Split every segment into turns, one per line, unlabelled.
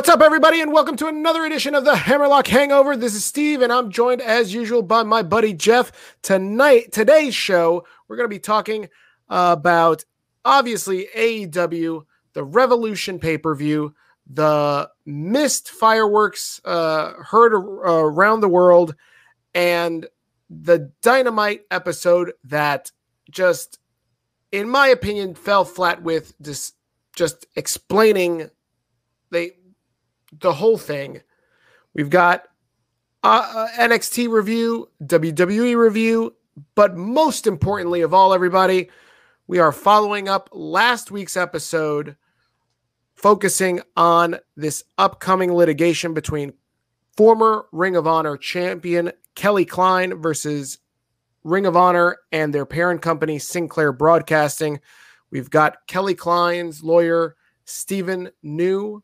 What's up, everybody, and welcome to another edition of the Hammerlock Hangover. This is Steve, and I'm joined as usual by my buddy Jeff. Tonight, today's show, we're going to be talking about obviously AEW, the Revolution pay per view, the missed fireworks uh, heard around the world, and the Dynamite episode that just, in my opinion, fell flat with just just explaining they the whole thing. We've got uh, uh NXT review, WWE review, but most importantly of all, everybody, we are following up last week's episode, focusing on this upcoming litigation between former Ring of Honor champion Kelly Klein versus Ring of Honor and their parent company, Sinclair Broadcasting. We've got Kelly Klein's lawyer, Stephen New,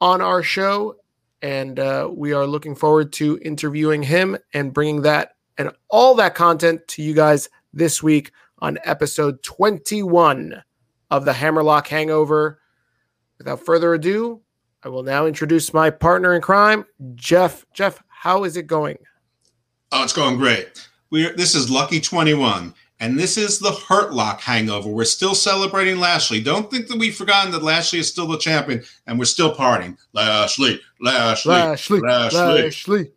on our show. And uh, we are looking forward to interviewing him and bringing that and all that content to you guys this week on episode 21 of the Hammerlock Hangover. Without further ado, I will now introduce my partner in crime, Jeff. Jeff, how is it going?
Oh, it's going great. We're, this is Lucky 21. And this is the Hurt Lock hangover. We're still celebrating Lashley. Don't think that we've forgotten that Lashley is still the champion and we're still partying. Lashley, Lashley, Lashley, Lashley. Lashley.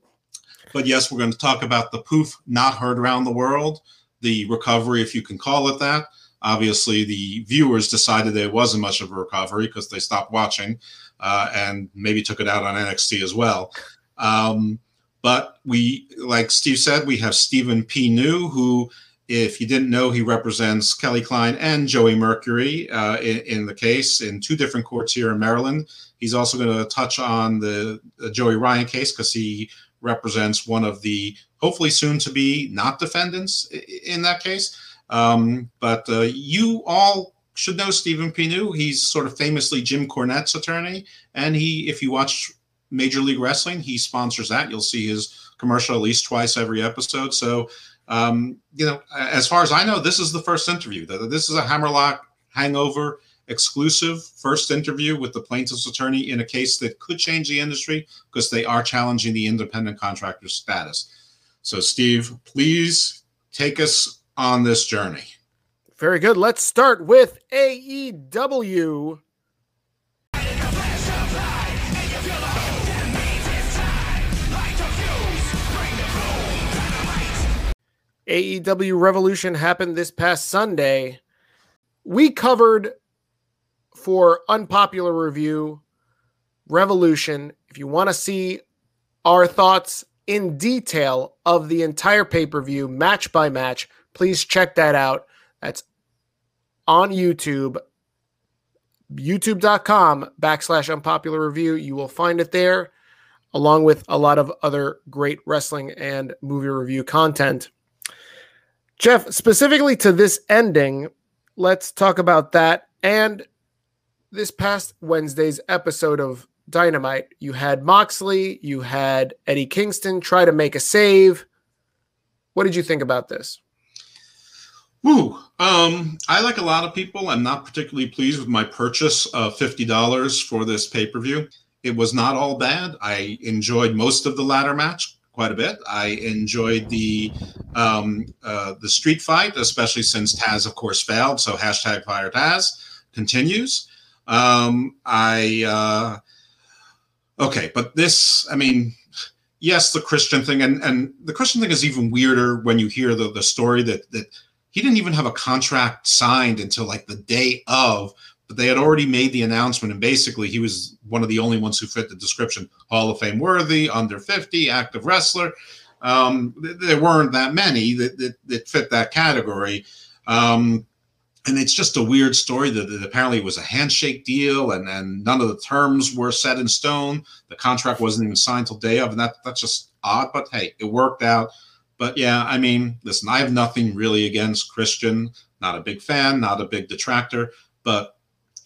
But yes, we're going to talk about the poof not heard around the world, the recovery, if you can call it that. Obviously, the viewers decided there wasn't much of a recovery because they stopped watching uh, and maybe took it out on NXT as well. Um, but we, like Steve said, we have Stephen P. New, who if you didn't know, he represents Kelly Klein and Joey Mercury uh, in, in, the case in two different courts here in Maryland. He's also going to touch on the, the Joey Ryan case because he represents one of the hopefully soon to be not defendants in that case. Um, but uh, you all should know Stephen P. New. He's sort of famously Jim Cornette's attorney, and he, if you watch Major League Wrestling, he sponsors that. You'll see his commercial at least twice every episode. So um, you know, as far as I know, this is the first interview. This is a Hammerlock Hangover exclusive first interview with the plaintiff's attorney in a case that could change the industry because they are challenging the independent contractor status. So, Steve, please take us on this journey.
Very good. Let's start with AEW AEW Revolution happened this past Sunday. We covered for unpopular review Revolution. If you want to see our thoughts in detail of the entire pay per view, match by match, please check that out. That's on YouTube, youtube.com backslash unpopular review. You will find it there, along with a lot of other great wrestling and movie review content. Jeff, specifically to this ending, let's talk about that. And this past Wednesday's episode of Dynamite, you had Moxley, you had Eddie Kingston try to make a save. What did you think about this?
Woo. Um, I like a lot of people. I'm not particularly pleased with my purchase of $50 for this pay-per-view. It was not all bad. I enjoyed most of the ladder match quite a bit. I enjoyed the um, uh, the street fight, especially since Taz, of course, failed. So hashtag Fire Taz continues. Um, I uh, okay, but this, I mean, yes, the Christian thing, and and the Christian thing is even weirder when you hear the the story that that he didn't even have a contract signed until like the day of but they had already made the announcement, and basically he was one of the only ones who fit the description: Hall of Fame worthy, under fifty, active wrestler. Um, there weren't that many that, that, that fit that category. Um, and it's just a weird story that, that, apparently it was a handshake deal and, and none of the terms were set in stone. The contract wasn't even signed till day of, and that that's just odd. But hey, it worked out. But yeah, I mean, listen, I have nothing really against Christian. Not a big fan, not a big detractor, but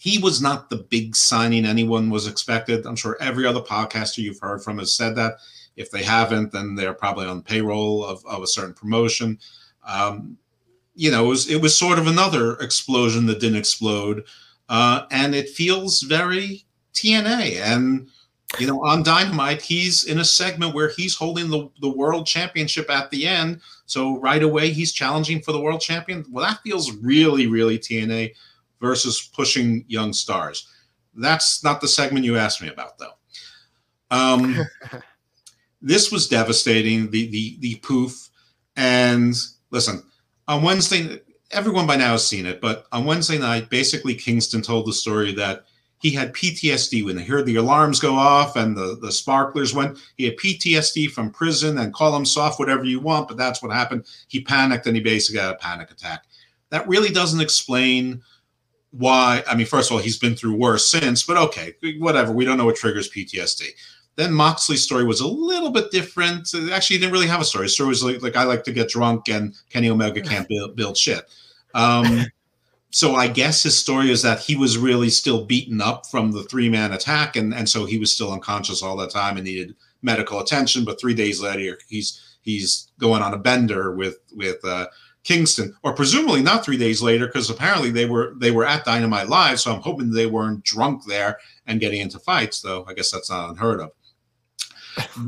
he was not the big signing anyone was expected. I'm sure every other podcaster you've heard from has said that. If they haven't, then they're probably on payroll of, of a certain promotion. Um, you know, it was, it was sort of another explosion that didn't explode. Uh, and it feels very TNA. And You know, on Dynamite, he's in a segment where he's holding the, the world championship at the end. So right away, he's challenging for the world champion. Well, that feels really, really TNA versus pushing young stars. That's not the segment you asked me about, though. Um, this was devastating. The the the poof. And listen, on Wednesday, everyone by now has seen it, but on Wednesday night, basically Kingston told the story that he had PTSD when he heard the alarms go off and the, the sparklers went. He had PTSD from prison and call him soft, whatever you want, but that's what happened. He panicked and he basically had a panic attack. That really doesn't explain why. I mean, first of all, he's been through worse since, but okay, whatever. We don't know what triggers PTSD. Then Moxley's story was a little bit different. Actually, he didn't really have a story. His story was like, like I like to get drunk and Kenny Omega can't build, build shit. Um, so I guess his story is that he was really still beaten up from the three man attack, and and so he was still unconscious all the time and needed medical attention. But three days later, he's he's going on a bender with with uh, Kingston, or presumably not three days later, because apparently they were they were at Dynamite Live. So I'm hoping they weren't drunk there and getting into fights, though. I guess that's not unheard of.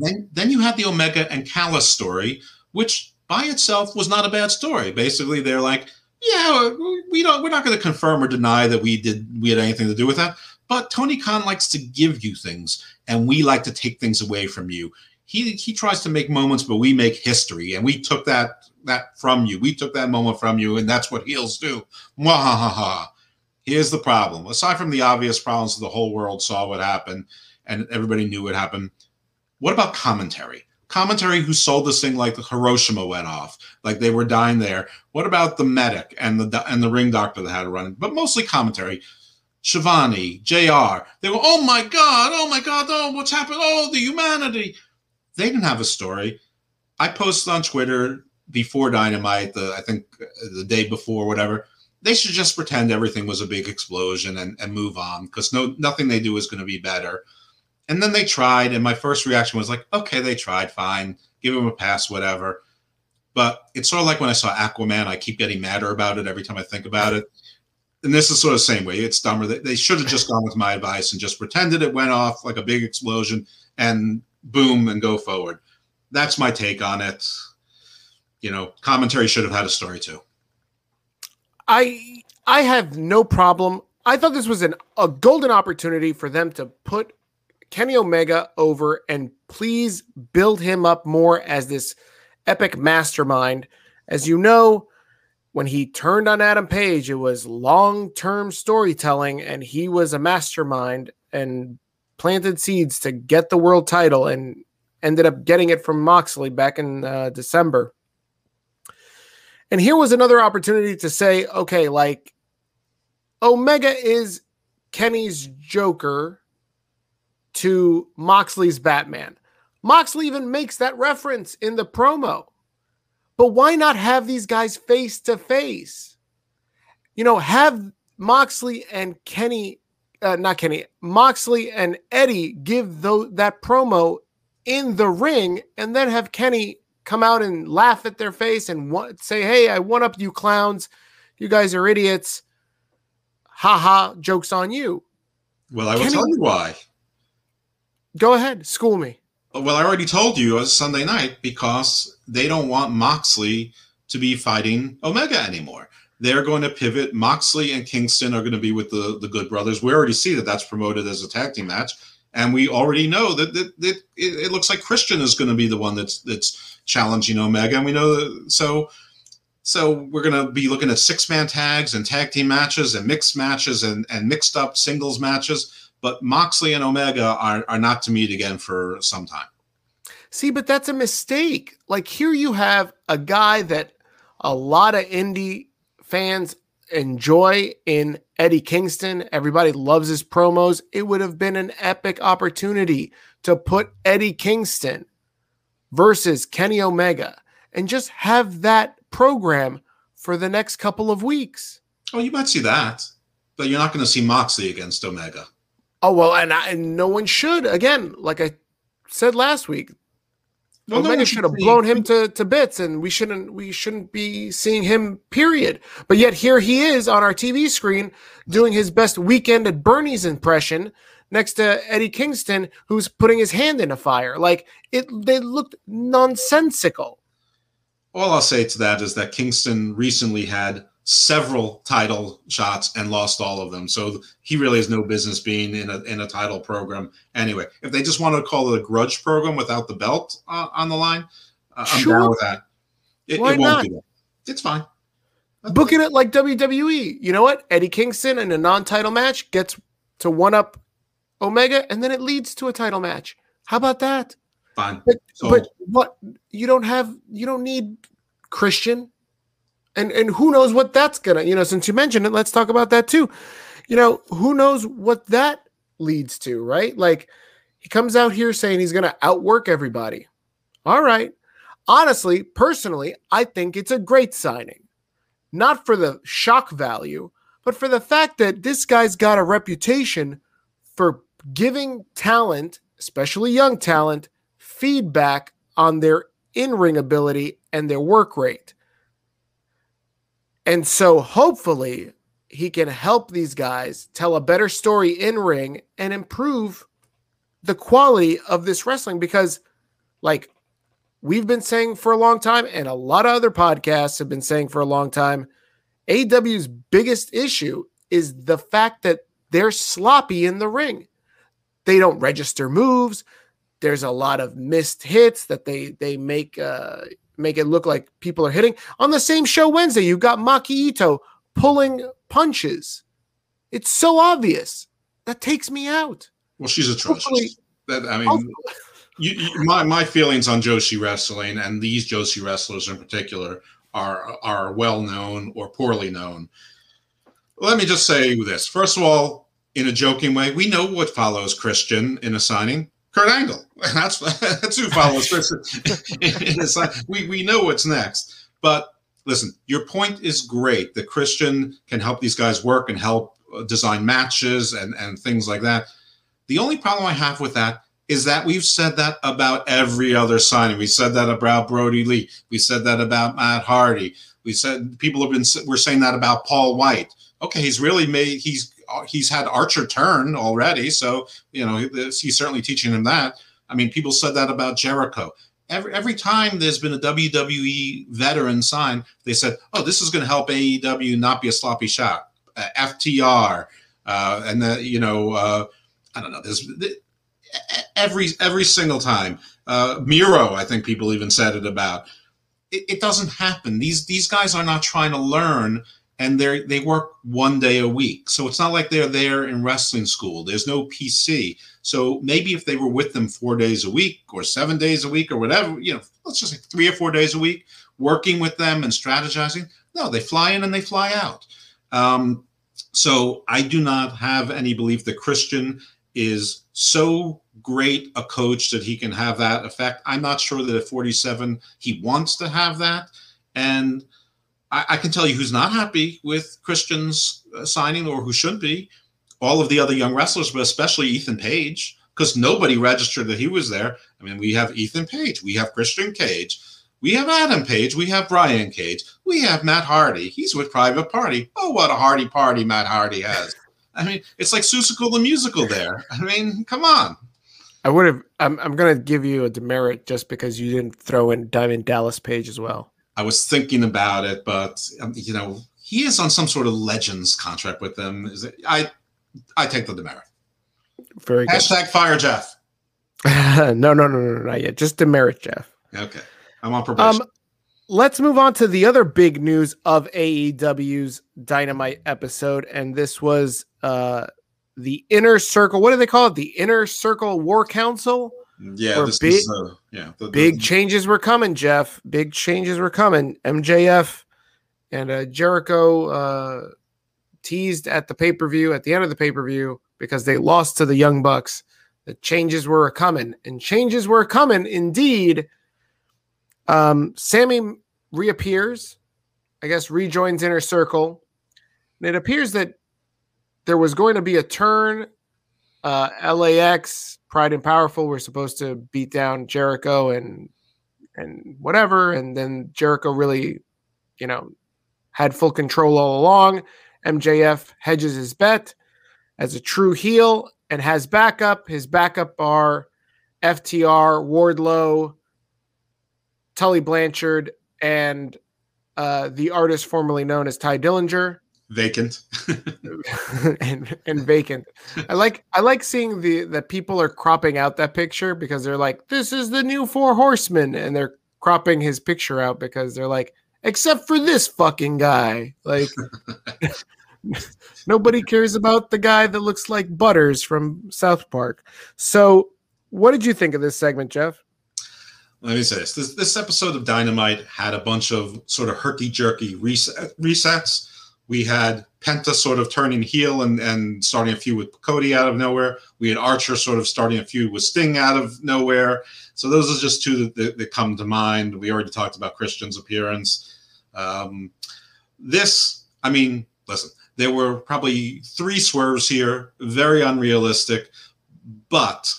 then then you had the Omega and Callis story, which by itself was not a bad story. Basically, they're like yeah, we don't. We're not going to confirm or deny that we did we had anything to do with that. But Tony Khan likes to give you things, and we like to take things away from you. He he tries to make moments, but we make history, and we took that that from you. We took that moment from you, and that's what heels do. Mwahaha. Here's the problem. Aside from the obvious problems, the whole world saw what happened, and everybody knew what happened. What about commentary? commentary who sold this thing like Hiroshima went off, like they were dying there. What about the medic and the and the ring doctor that had to run? But mostly commentary. Schiavone, JR They were, oh my god, oh my god, oh what's happened? Oh the humanity. They didn't have a story. I posted on Twitter before Dynamite, the I think the day before, whatever. They should just pretend everything was a big explosion and, and move on because no nothing they do is going to be better and then they tried, and my first reaction was like, okay, they tried, fine, give them a pass, whatever. But it's sort of like when I saw Aquaman, I keep getting madder about it every time I think about it. And this is sort of the same way. It's dumber. They, they should have just gone with my advice and just pretended it went off like a big explosion and boom and go forward. That's my take on it. You know, commentary should have had a story too.
I I have no problem. I thought this was an, a golden opportunity for them to put Kenny Omega over and please build him up more as this epic mastermind. As you know, when he turned on Adam Page, it was long term storytelling, and he was a mastermind and planted seeds to get the world title and ended up getting it from Moxley back in uh, December. And here was another opportunity to say, okay, like Omega is Kenny's Joker to Moxley's Batman. Moxley even makes that reference in the promo. But why not have these guys face to face? You know, have Moxley and Kenny, uh, not Kenny, Moxley and Eddie give th- that promo in the ring and then have Kenny come out and laugh at their face and say, Hey, I won up you clowns. You guys are idiots. Ha ha, joke's on you.
Well, I will Kenny, tell you why.
Go ahead, school me.
Well, I already told you it was Sunday night because they don't want Moxley to be fighting Omega anymore. They're going to pivot. Moxley and Kingston are going to be with the, the Good Brothers. We already see that that's promoted as a tag team match. And we already know that, that, that it, it, looks like Christian is going to be the one that's that's challenging Omega. And we know that, so so we're going to be looking at six man tags and tag team matches and mixed matches and, and mixed up singles matches but Moxley and Omega are, are not to meet again for some time.
See, but that's a mistake. Like here you have a guy that a lot of indie fans enjoy in Eddie Kingston. Everybody loves his promos. It would have been an epic opportunity to put Eddie Kingston versus Kenny Omega and just have that program for the next couple of weeks.
Oh, you might see that, but you're not going to see Moxley against Omega.
Oh well, and, I, and no one should. Again, like I said last week, well, Omega no should have blown him to, to bits, and we shouldn't we shouldn't be seeing him. Period. But yet here he is on our TV screen doing his best weekend at Bernie's impression, next to Eddie Kingston, who's putting his hand in a fire. Like it, they looked nonsensical.
All I'll say to that is that Kingston recently had several title shots and lost all of them. So he really has no business being in a in a title program. Anyway, if they just want to call it a grudge program without the belt uh, on the line, uh, I'm sure. down with that. It,
Why
it
not?
That. It's fine.
Booking it like WWE. You know what? Eddie Kingston in a non-title match gets to one up Omega, and then it leads to a title match. How about that?
Fine.
But, so, but what you don't have, you don't need Christian and and who knows what that's gonna you know since you mentioned it let's talk about that too. You know who knows what that leads to right? Like he comes out here saying he's gonna outwork everybody. All right. Honestly personally i think it's a great signing. Not for the shock value but for the fact that this guy's got a reputation for giving talent especially young talent feedback on their in-ring ability and their work rate and so hopefully he can help these guys tell a better story in ring and improve the quality of this wrestling because like we've been saying for a long time and a lot of other podcasts have been saying for a long time AEW's biggest issue is the fact that they're sloppy in the ring. They don't register moves. There's a lot of missed hits that they they make uh, make it look like people are hitting. On the same show Wednesday, you got Maki Ito pulling punches. It's so obvious. That takes me out.
Well, she's atrocious. Hopefully, that I mean, you, you, my my feelings on Joshi wrestling and these Joshi wrestlers in particular are are well known or poorly known. Let me just say this. First of all, in a joking way, we know what follows Christian in a signing. Kurt Angle. That's that's who follows Chris. we we know what's next. But listen, your point is great. The Christian can help these guys work and help uh, design matches and and things like that. The only problem I have with that is that we've said that about every other signing. We said that about Brodie Lee. We said that about Matt Hardy. We said people have been we're saying that about Paul White. Okay, he's really made he's he's had Archer turn already, so you know he's certainly teaching him that. I mean, people said that about Jericho. Every every time there's been a WWE veteran sign, they said, "Oh, this is going to help AEW not be a sloppy shot." Uh, FTR, uh, and the you know, uh, I don't know. There's every every single time. Uh, Miro, I think people even said it about. It, it doesn't happen. These these guys are not trying to learn and they they work one day a week. So it's not like they're there in wrestling school. There's no PC. So maybe if they were with them four days a week or seven days a week or whatever, you know, let's just say three or four days a week, working with them and strategizing. No, they fly in and they fly out. Um, so I do not have any belief that Christian is so great a coach that he can have that effect. I'm not sure that at 47 he wants to have that. And I, I, can tell you who's not happy with Christian's uh, signing or who shouldn't be. All of the other young wrestlers, but especially Ethan Page, because nobody registered that he was there. I mean, we have Ethan Page, we have Christian Cage, we have Adam Page, we have Brian Cage, we have Matt Hardy. He's with Private Party. Oh, what a Hardy party Matt Hardy has. I mean, it's like Seussical the musical there. I mean, come on.
I would have. I'm, I'm going to give you a demerit just because you didn't throw in Diamond Dallas Page as well.
I was thinking about it, but um, you know, he is on some sort of legends contract with them. Is it, I I take the demerit.
Very good.
Hashtag fire Jeff.
no, no, no, no, not yet. Just demerit Jeff.
Okay. I'm on probation. Um,
let's move on to the other big news of AEW's Dynamite episode, and this was uh the Inner Circle. What do they call it? The Inner Circle War Council.
Yeah, this big, is, uh, yeah.
The, the, big changes were coming, Jeff. Big changes were coming. MJF and uh, Jericho uh, teased at the pay per view at the end of the pay per view because they lost to the Young Bucks. The changes were coming, and changes were coming indeed. Um, Sammy reappears, I guess, rejoins Inner Circle, and it appears that there was going to be a turn. Uh, LAX Pride and Powerful were supposed to beat down Jericho and and whatever, and then Jericho really, you know, had full control all along. MJF hedges his bet as a true heel and has backup. His backup are FTR, Wardlow, Tully Blanchard, and uh, the artist formerly known as Tye Dillinger.
Vacant.
and and vacant. I like I like seeing the that people are cropping out that picture because they're like, this is the new four horsemen, and they're cropping his picture out because they're like, except for this fucking guy. Like nobody cares about the guy that looks like Butters from South Park. So what did you think of this segment, Jeff?
Let me say this. This, this episode of Dynamite had a bunch of sort of herky jerky reset, resets we had Penta sort of turning heel and, and starting a feud with Cody out of nowhere. We had Archer sort of starting a feud with Sting out of nowhere. So those are just two that, that, that come to mind. We already talked about Christian's appearance. Um, this, I mean, listen, there were probably three swerves here, very unrealistic, but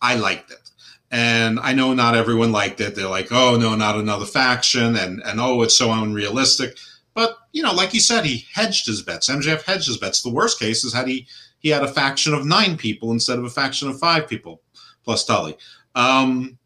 I liked it. And I know not everyone liked it. They're like, oh no, not another faction, and and oh, it's so unrealistic. But you know, like you said, he hedged his bets. MJF hedged his bets. The worst case is had he he had a faction of nine people instead of a faction of five people plus Tully. Um,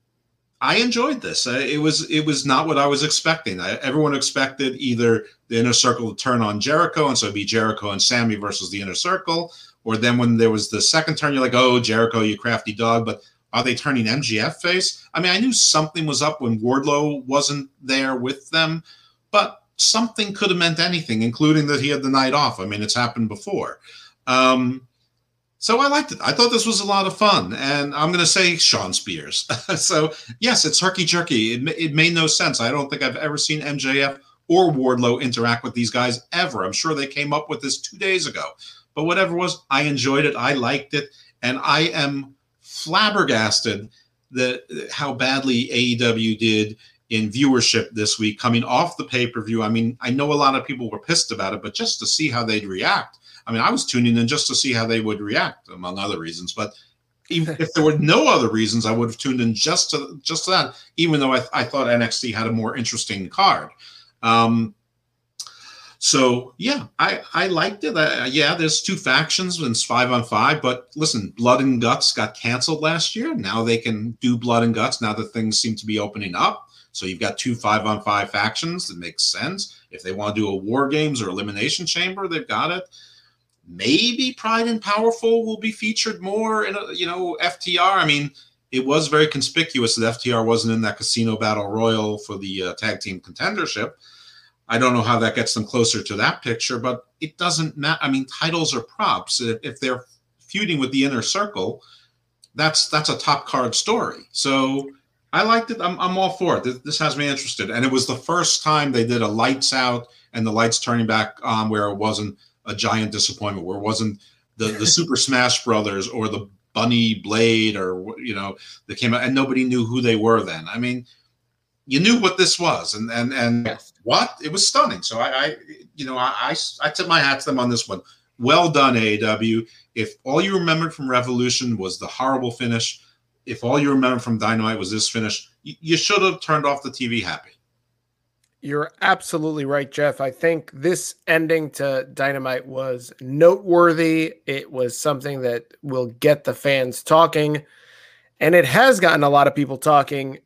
I enjoyed this. It was it was not what I was expecting. I, everyone expected either the inner circle to turn on Jericho, and so it'd be Jericho and Sammy versus the inner circle, or then when there was the second turn, you're like, oh, Jericho, you crafty dog. But are they turning MJF face? I mean, I knew something was up when Wardlow wasn't there with them, but something could have meant anything, including that he had the night off. I mean, it's happened before. Um, so I liked it. I thought this was a lot of fun, and I'm going to say Shawn Spears. so yes, it's herky jerky. It, it made no sense. I don't think I've ever seen MJF or Wardlow interact with these guys ever. I'm sure they came up with this two days ago. But whatever was, I enjoyed it. I liked it, and I am flabbergasted that how badly AEW did in viewership this week coming off the pay per view. I mean, I know a lot of people were pissed about it, but just to see how they'd react. I mean, I was tuning in just to see how they would react, among other reasons. But even if there were no other reasons, I would have tuned in just to just to that. Even though I, I thought NXT had a more interesting card. Um, so yeah, I I liked it. Uh, yeah, there's two factions and it's five on five. But listen, Blood and Guts got canceled last year. Now they can do Blood and Guts. Now that things seem to be opening up. So you've got two five on five factions. That makes sense. If they want to do a war games or elimination chamber, they've got it. Maybe Pride and Powerful will be featured more in a, you know FTR. I mean, it was very conspicuous that FTR wasn't in that casino battle royal for the uh, tag team contendership. I don't know how that gets them closer to that picture, but it doesn't matter. I mean, titles are props. If they're feuding with the inner circle, that's that's a top card story. So I liked it. I'm, I'm all for it. This, this, has me interested. And it was the first time they did a lights out and the lights turning back on where it wasn't a giant disappointment, where it wasn't the, the Super Smash Brothers or the Bunny Blade or, you know, that came out and nobody knew who they were then. I mean, you knew what this was and, and, and yes. what? It was stunning. So I, I you know, I, I, I tip my hat to them on this one. Well done, AEW. If all you remembered from Revolution was the horrible finish, if all you remember from Dynamite was this finish, you, you should have turned off the TV happy.
You're absolutely right, Jeff. I think this ending to Dynamite was noteworthy. It was something that will get the fans talking, and it has gotten a lot of people talking.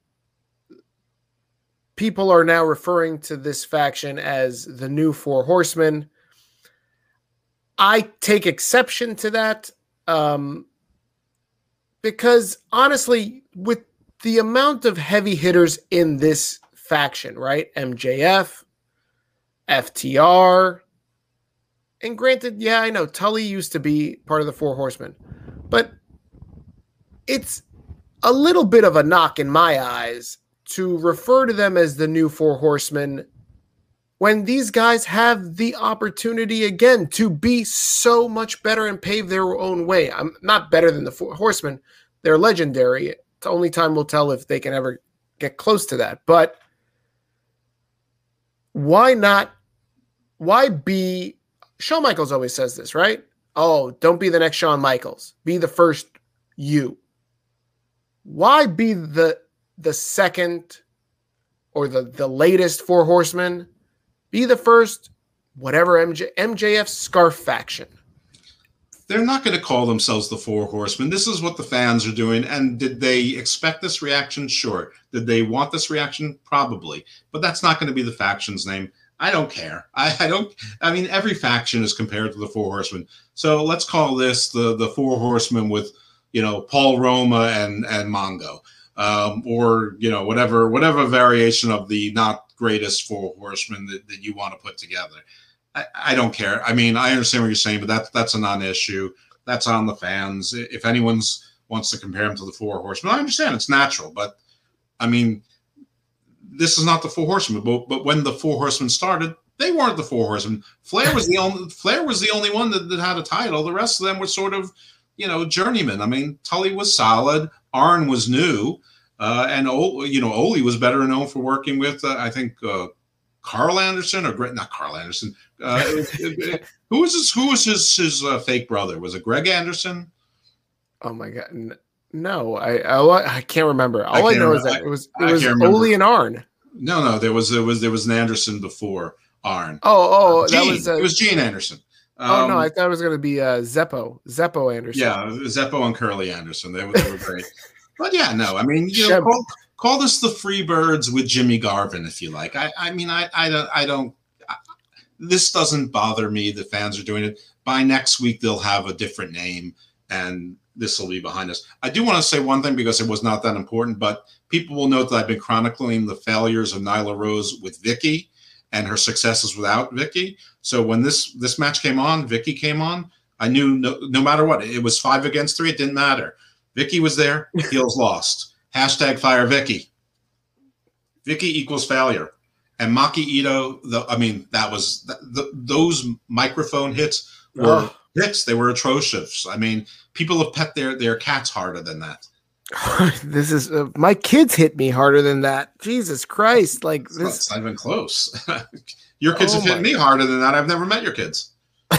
People are now referring to this faction as the new Four Horsemen. I take exception to that. Um, because honestly, with the amount of heavy hitters in this faction, right? MJF, FTR, and granted, yeah, I know Tully used to be part of the Four Horsemen, but it's a little bit of a knock in my eyes to refer to them as the new Four Horsemen when these guys have the opportunity again to be so much better and pave their own way. I'm not better than the Four Horsemen, they're legendary. The only time will tell if they can ever get close to that. But why not? Why be? Shawn Michaels always says this, right? Oh, don't be the next Shawn Michaels. Be the first you. Why be the the second or the the latest Four Horsemen? Be the first, whatever MJ, MJF Scarf faction
they're not going to call themselves the Four Horsemen. This is what the fans are doing. And did they expect this reaction? Sure. Did they want this reaction? Probably. But that's not going to be the faction's name. I don't care. I, I, don't. I mean, every faction is compared to the Four Horsemen. So let's call this the the Four Horsemen with, you know, Paul Roma and and Mongo, um, or you know whatever whatever variation of the not greatest Four Horsemen that, that you want to put together. I, I don't care. I mean, I understand what you're saying, but that's that's a non-issue. That's on the fans. If anyone's wants to compare them to the Four Horsemen, I understand it's natural, but I mean this is not the Four Horsemen. But, but when the Four Horsemen started, they weren't the Four Horsemen. Flair was the only Flair was the only one that, that had a title. The rest of them were sort of, you know, journeymen. I mean, Tully was solid. Arn was new, uh, and you know, Ole was better known for working with uh, I think uh, Karl Anderson or Greg, not Carl Anderson. Uh, who was his Who was his his uh, fake brother? Was it Greg Anderson?
Oh my god! No, I I, I can't remember. All I, I know remember. is that it was it was Ole and Arn.
No, no, there was there was there was an Anderson before Arn.
Oh, oh,
Gene.
that was
uh, it was Gene Anderson.
Um, oh no, I um, thought it was going to be uh, Zeppo, Zeppo Anderson.
Yeah, Zeppo and Curly Anderson. They, they were great. but yeah, no, I mean, you know, call, call, this the Freebirds with Jimmy Garvin if you like. I, I mean, I, I don't, I don't. I, this doesn't bother me. The fans are doing it. By next week, they'll have a different name, and this will be behind us. I do want to say one thing because it was not that important, but people will note that I've been chronicling the failures of Nyla Rose with Vickie and her successes without Vickie. So when this this match came on, Vickie came on. I knew no, no matter what, it was five against three. It didn't matter. Vickie was there. Heels lost. Hashtag fire Vickie. Vickie equals failure. And Maki Ito, the, I mean, that was the, the, those microphone hits were oh. hits. They were atrocious. I mean, people have pet their their cats harder than that.
this is uh, my kids hit me harder than that. Jesus Christ! Like this,
it's not even close. your kids oh have hit me harder than that. I've never met your kids.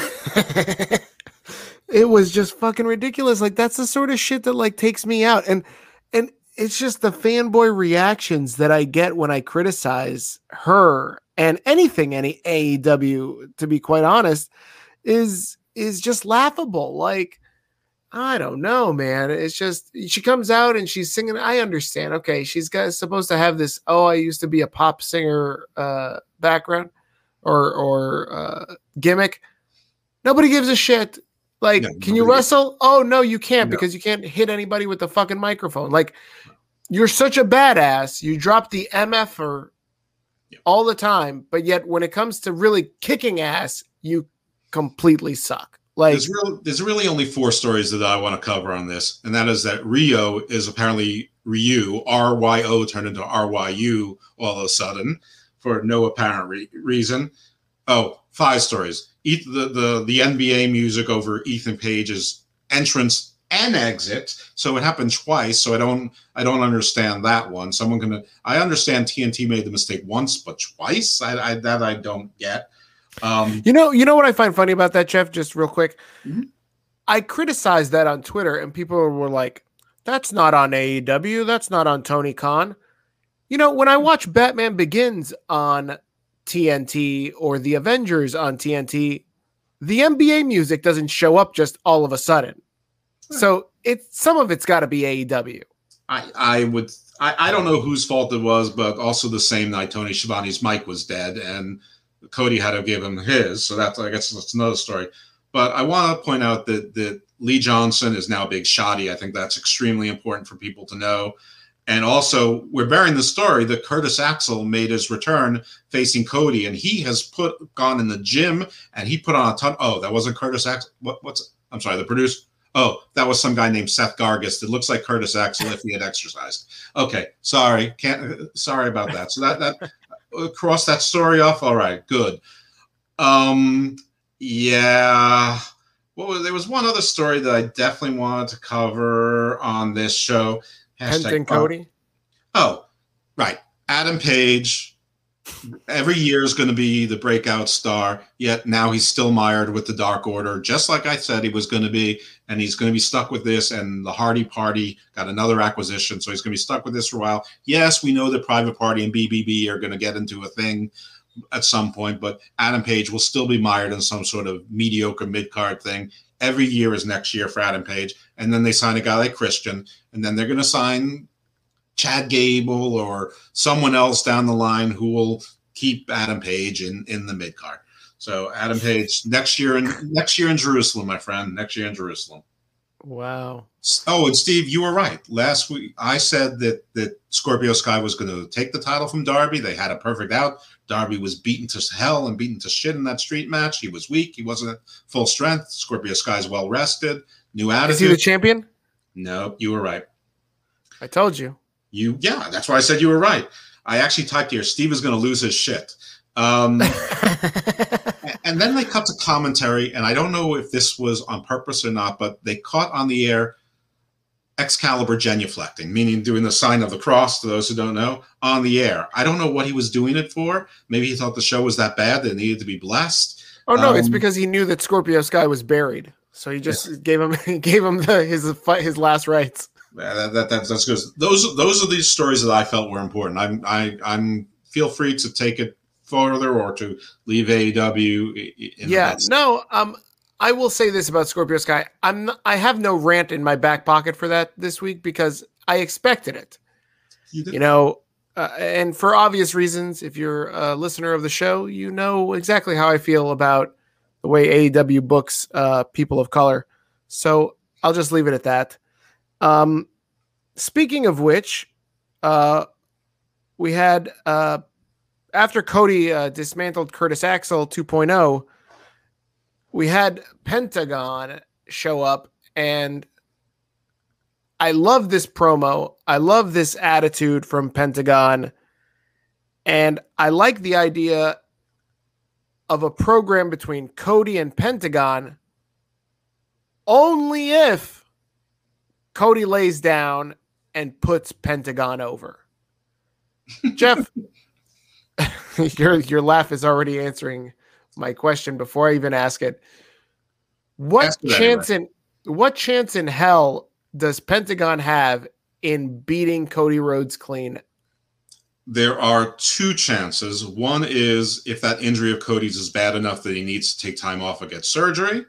it was just fucking ridiculous. Like that's the sort of shit that like takes me out, and and it's just the fanboy reactions that I get when I criticize her and anything any AEW. To be quite honest, is is just laughable. Like I don't know, man. It's just she comes out and she's singing. I understand. Okay, she's got supposed to have this. Oh, I used to be a pop singer uh, background or or uh, gimmick. Nobody gives a shit. Like, no, can you wrestle? Oh no, you can't no. because you can't hit anybody with the fucking microphone. Like, you're such a badass. You drop the MFer yeah. all the time, but yet when it comes to really kicking ass, you completely suck. Like
there's, real, there's really only four stories that I want to cover on this, and that is that Ryo is apparently Ryu, R Y O turned into R Y U all of a sudden for no apparent re- reason. Oh, five stories. the, the the NBA music over Ethan Page's entrance and exit, so it happened twice. So I don't I don't understand that one. Someone can I understand TNT made the mistake once, but twice I, I that I don't get.
Um, you know, you know what I find funny about that, Jeff? Just real quick, mm-hmm. I criticized that on Twitter, and people were like, "That's not on AEW. That's not on Tony Khan." You know, when I watch Batman Begins on TNT or The Avengers on TNT, the NBA music doesn't show up just all of a sudden. So it's some of it's got to be AEW.
I I would I, I don't know whose fault it was, but also the same night Tony Schiavone's mic was dead and Cody had to give him his. So that's I guess that's another story. But I want to point out that that Lee Johnson is now Big Shotty. I think that's extremely important for people to know. And also, we're bearing the story that Curtis Axel made his return facing Cody, and he has put gone in the gym and he put on a ton. Oh, that wasn't Curtis Axel. What, what's I'm sorry, the producer. Oh, that was some guy named Seth Gargis. It looks like Curtis Axel if he had exercised. Okay, sorry, can't. Sorry about that. So that that cross that story off. All right, good. Um, yeah. What was there was one other story that I definitely wanted to cover on this show.
Hashtag Cody.
Oh, right. Adam Page every year is going to be the breakout star. Yet now he's still mired with the Dark Order, just like I said he was going to be, and he's going to be stuck with this. And the Hardy Party got another acquisition, so he's going to be stuck with this for a while. Yes, we know the Private Party and BBB are going to get into a thing, at some point, but Adam Page will still be mired in some sort of mediocre mid card thing. Every year is next year for Adam Page, and then they sign a guy like Christian, and then they're going to sign Chad Gable or someone else down the line who will keep Adam Page in in the mid card. So Adam Page next year in next year in Jerusalem, my friend. Next year in Jerusalem.
Wow.
Oh, and Steve, you were right. Last week I said that that Scorpio Sky was going to take the title from Darby. They had a perfect out. Darby was beaten to hell and beaten to shit in that street match. He was weak. He wasn't full strength. Scorpio Sky's well rested. New attitude.
Is he the champion?
No, you were right.
I told you.
You yeah, that's why I said you were right. I actually typed here, Steve is going to lose his shit. Um, and then they cut to commentary, and I don't know if this was on purpose or not, but they caught on the air Excalibur genuflecting, meaning doing the sign of the cross to those who don't know on the air. I don't know what he was doing it for. Maybe he thought the show was that bad that it needed to be blessed.
Oh no, um, it's because he knew that Scorpio Sky was buried, so he just yeah. gave him gave him the, his his last rites.
That, that, that, that's good. Those those are these stories that I felt were important. I'm I I'm feel free to take it further or to leave AEW.
yeah, no. Um, I will say this about Scorpio Sky. I'm I have no rant in my back pocket for that this week because I expected it. You, you know, uh, and for obvious reasons, if you're a listener of the show, you know exactly how I feel about the way AEW books uh, people of color. So I'll just leave it at that. Um, speaking of which, uh, we had uh, after Cody uh, dismantled Curtis Axel 2.0, we had Pentagon show up, and I love this promo. I love this attitude from Pentagon, and I like the idea of a program between Cody and Pentagon only if Cody lays down and puts Pentagon over. Jeff, your your laugh is already answering my question before I even ask it. What ask chance anyway. in what chance in hell does Pentagon have in beating Cody Rhodes clean?
There are two chances. One is if that injury of Cody's is bad enough that he needs to take time off or get surgery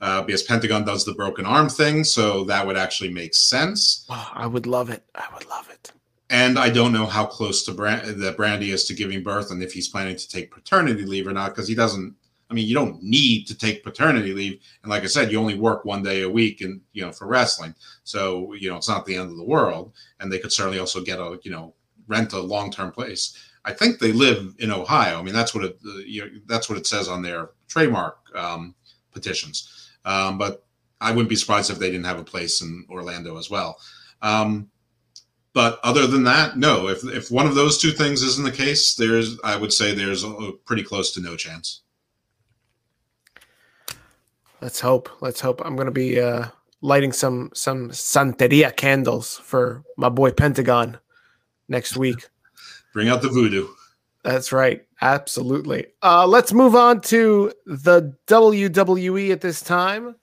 uh, because Pentagon does the broken arm thing, so that would actually make sense.
I would love it. I would love it.
And I don't know how close to Brand- that Brandi is to giving birth, and if he's planning to take paternity leave or not, because he doesn't. I mean, you don't need to take paternity leave, and like I said, you only work one day a week, and you know for wrestling, so you know it's not the end of the world. And they could certainly also get a you know rent a long term place. I think they live in Ohio. I mean, that's what it uh, you know, that's what it says on their trademark um, petitions. Um, but I wouldn't be surprised if they didn't have a place in Orlando as well. Um, but other than that, no. If if one of those two things isn't the case, there's I would say there's a, pretty close to no chance.
Let's hope. Let's hope. I'm going to be uh, lighting some some Santeria candles for my boy Pentagon next week.
Bring out the voodoo.
That's right. Absolutely. Uh, let's move on to the WWE at this time.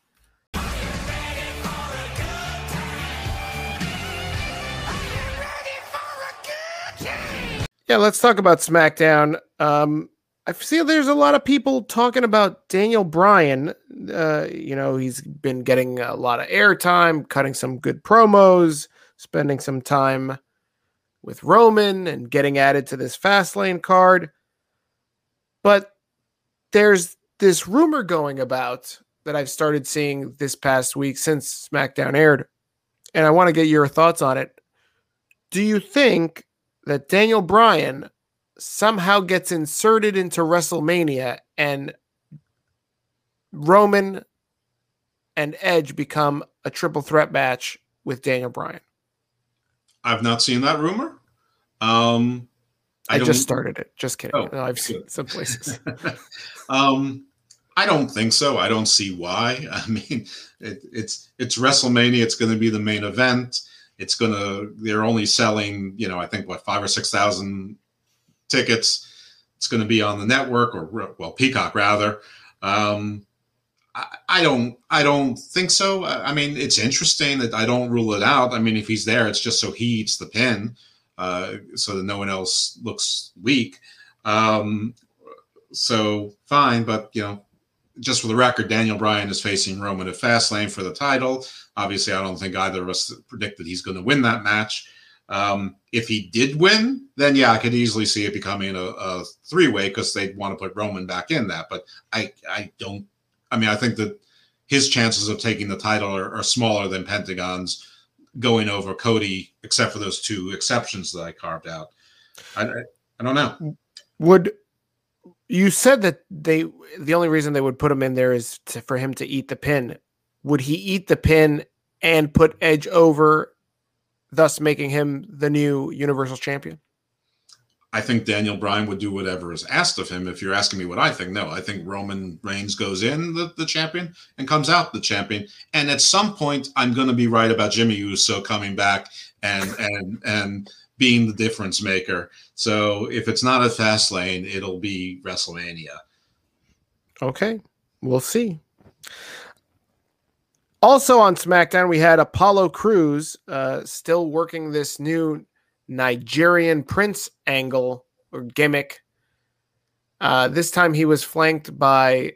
Yeah, let's talk about SmackDown. Um, I see there's a lot of people talking about Daniel Bryan. Uh, you know, he's been getting a lot of airtime, cutting some good promos, spending some time with Roman and getting added to this Fastlane card. But there's this rumor going about that I've started seeing this past week since SmackDown aired, and I want to get your thoughts on it. Do you think that Daniel Bryan somehow gets inserted into WrestleMania and Roman and Edge become a triple threat match with Daniel Bryan?
I've not seen that rumor. Um,
I, I just started it. Just kidding. Oh, I've seen some places.
um, I don't think so. I don't see why. I mean, it, it's it's WrestleMania. It's going to be the main event. It's going to. They're only selling, you know, I think what five or six thousand tickets. It's going to be on the network or well, Peacock rather. Um, I, don't I don't think so. I mean, it's interesting that I don't rule it out. I mean, if he's there, it's just so he eats the pin, uh, so that no one else looks weak. Um, so fine, but you know, just for the record, Daniel Bryan is facing Roman at Fastlane for the title. Obviously, I don't think either of us predicted he's going to win that match. Um, if he did win, then yeah, I could easily see it becoming a, a three way because they'd want to put Roman back in that. But I, I don't. I mean, I think that his chances of taking the title are, are smaller than Pentagon's going over Cody, except for those two exceptions that I carved out. I, I, don't know.
Would you said that they the only reason they would put him in there is to, for him to eat the pin. Would he eat the pin and put Edge over, thus making him the new Universal Champion?
I think Daniel Bryan would do whatever is asked of him. If you're asking me what I think, no, I think Roman Reigns goes in the, the champion and comes out the champion. And at some point, I'm going to be right about Jimmy Uso coming back and and and being the difference maker. So if it's not a Fastlane, it'll be WrestleMania.
Okay, we'll see. Also on SmackDown, we had Apollo Crews uh, still working this new Nigerian Prince angle or gimmick. Uh, this time he was flanked by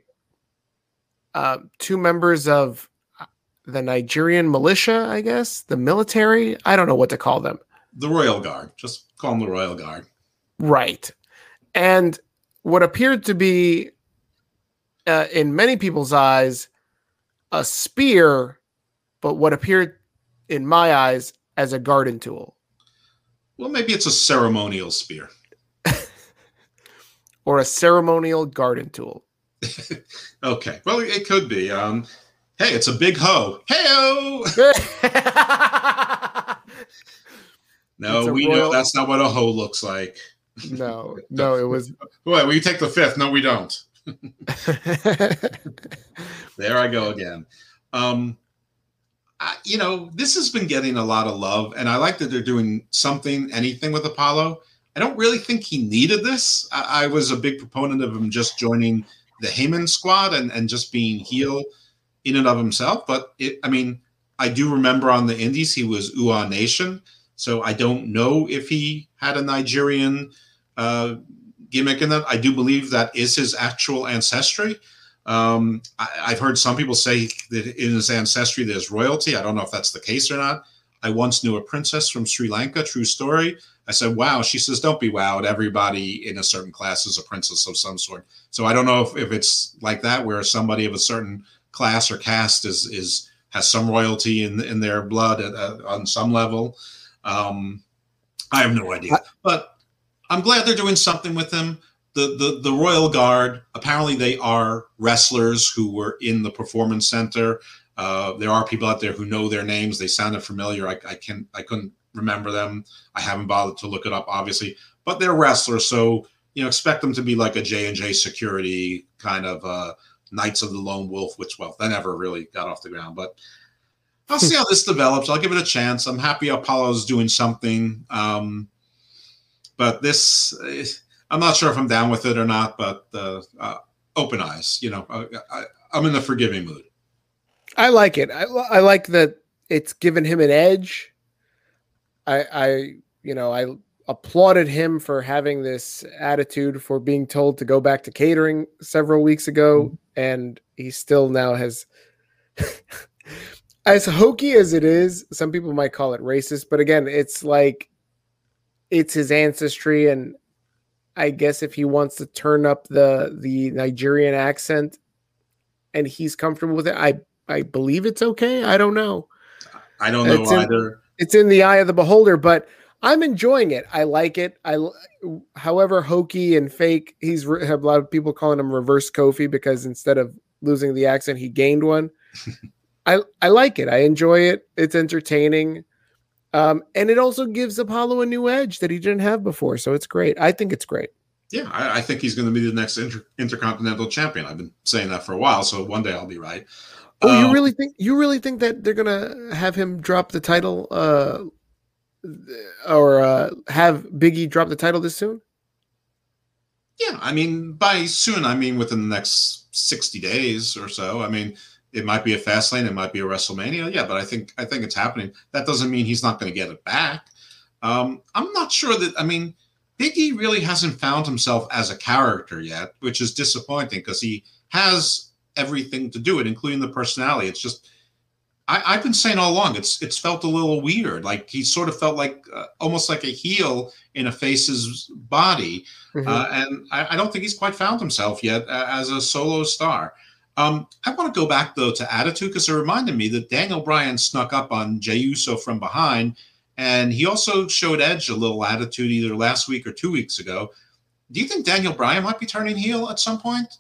uh, two members of uh, the Nigerian militia, I guess, the military. I don't know what to call them.
The Royal Guard. Just call them the Royal Guard.
Right. And what appeared to be, uh, in many people's eyes, a spear, but what appeared in my eyes as a garden tool.
Well, maybe it's a ceremonial spear.
or a ceremonial garden tool.
okay. Well, it could be. Um, hey, it's a big hoe. Hey No, we royal... know that's not what a hoe looks like.
No, no, it was.
Wait, we take the fifth. No, we don't. there I go again. Um, I, you know, this has been getting a lot of love, and I like that they're doing something, anything with Apollo. I don't really think he needed this. I, I was a big proponent of him just joining the Heyman squad and, and just being heel in and of himself. But it, I mean, I do remember on the Indies he was Uhaa Nation, so I don't know if he had a Nigerian uh, gimmick in that. I do believe that is his actual ancestry. Um, I, have heard some people say that in his ancestry there's royalty. I don't know if that's the case or not. I once knew a princess from Sri Lanka, true story. I said, wow. She says, don't be wowed. Everybody in a certain class is a princess of some sort. So I don't know if, if it's like that, where somebody of a certain class or caste is, is has some royalty in, in their blood at, uh, on some level. Um, I have no idea. But I'm glad they're doing something with him the, the the Royal Guard. Apparently, they are wrestlers who were in the performance center. Uh, there are people out there who know their names. They sounded familiar. I, I can I couldn't remember them. I haven't bothered to look it up, obviously, but they're wrestlers. So you know, expect them to be like a J and J security kind of uh, Knights of the Lone Wolf, which well, that never really got off the ground. But I'll see how this develops. I'll give it a chance. I'm happy Apollo's doing something. Um, but this. I'm not sure if I'm down with it or not, but uh, uh, open eyes. You know, I, am in the forgiving mood.
I like it. I, I like that it's given him an edge. I, I, you know, I applauded him for having this attitude for being told to go back to catering several weeks ago, mm-hmm. and he still now has. as hokey as it is, some people might call it racist, but again, it's like it's his ancestry and I guess if he wants to turn up the the Nigerian accent and he's comfortable with it, I I believe it's okay. I don't know.
I don't know
it's
either.
In, it's in the eye of the beholder, but I'm enjoying it. I like it. I, however, hokey and fake. He's have a lot of people calling him reverse Kofi because instead of losing the accent, he gained one. I I like it. I enjoy it. It's entertaining. Um, and it also gives Apollo a new edge that he didn't have before. So it's great. I think it's great.
Yeah, I, I think he's going to be the next inter- intercontinental champion. I've been saying that for a while, so one day I'll be right.
Oh, um, you really think you really think that they're going to have him drop the title, uh, or uh, have Biggie drop the title this soon?
Yeah, I mean by soon, I mean within the next sixty days or so. I mean, it might be a Fastlane, it might be a WrestleMania. Yeah, but I think I think it's happening. That doesn't mean he's not going to get it back. Um, I'm not sure that. I mean, Biggie really hasn't found himself as a character yet, which is disappointing because he has everything to do it, including the personality. It's just I, have been saying all along, it's it's felt a little weird. Like he sort of felt like uh, almost like a heel in a face's body, mm-hmm. uh, and I, I, don't think he's quite found himself yet uh, as a solo star. Um, I want to go back though to attitude because it reminded me that Daniel Bryan snuck up on Jey Uso from behind, and he also showed Edge a little attitude either last week or two weeks ago. Do you think Daniel Bryan might be turning heel at some point?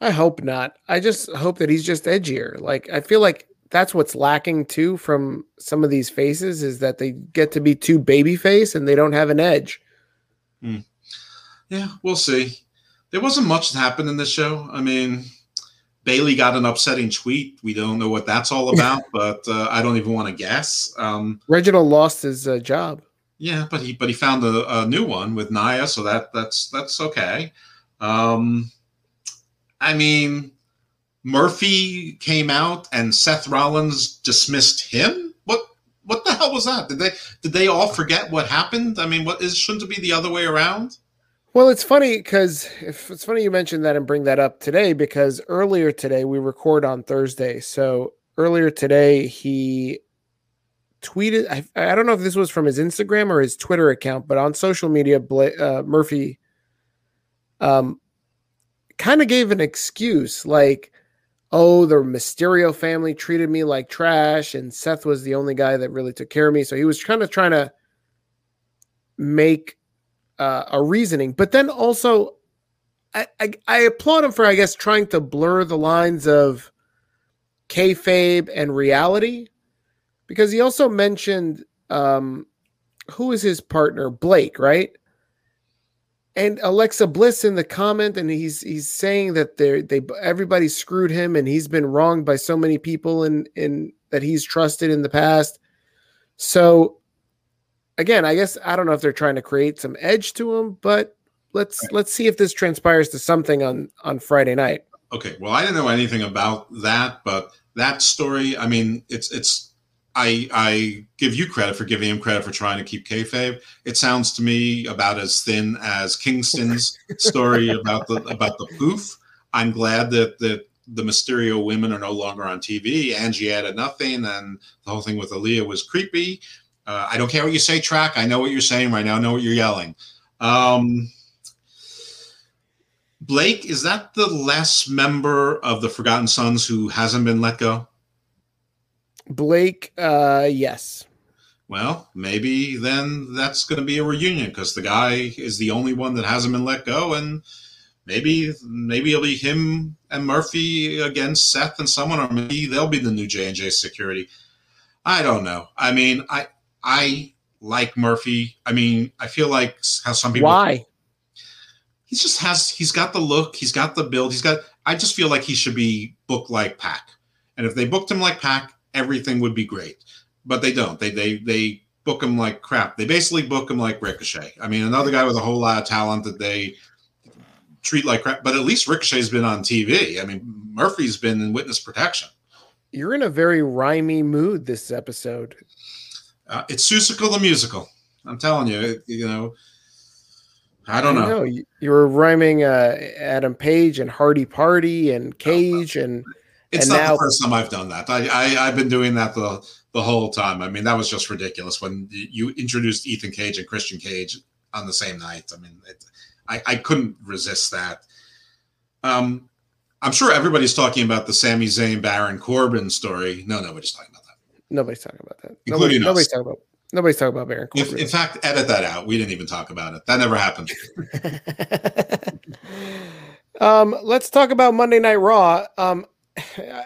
I hope not. I just hope that he's just edgier. Like I feel like that's what's lacking too from some of these faces is that they get to be too baby face and they don't have an edge.
Hmm. Yeah, we'll see. There wasn't much that happened in this show. I mean, Bayley got an upsetting tweet. We don't know what that's all about, but uh, I don't even want to guess. Um,
Reginald lost his uh, job.
Yeah, but he but he found a, a, new one with Nia, so that that's that's okay. Um, I mean, Murphy came out and Seth Rollins dismissed him. What what the hell was that? Did they did they all forget what happened? I mean, what is shouldn't it be the other way around?
Well, it's funny because it's funny you mentioned that and bring that up today because earlier today we record on Thursday. So earlier today he tweeted. I, I don't know if this was from his Instagram or his Twitter account, but on social media, uh, Murphy um kind of gave an excuse like oh, the Mysterio family treated me like trash, and Seth was the only guy that really took care of me. So he was kind of trying to make uh, a reasoning, but then also, I, I, I applaud him for, I guess, trying to blur the lines of kayfabe and reality, because he also mentioned um, who is his partner, Blake, right? and Alexa Bliss in the comment, and he's he's saying that they they everybody screwed him, and he's been wronged by so many people, in in that he's trusted in the past. So, again, I guess I don't know if they're trying to create some edge to him, but let's right. let's see if this transpires to something on on Friday night.
Okay, well, I didn't know anything about that, but that story, I mean, it's it's I I give you credit for giving him credit for trying to keep kayfabe. It sounds to me about as thin as Kingston's story about the about the poof. I'm glad that that the Mysterio women are no longer on TV. Angie added nothing, and the whole thing with Aalyah was creepy. Uh, I don't care what you say, track. I know what you're saying right now. I know what you're yelling. Um, Blake, is that the last member of the Forgotten Sons who hasn't been let go?
Blake, uh, yes.
Well, maybe then that's going to be a reunion because the guy is the only one that hasn't been let go, and maybe maybe it'll be him and Murphy against Seth and someone, or maybe they'll be the new J and J security. I don't know. I mean, I I like Murphy. I mean, I feel like how some people
why
he just has he's got the look, he's got the build, he's got. I just feel like he should be booked like Pac, and if they booked him like Pac, everything would be great. But they don't. They they they book him like crap. They basically book him like Ricochet. I mean, another guy with a whole lot of talent that they treat like crap. But at least Ricochet's been on TV. I mean, Murphy's been in witness protection.
You're in a very rhymy mood this episode.
Uh, it's Seussical the musical. I'm telling you, it, you know. I don't I know. know.
You were rhyming uh, Adam Page and Hardy Party and Cage and
it's and not now, the first time I've done that. I, I have been doing that the the whole time. I mean, that was just ridiculous when you introduced Ethan Cage and Christian Cage on the same night. I mean, it, I I couldn't resist that. Um, I'm sure everybody's talking about the Sami Zayn Baron Corbin story. No, nobody's talking.
Nobody's talking about that. Including Nobody, nobody's talking about. Nobody's talking about Baron Corbin.
If, in fact, edit that out. We didn't even talk about it. That never happened.
um, let's talk about Monday Night Raw. Um,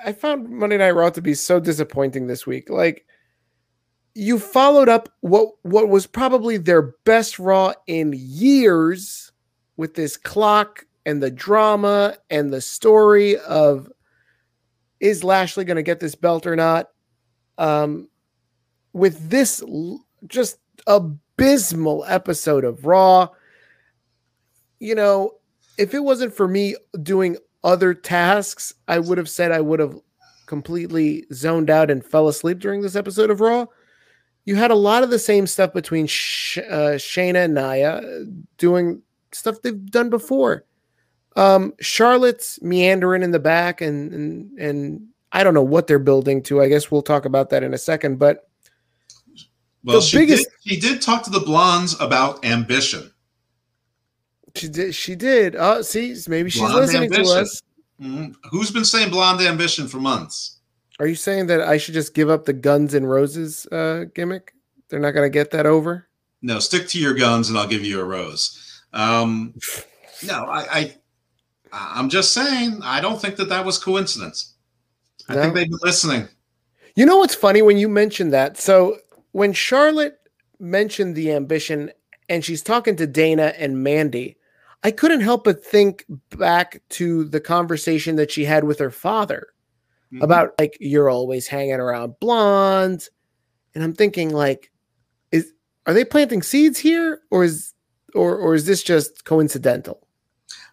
I found Monday Night Raw to be so disappointing this week. Like you followed up what what was probably their best Raw in years with this clock and the drama and the story of is Lashley going to get this belt or not? Um, with this just abysmal episode of Raw, you know, if it wasn't for me doing other tasks, I would have said I would have completely zoned out and fell asleep during this episode of Raw. you had a lot of the same stuff between Sh- uh, Shayna and Nia doing stuff they've done before. Um, Charlotte's meandering in the back, and and and I don't know what they're building to. I guess we'll talk about that in a second. But
well, she biggest, did, she did talk to the blondes about ambition.
She did. She did. Oh, see, maybe she's blonde listening ambition. to us.
Mm-hmm. Who's been saying blonde ambition for months?
Are you saying that I should just give up the guns and roses uh, gimmick? They're not going to get that over.
No, stick to your guns, and I'll give you a rose. Um, no, I, I, I'm just saying. I don't think that that was coincidence. I no. think they've been listening.
You know what's funny when you mentioned that? So when Charlotte mentioned the ambition, and she's talking to Dana and Mandy, I couldn't help but think back to the conversation that she had with her father mm-hmm. about like you're always hanging around blondes, and I'm thinking like, is are they planting seeds here, or is or or is this just coincidental?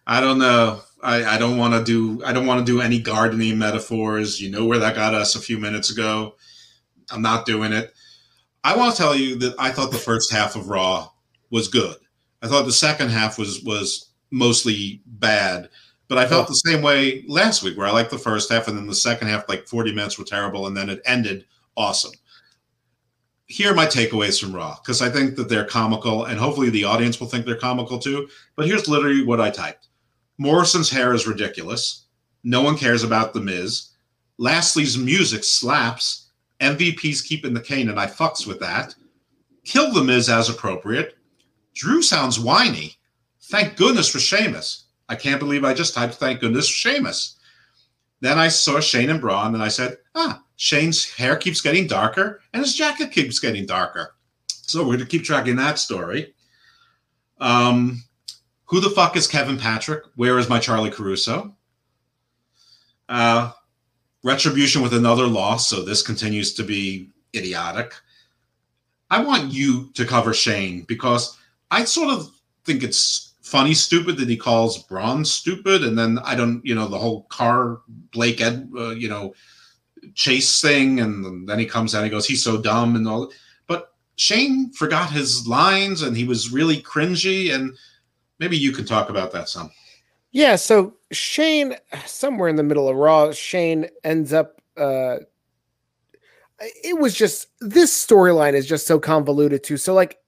I don't know. I, I don't want to do I don't want to do any gardening metaphors. You know where that got us a few minutes ago. I'm not doing it. I want to tell you that I thought the first half of Raw was good. I thought the second half was was mostly bad. But I felt oh. the same way last week, where I liked the first half, and then the second half, like 40 minutes, were terrible, and then it ended awesome. Here are my takeaways from Raw, because I think that they're comical, and hopefully the audience will think they're comical too. But here's literally what I typed Morrison's hair is ridiculous. No one cares about The Miz. Lashley's music slaps. MVP's keeping the cane, and I fucks with that. Kill The Miz as appropriate. Drew sounds whiny. Thank goodness for Sheamus. I can't believe I just typed thank goodness for Sheamus. Then I saw Shane and Braun and I said, ah, Shane's hair keeps getting darker and his jacket keeps getting darker. So we're going to keep tracking that story. Um, who the fuck is Kevin Patrick? Where is my Charlie Caruso? Uh, retribution with another loss. So this continues to be idiotic. I want you to cover Shane because I sort of think it's funny stupid that he calls Braun stupid, and then I don't, you know, the whole car Blake Ed, uh, you know, chase thing, and then he comes out and he goes, he's so dumb and all. But Shane forgot his lines, and he was really cringy, and maybe you can talk about that some.
Yeah, so Shane, somewhere in the middle of Raw, Shane ends up. uh It was just this storyline is just so convoluted too. So like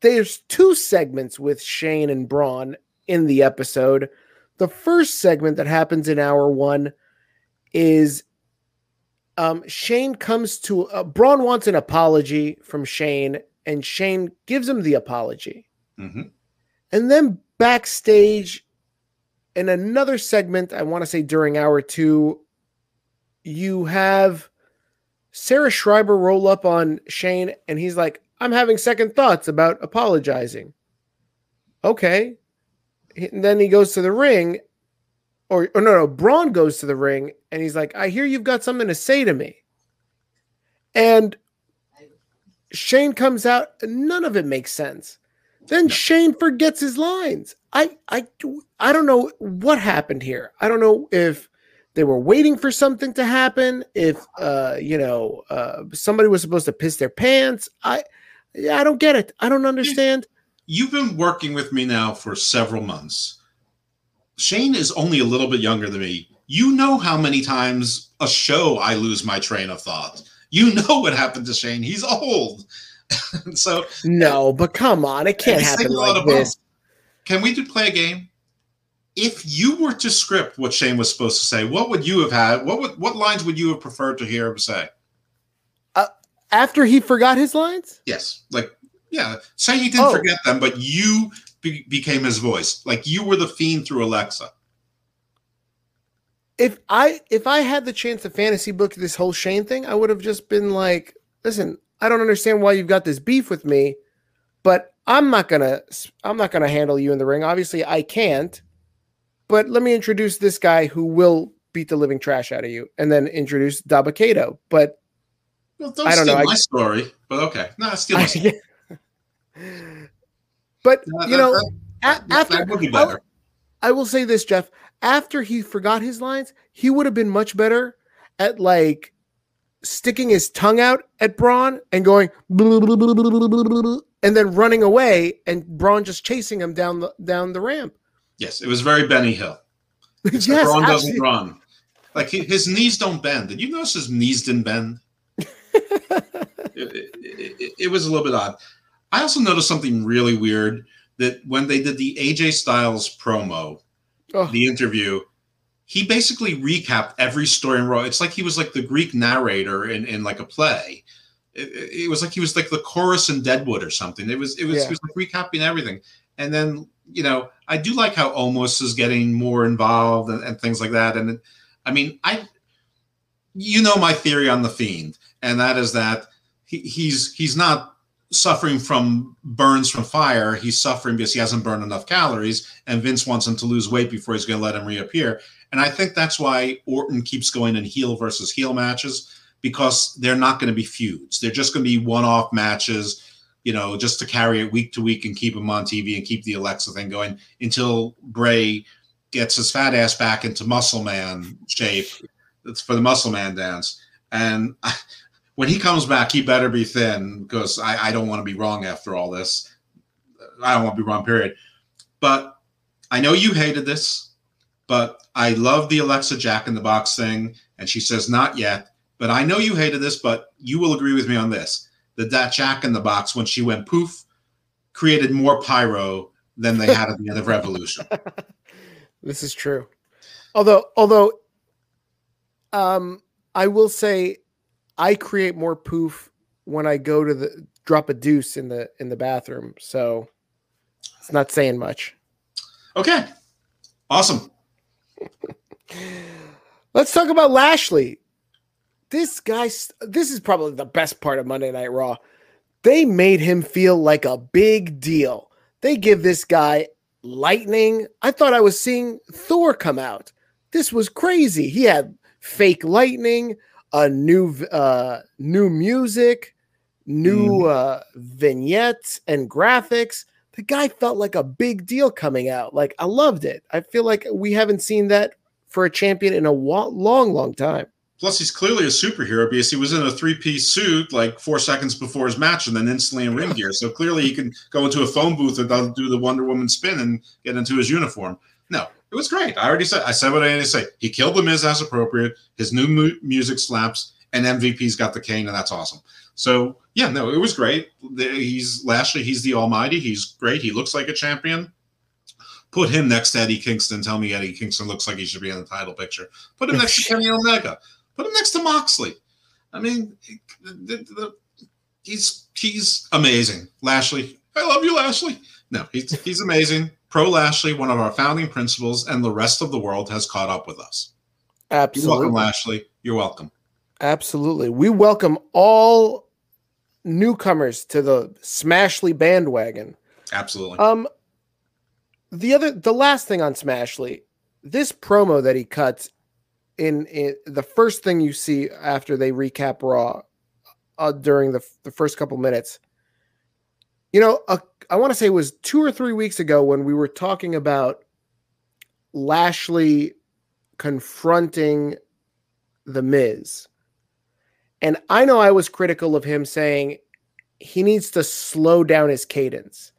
there's two segments with Shane and Braun in the episode. The first segment that happens in hour one is um, Shane comes to uh, Braun wants an apology from Shane, and Shane gives him the apology. Mm-hmm. And then backstage, in another segment, I want to say during hour two, you have Sarah Schreiber roll up on Shane, and he's like, I'm having second thoughts about apologizing. Okay. And then he goes to the ring, or, or no, no, Braun goes to the ring and he's like, I hear you've got something to say to me. And Shane comes out, none of it makes sense. Then Shane forgets his lines. I I I don't know what happened here. I don't know if they were waiting for something to happen, if uh you know uh somebody was supposed to piss their pants. I yeah, I don't get it. I don't understand.
You've been working with me now for several months. Shane is only a little bit younger than me. You know how many times a show I lose my train of thought. You know what happened to Shane. He's old. so
No, but come on, it can't happen like this.
Can we do play a game? If you were to script what Shane was supposed to say, what would you have had? What would what lines would you have preferred to hear him say?
Uh, after he forgot his lines?
Yes. Like, yeah. Say he didn't oh. forget them, but you be- became his voice. Like you were the fiend through Alexa.
If I if I had the chance to fantasy book this whole Shane thing, I would have just been like, listen, I don't understand why you've got this beef with me, but I'm not gonna I'm not gonna handle you in the ring. Obviously, I can't. But let me introduce this guy who will beat the living trash out of you, and then introduce Dabba-Kato. But
well, don't I don't steal know. my I, story, but okay. No, steal my story.
but you know, that, after would be. I, I will say this, Jeff. After he forgot his lines, he would have been much better at like sticking his tongue out at Braun and going and then running away and Braun just chasing him down the down the ramp.
Yes, it was very Benny Hill. yes, Braun doesn't run. Like his knees don't bend. Did you notice his knees didn't bend? it, it, it, it was a little bit odd. I also noticed something really weird that when they did the AJ Styles promo, oh. the interview, he basically recapped every story in Raw. It's like he was like the Greek narrator in, in like a play. It, it, was like he was like the chorus in Deadwood or something. It was it was, yeah. was like recapping everything. And then you know I do like how Omos is getting more involved and, and things like that. And I mean I, you know my theory on the Fiend, and that is that he, he's he's not suffering from burns from fire. He's suffering because he hasn't burned enough calories, and Vince wants him to lose weight before he's going to let him reappear. And I think that's why Orton keeps going in heel versus heel matches because they're not going to be feuds. They're just going to be one-off matches, you know, just to carry it week to week and keep them on TV and keep the Alexa thing going until Bray gets his fat ass back into muscle man shape. For the muscle man dance. And when he comes back, he better be thin because I, I don't want to be wrong after all this. I don't want to be wrong, period. But I know you hated this, but I love the Alexa Jack in the Box thing. And she says, not yet. But I know you hated this, but you will agree with me on this. That that Jack in the Box, when she went poof, created more pyro than they had at the end of Revolution.
this is true. Although, although, um, I will say I create more poof when I go to the drop a deuce in the in the bathroom. So it's not saying much.
Okay. Awesome.
Let's talk about Lashley. This guy this is probably the best part of Monday Night Raw. They made him feel like a big deal. They give this guy lightning. I thought I was seeing Thor come out. This was crazy. He had fake lightning a new uh, new music, new mm. uh, vignettes and graphics. The guy felt like a big deal coming out. Like I loved it. I feel like we haven't seen that for a champion in a wa- long, long time.
Plus, he's clearly a superhero because he was in a three-piece suit like four seconds before his match, and then instantly in ring gear. So clearly, he can go into a phone booth and do the Wonder Woman spin and get into his uniform. No, it was great. I already said I said what I had to say. He killed the Miz as appropriate. His new mu- music slaps, and MVP's got the cane, and that's awesome. So yeah, no, it was great. He's Lashley. He's the Almighty. He's great. He looks like a champion. Put him next to Eddie Kingston. Tell me Eddie Kingston looks like he should be in the title picture. Put him next to Kenny Omega. Put him next to Moxley. I mean, the, the, he's he's amazing. Lashley, I love you, Lashley. No, he's he's amazing. Pro Lashley, one of our founding principles, and the rest of the world has caught up with us.
Absolutely.
You're welcome, Lashley. You're welcome.
Absolutely. We welcome all newcomers to the Smashly bandwagon.
Absolutely.
Um the other the last thing on Smashly, this promo that he cuts in, in the first thing you see after they recap Raw uh, during the, the first couple minutes. You know, I want to say it was two or three weeks ago when we were talking about Lashley confronting The Miz. And I know I was critical of him saying he needs to slow down his cadence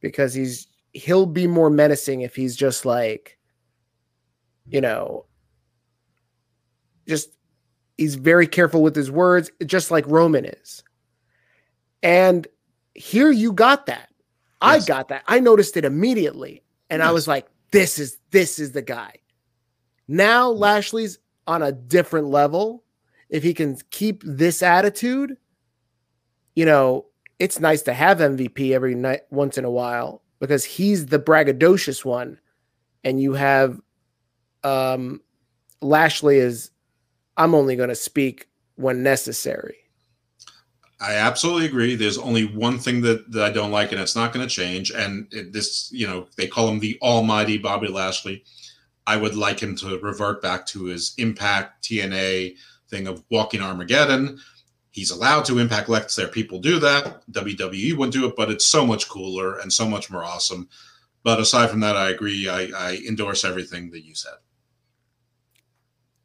because he's he'll be more menacing if he's just like you know just he's very careful with his words just like Roman is. And here you got that. I got that. I noticed it immediately. And yes. I was like, this is this is the guy. Now mm. Lashley's on a different level. If he can keep this attitude, you know, it's nice to have MVP every night once in a while because he's the braggadocious one. And you have um Lashley is I'm only going to speak when necessary.
I absolutely agree. There's only one thing that, that I don't like, and it's not going to change. And it, this, you know, they call him the Almighty Bobby Lashley. I would like him to revert back to his Impact TNA thing of walking Armageddon. He's allowed to impact lets their people do that. WWE wouldn't do it, but it's so much cooler and so much more awesome. But aside from that, I agree. I, I endorse everything that you said.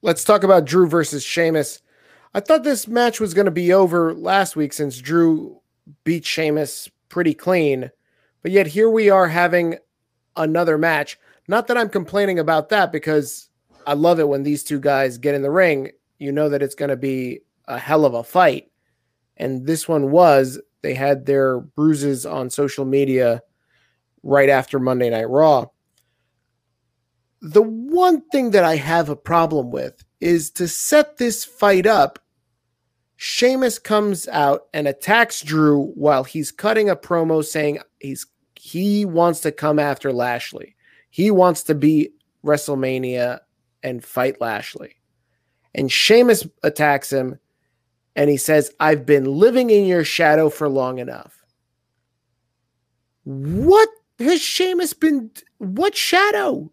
Let's talk about Drew versus Sheamus. I thought this match was going to be over last week since Drew beat Sheamus pretty clean, but yet here we are having another match. Not that I'm complaining about that because I love it when these two guys get in the ring. You know that it's going to be a hell of a fight. And this one was, they had their bruises on social media right after Monday Night Raw. The one thing that I have a problem with is to set this fight up. Sheamus comes out and attacks Drew while he's cutting a promo saying he's he wants to come after Lashley. He wants to be WrestleMania and fight Lashley. And Sheamus attacks him and he says, I've been living in your shadow for long enough. What has Sheamus been? What shadow?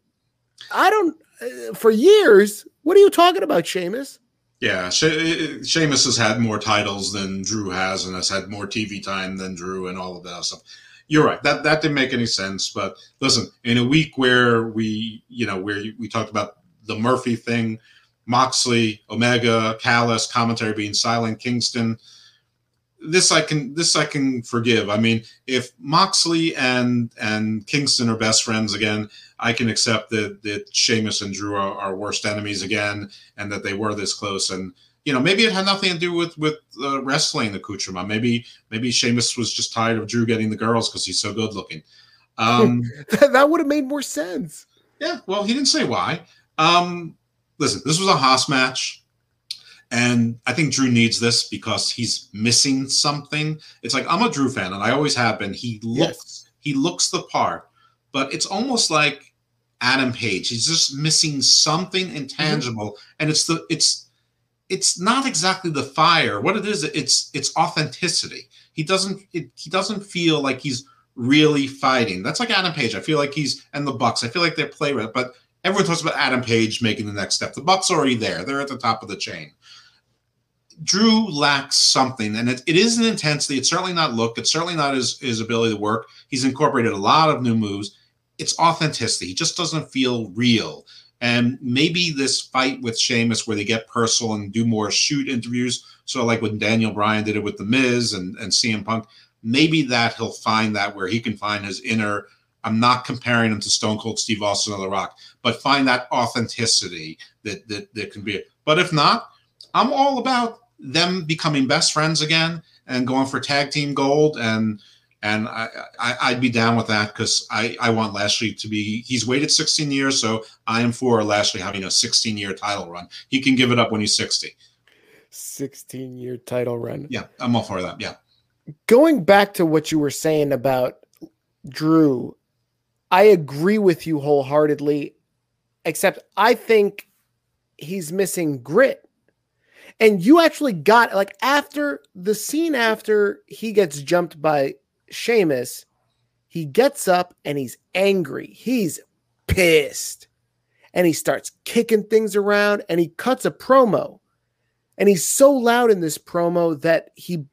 I don't, uh, for years. What are you talking about, Sheamus?
Yeah, she- Sheamus has had more titles than Drew has, and has had more TV time than Drew, and all of that stuff. You're right. That that didn't make any sense. But listen, in a week where we, you know, where we talked about the Murphy thing, Moxley, Omega, Callis, commentary being silent, Kingston. This I can this I can forgive. I mean, if Moxley and and Kingston are best friends again, I can accept that that Sheamus and Drew are, are worst enemies again, and that they were this close. And you know, maybe it had nothing to do with with uh, wrestling accoutrement. Maybe maybe Sheamus was just tired of Drew getting the girls because he's so good looking. Um,
that would have made more sense.
Yeah, well, he didn't say why. Um, listen, this was a Haas match. And I think Drew needs this because he's missing something. It's like I'm a Drew fan, and I always have been. He looks yes. he looks the part, but it's almost like Adam Page. He's just missing something intangible, mm-hmm. and it's the it's it's not exactly the fire. What it is, it's it's authenticity. He doesn't it, he doesn't feel like he's really fighting. That's like Adam Page. I feel like he's and the Bucks. I feel like they're play but everyone talks about Adam Page making the next step. The Bucks already there. They're at the top of the chain. Drew lacks something, and it, it is an intensity. It's certainly not look. It's certainly not his, his ability to work. He's incorporated a lot of new moves. It's authenticity. He just doesn't feel real. And maybe this fight with Sheamus, where they get personal and do more shoot interviews, so like when Daniel Bryan did it with The Miz and, and CM Punk, maybe that he'll find that where he can find his inner I'm not comparing him to Stone Cold Steve Austin or The Rock, but find that authenticity that that, that can be. But if not, I'm all about them becoming best friends again and going for tag team gold and and I, I would be down with that because I I want Lashley to be he's waited 16 years so I am for Lashley having a 16 year title run. He can give it up when he's 60.
16 year title run.
Yeah, I'm all for that. Yeah.
Going back to what you were saying about Drew I agree with you wholeheartedly, except I think he's missing grit. And you actually got like after the scene after he gets jumped by Sheamus, he gets up and he's angry. He's pissed. And he starts kicking things around and he cuts a promo. And he's so loud in this promo that he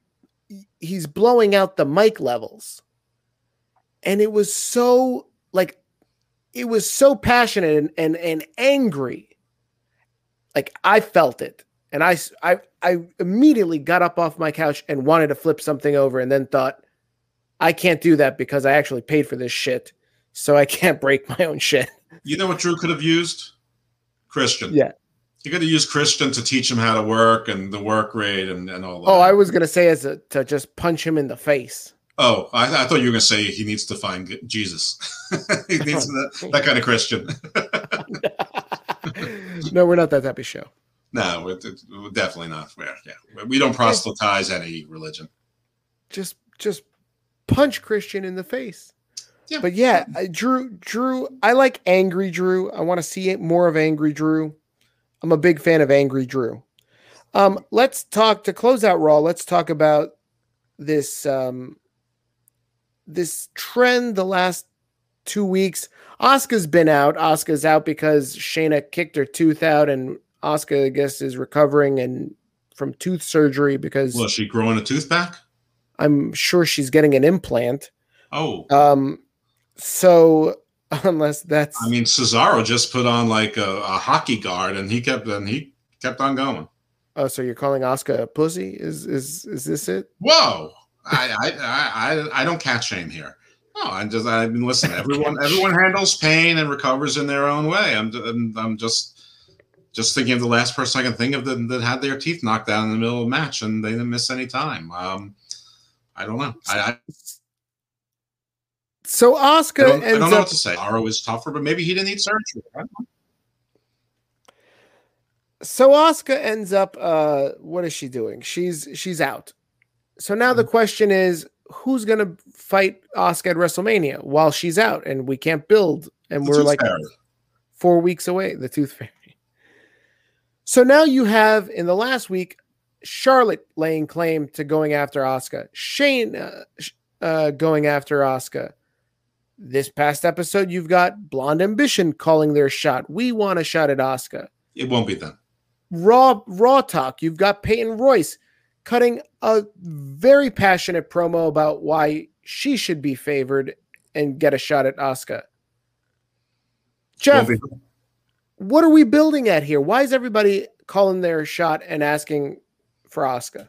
he's blowing out the mic levels. And it was so like it was so passionate and, and and angry. Like I felt it. And I, I I immediately got up off my couch and wanted to flip something over and then thought, I can't do that because I actually paid for this shit. So I can't break my own shit.
You know what Drew could have used? Christian.
Yeah.
You got to use Christian to teach him how to work and the work rate and, and all oh, that.
Oh, I was gonna say as a, to just punch him in the face.
Oh, I, I, thought you were going to say he needs to find Jesus. he needs that, that kind of Christian.
no, we're not that type of show.
No, it, it, definitely not. Yeah, we don't proselytize any religion.
Just, just punch Christian in the face. Yeah. But yeah, Drew, Drew, I like angry Drew. I want to see more of angry Drew. I'm a big fan of angry Drew. Um, let's talk to close out Raw. Let's talk about this um, this trend the last two weeks. Asuka's been out. Asuka's out because Shayna kicked her tooth out, and Asuka, I guess, is recovering and from tooth surgery because.
Well, she growing a tooth back?
I'm sure she's getting an implant.
Oh.
Um. So unless that's.
I mean, Cesaro just put on like a, a hockey guard, and he kept and he kept on going.
Oh, so you're calling Asuka a pussy? Is is is this it?
Whoa! I I I I don't catch shame here. No, I just I mean, listen. Everyone everyone handles pain and recovers in their own way. I'm I'm just just thinking of the last person I can think of that, that had their teeth knocked out in the middle of a match and they didn't miss any time. Um, I don't know. I, I
so Oscar.
I don't, I don't know
up,
what to say. Aro is tougher, but maybe he didn't need surgery.
So Asuka ends up uh what is she doing? She's she's out. So now the mm-hmm. question is who's going to fight Asuka at WrestleMania while she's out and we can't build and the we're like fairy. 4 weeks away the Tooth Fairy. So now you have in the last week Charlotte laying claim to going after Asuka, Shane uh, uh, going after Asuka. This past episode, you've got Blonde Ambition calling their shot. We want a shot at Asuka.
It won't be them.
Raw Raw talk. You've got Peyton Royce cutting a very passionate promo about why she should be favored and get a shot at Asuka. Jeff, what are we building at here? Why is everybody calling their shot and asking for Asuka?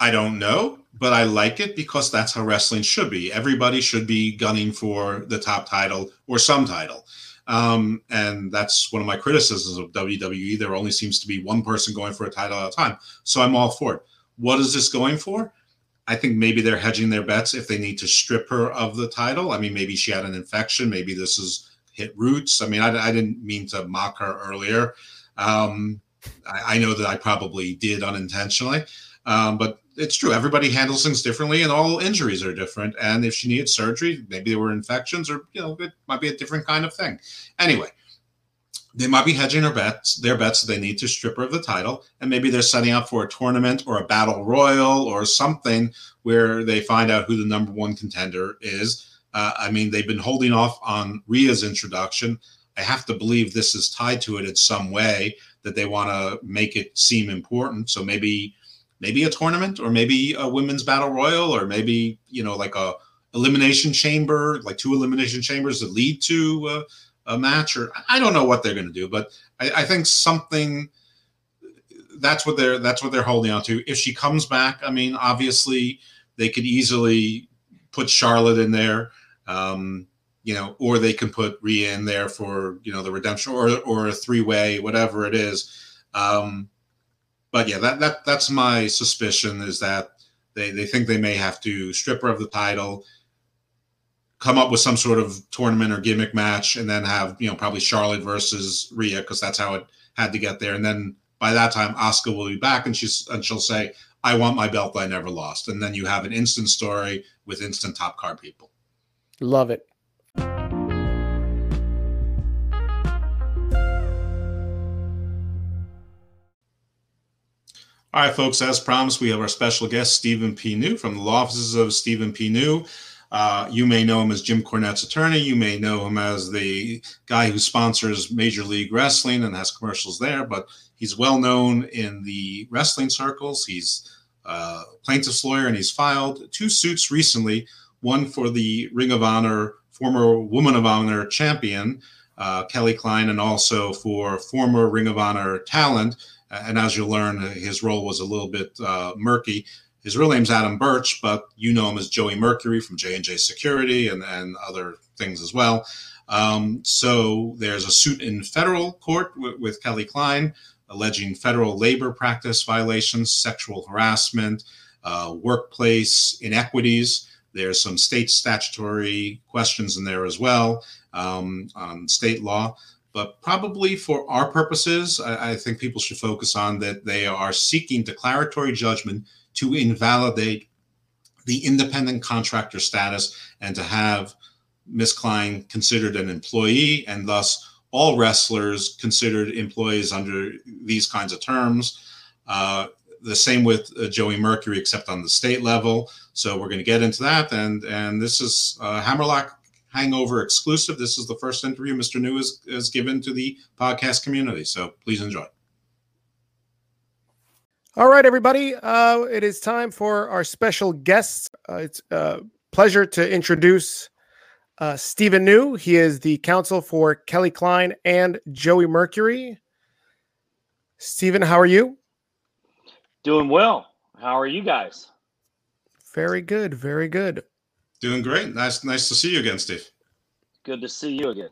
I don't know, but I like it because that's how wrestling should be. Everybody should be gunning for the top title or some title. Um, and that's one of my criticisms of WWE. There only seems to be one person going for a title at a time. So I'm all for it. What is this going for? I think maybe they're hedging their bets if they need to strip her of the title. I mean, maybe she had an infection. Maybe this is hit roots. I mean, I, I didn't mean to mock her earlier. Um, I, I, know that I probably did unintentionally, um, but it's true. Everybody handles things differently, and all injuries are different. And if she needed surgery, maybe there were infections, or you know, it might be a different kind of thing. Anyway, they might be hedging their bets. Their bets that they need to strip her of the title, and maybe they're setting up for a tournament or a battle royal or something where they find out who the number one contender is. Uh, I mean, they've been holding off on Rhea's introduction. I have to believe this is tied to it in some way that they want to make it seem important. So maybe maybe a tournament or maybe a women's battle royal or maybe you know like a elimination chamber like two elimination chambers that lead to a match or i don't know what they're going to do but I, I, think something that's what they're that's what they're holding on to. If she comes back i mean obviously they could easily put charlotte in there um, you know or they can put Rhea in there for you know the redemption or or a three way whatever it is. Um, but yeah, that that that's my suspicion is that they they think they may have to strip her of the title, come up with some sort of tournament or gimmick match, and then have you know probably Charlotte versus Rhea because that's how it had to get there, and then by that time Asuka will be back and she's and she'll say, "I want my belt I never lost," and then you have an instant story with instant top card people.
Love it.
All right, folks, as promised, we have our special guest, Stephen P. New from the law offices of Stephen P. New. Uh, you may know him as Jim Cornette's attorney. You may know him as the guy who sponsors Major League Wrestling and has commercials there, but he's well known in the wrestling circles. He's a plaintiff's lawyer and he's filed two suits recently one for the Ring of Honor, former Woman of Honor champion, uh, Kelly Klein, and also for former Ring of Honor talent and as you'll learn, his role was a little bit uh, murky. His real name's Adam Birch, but you know him as Joey Mercury from J and J Security and, and other things as well. Um, so there's a suit in federal court w- with Kelly Klein alleging federal labor practice violations, sexual harassment, uh, workplace inequities. There's some state statutory questions in there as well um, on state law. But probably for our purposes, I, I think people should focus on that they are seeking declaratory judgment to invalidate the independent contractor status and to have Miss Klein considered an employee and thus all wrestlers considered employees under these kinds of terms. Uh, the same with uh, Joey Mercury, except on the state level. So we're going to get into that, and and this is uh, Hammerlock Hangover exclusive. This is the first interview Mr. New has, has given to the podcast community. So please enjoy.
All right, everybody. Uh, it is time for our special guests. Uh, it's a pleasure to introduce uh, Stephen New. He is the counsel for Kelly Klein and Joey Mercury. Stephen, how are you?
Doing well. How are you guys?
Very good. Very good.
Doing great. Nice, nice to see you again, Steve.
Good to see you again.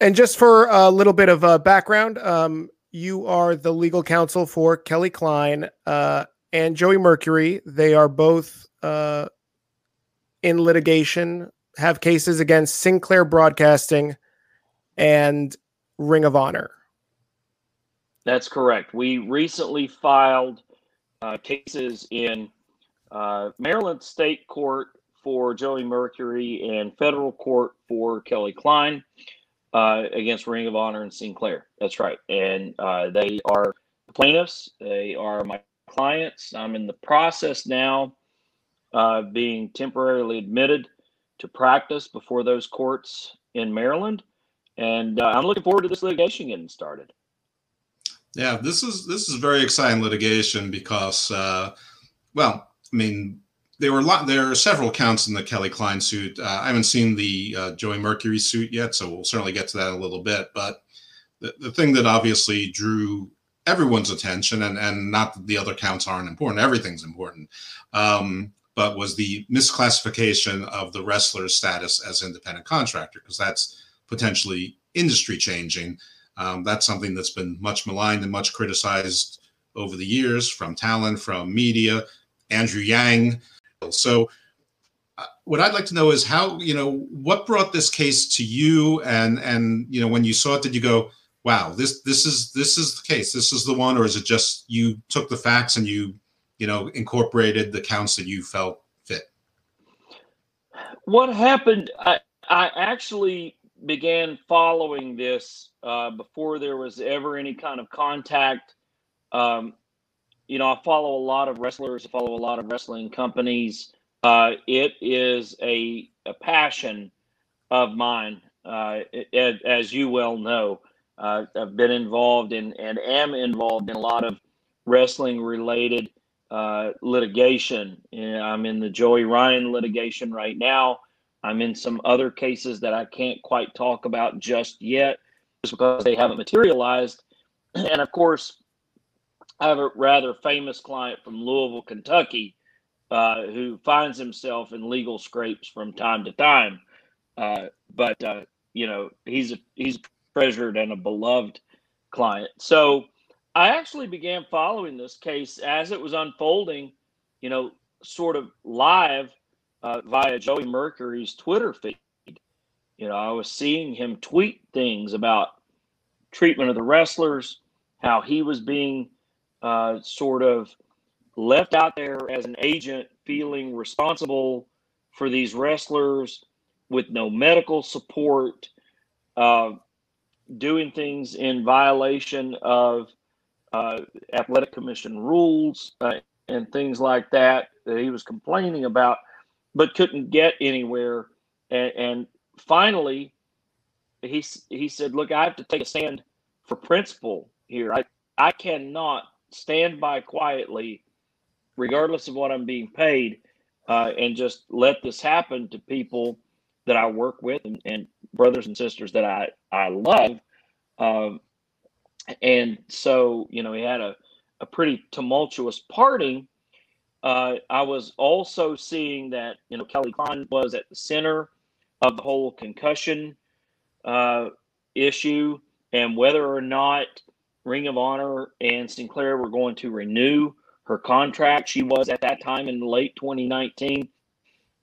And just for a little bit of uh, background, um, you are the legal counsel for Kelly Klein uh, and Joey Mercury. They are both uh, in litigation, have cases against Sinclair Broadcasting and Ring of Honor.
That's correct. We recently filed uh, cases in uh, Maryland State Court for Joey Mercury and federal court for Kelly Klein uh, against Ring of Honor and Sinclair. That's right. And uh, they are plaintiffs. They are my clients. I'm in the process now uh, being temporarily admitted to practice before those courts in Maryland. And uh, I'm looking forward to this litigation getting started.
Yeah, this is this is very exciting litigation because, uh, well, I mean, there were a lot. There are several counts in the Kelly Klein suit. Uh, I haven't seen the uh, Joey Mercury suit yet, so we'll certainly get to that in a little bit. But the, the thing that obviously drew everyone's attention, and and not that the other counts aren't important, everything's important, um, but was the misclassification of the wrestler's status as independent contractor, because that's potentially industry changing. Um, that's something that's been much maligned and much criticized over the years from talent, from media, Andrew Yang. So, uh, what I'd like to know is how you know what brought this case to you, and and you know when you saw it, did you go, "Wow, this this is this is the case, this is the one," or is it just you took the facts and you you know incorporated the counts that you felt fit?
What happened? I I actually began following this uh, before there was ever any kind of contact. Um, you know, I follow a lot of wrestlers, I follow a lot of wrestling companies. Uh, it is a, a passion of mine, uh, it, as you well know. Uh, I've been involved in and am involved in a lot of wrestling related uh, litigation. I'm in the Joey Ryan litigation right now. I'm in some other cases that I can't quite talk about just yet, just because they haven't materialized. And of course, I have a rather famous client from Louisville, Kentucky, uh, who finds himself in legal scrapes from time to time. Uh, but uh, you know, he's a he's treasured and a beloved client. So I actually began following this case as it was unfolding. You know, sort of live uh, via Joey Mercury's Twitter feed. You know, I was seeing him tweet things about treatment of the wrestlers, how he was being uh, sort of left out there as an agent, feeling responsible for these wrestlers with no medical support, uh, doing things in violation of uh, athletic commission rules uh, and things like that that he was complaining about but couldn't get anywhere. And, and finally, he he said, "Look, I have to take a stand for principle here. I I cannot stand by quietly, regardless of what I'm being paid, uh, and just let this happen to people that I work with and, and brothers and sisters that I I love." Um, and so, you know, he had a a pretty tumultuous parting uh, I was also seeing that you know Kelly Klein was at the center of the whole concussion uh, issue and whether or not Ring of Honor and Sinclair were going to renew her contract. She was at that time in late 2019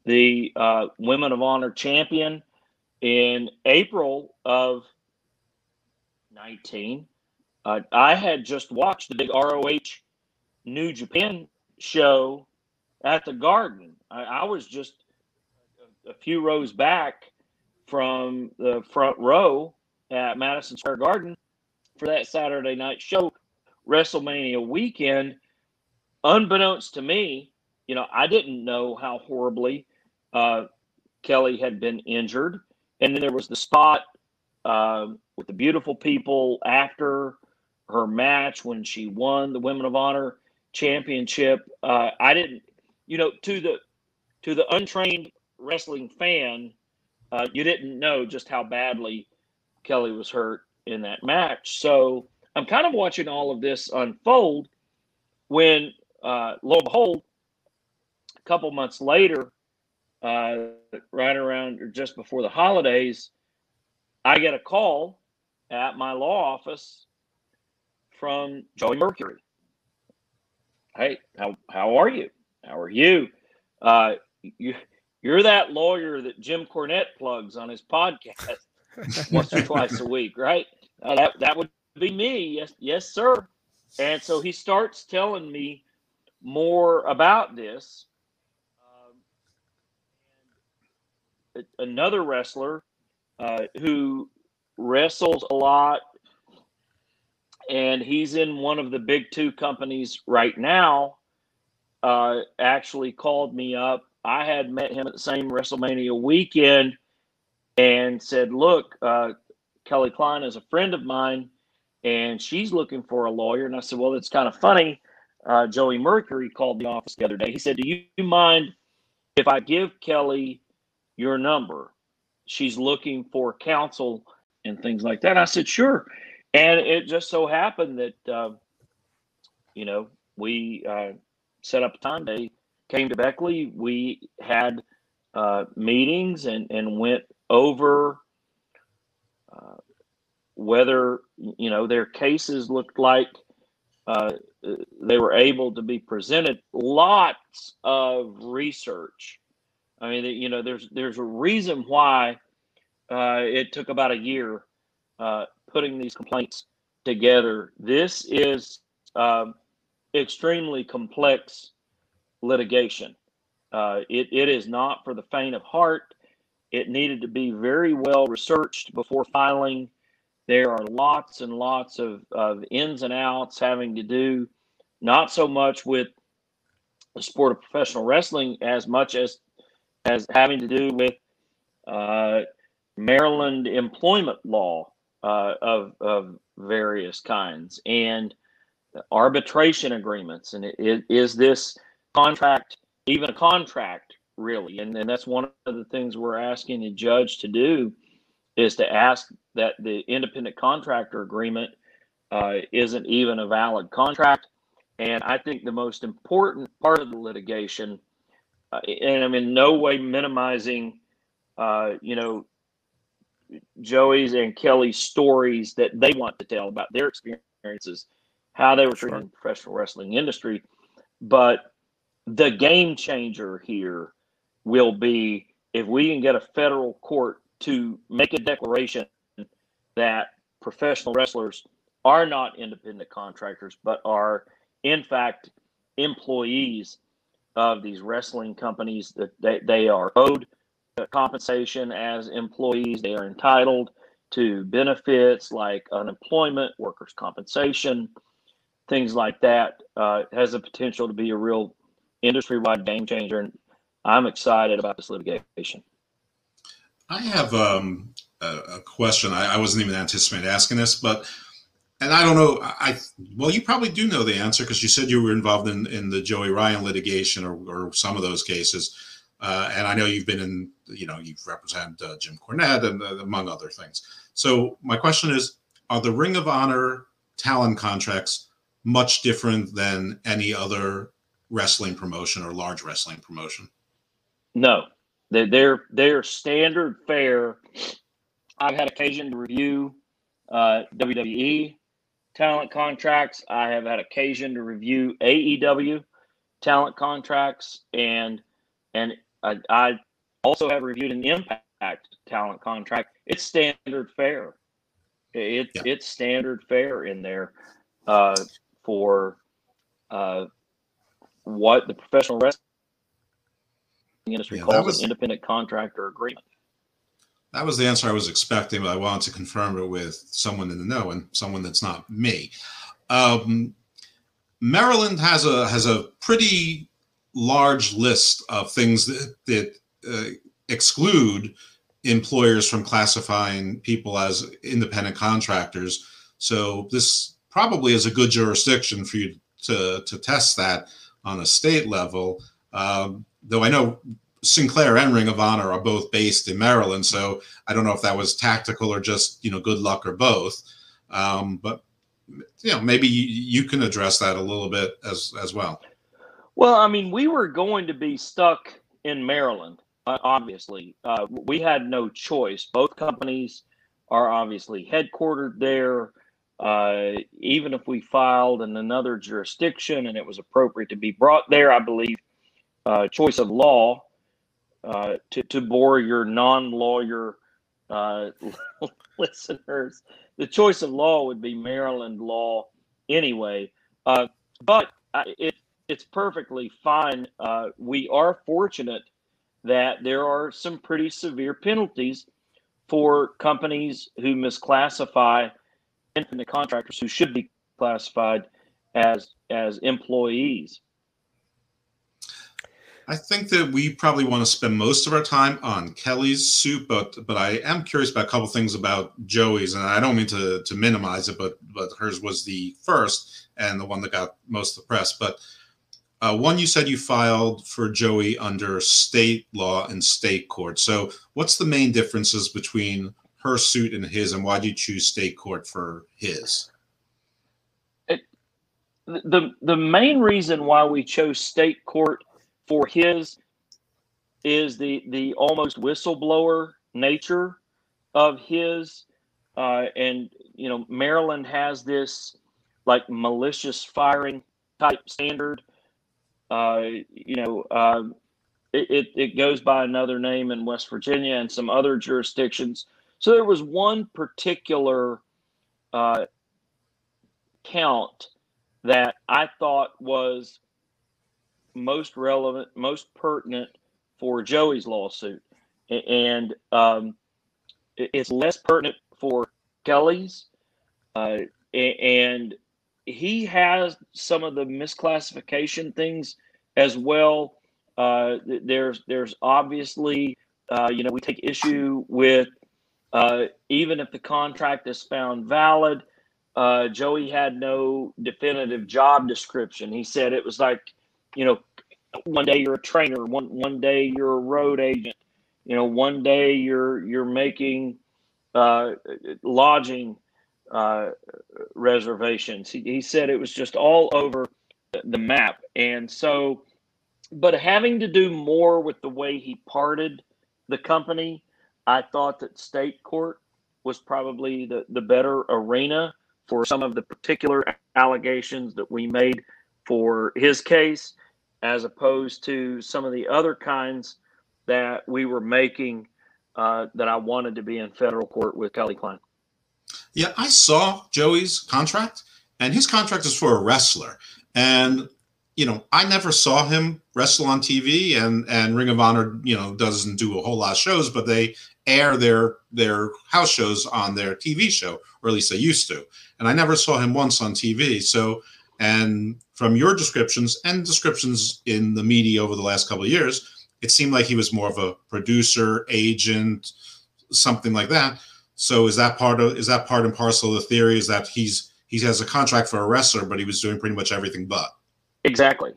the uh, Women of Honor champion. In April of 19, uh, I had just watched the big ROH New Japan show at the Garden. I, I was just a, a few rows back from the front row at Madison Square Garden for that Saturday night show, WrestleMania weekend. Unbeknownst to me, you know, I didn't know how horribly uh, Kelly had been injured. And then there was the spot uh, with the beautiful people after her match when she won the Women of Honor championship. Uh, I didn't, you know, to the to the untrained wrestling fan, uh, you didn't know just how badly Kelly was hurt in that match. So I'm kind of watching all of this unfold when, uh, lo and behold, a couple months later, uh, right around or just before the holidays, I get a call at my law office from Joey Mercury. Hey, how how are you? How are you? Uh, you you're that lawyer that Jim Cornette plugs on his podcast once or twice a week, right? Uh, that that would be me. Yes, yes, sir. And so he starts telling me more about this. Um, another wrestler uh, who wrestles a lot, and he's in one of the big two companies right now. Uh, actually called me up. I had met him at the same WrestleMania weekend and said, "Look, uh, Kelly Klein is a friend of mine, and she's looking for a lawyer." And I said, "Well, it's kind of funny." Uh, Joey Mercury called the office the other day. He said, "Do you mind if I give Kelly your number? She's looking for counsel and things like that." I said, "Sure." And it just so happened that uh, you know we uh, set up a time. They came to Beckley. We had uh, meetings and and went over uh, whether you know their cases looked like uh, they were able to be presented. Lots of research. I mean, you know, there's there's a reason why uh, it took about a year uh, putting these complaints together. This is um, extremely complex litigation. Uh, it, it is not for the faint of heart. It needed to be very well researched before filing. There are lots and lots of, of ins and outs having to do not so much with the sport of professional wrestling as much as as having to do with uh, Maryland employment law uh, of, of various kinds and arbitration agreements. And it, it, is this contract even a contract really? And, and that's one of the things we're asking the judge to do is to ask that the independent contractor agreement uh, isn't even a valid contract. And I think the most important part of the litigation, uh, and I'm in no way minimizing, uh, you know, Joey's and Kelly's stories that they want to tell about their experiences, how they were treated in the professional wrestling industry. But the game changer here will be if we can get a federal court to make a declaration that professional wrestlers are not independent contractors, but are in fact employees of these wrestling companies that they, they are owed compensation as employees. They are entitled to benefits like unemployment, workers' compensation, things like that. Uh, has the potential to be a real industry wide game changer. And I'm excited about this litigation.
I have um, a, a, question. I, I, wasn't even anticipating asking this, but and I don't know. I well, you probably do know the answer because you said you were involved in, in the Joey Ryan litigation or, or some of those cases. Uh, and I know you've been in, you know, you've represented uh, Jim Cornette and uh, among other things. So my question is, are the Ring of Honor talent contracts much different than any other wrestling promotion or large wrestling promotion?
No, they're they're, they're standard fare. I've had occasion to review uh, WWE talent contracts. I have had occasion to review AEW talent contracts, and and I, I also have reviewed an Impact talent contract. It's standard fare. It, yeah. It's standard fare in there uh, for uh, what the professional wrestling industry yeah, calls was, an independent contractor agreement.
That was the answer I was expecting, but I wanted to confirm it with someone in the know and someone that's not me. Um, Maryland has a has a pretty large list of things that, that uh, exclude employers from classifying people as independent contractors. So this probably is a good jurisdiction for you to to test that on a state level. Um, though I know Sinclair and Ring of Honor are both based in Maryland, so I don't know if that was tactical or just you know good luck or both. Um, but you know, maybe you, you can address that a little bit as as well.
Well, I mean, we were going to be stuck in Maryland. Uh, obviously, uh, we had no choice. Both companies are obviously headquartered there. Uh, even if we filed in another jurisdiction and it was appropriate to be brought there, I believe uh, choice of law uh, to, to bore your non lawyer uh, listeners, the choice of law would be Maryland law anyway. Uh, but it, it's perfectly fine. Uh, we are fortunate that there are some pretty severe penalties for companies who misclassify independent contractors who should be classified as as employees.
I think that we probably want to spend most of our time on Kelly's suit, but but I am curious about a couple things about Joey's, and I don't mean to to minimize it, but but hers was the first and the one that got most of the press. But uh, one, you said you filed for Joey under state law and state court. So, what's the main differences between her suit and his, and why did you choose state court for his?
The the main reason why we chose state court for his is the the almost whistleblower nature of his, uh, and you know Maryland has this like malicious firing type standard uh, you know, uh, it, it goes by another name in West Virginia and some other jurisdictions. So there was one particular uh, count that I thought was most relevant, most pertinent for Joey's lawsuit, and um, it's less pertinent for Kelly's, uh, and he has some of the misclassification things as well. Uh, there's there's obviously uh, you know we take issue with uh, even if the contract is found valid. Uh, Joey had no definitive job description. He said it was like you know one day you're a trainer, one one day you're a road agent, you know one day you're you're making uh, lodging uh, reservations. He, he said it was just all over the map. And so, but having to do more with the way he parted the company, I thought that state court was probably the, the better arena for some of the particular allegations that we made for his case, as opposed to some of the other kinds that we were making uh, that I wanted to be in federal court with Kelly Klein.
Yeah, I saw Joey's contract, and his contract is for a wrestler. And you know, I never saw him wrestle on TV, and and Ring of Honor, you know, doesn't do a whole lot of shows, but they air their their house shows on their TV show, or at least they used to. And I never saw him once on TV. So, and from your descriptions and descriptions in the media over the last couple of years, it seemed like he was more of a producer, agent, something like that. So is that part of is that part and parcel of the theory? Is that he's he has a contract for a wrestler, but he was doing pretty much everything but.
Exactly.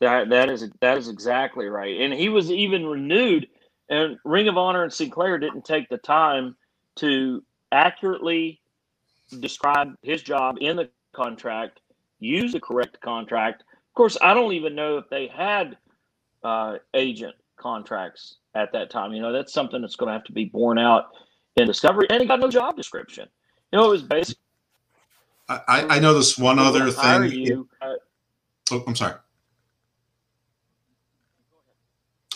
That that is that is exactly right. And he was even renewed. And Ring of Honor and Sinclair didn't take the time to accurately describe his job in the contract, use the correct contract. Of course, I don't even know if they had uh, agent contracts at that time. You know, that's something that's going to have to be borne out in Discovery, and he got no job description. You know, it was basically.
I, I know this one other thing. You, uh, oh, I'm sorry.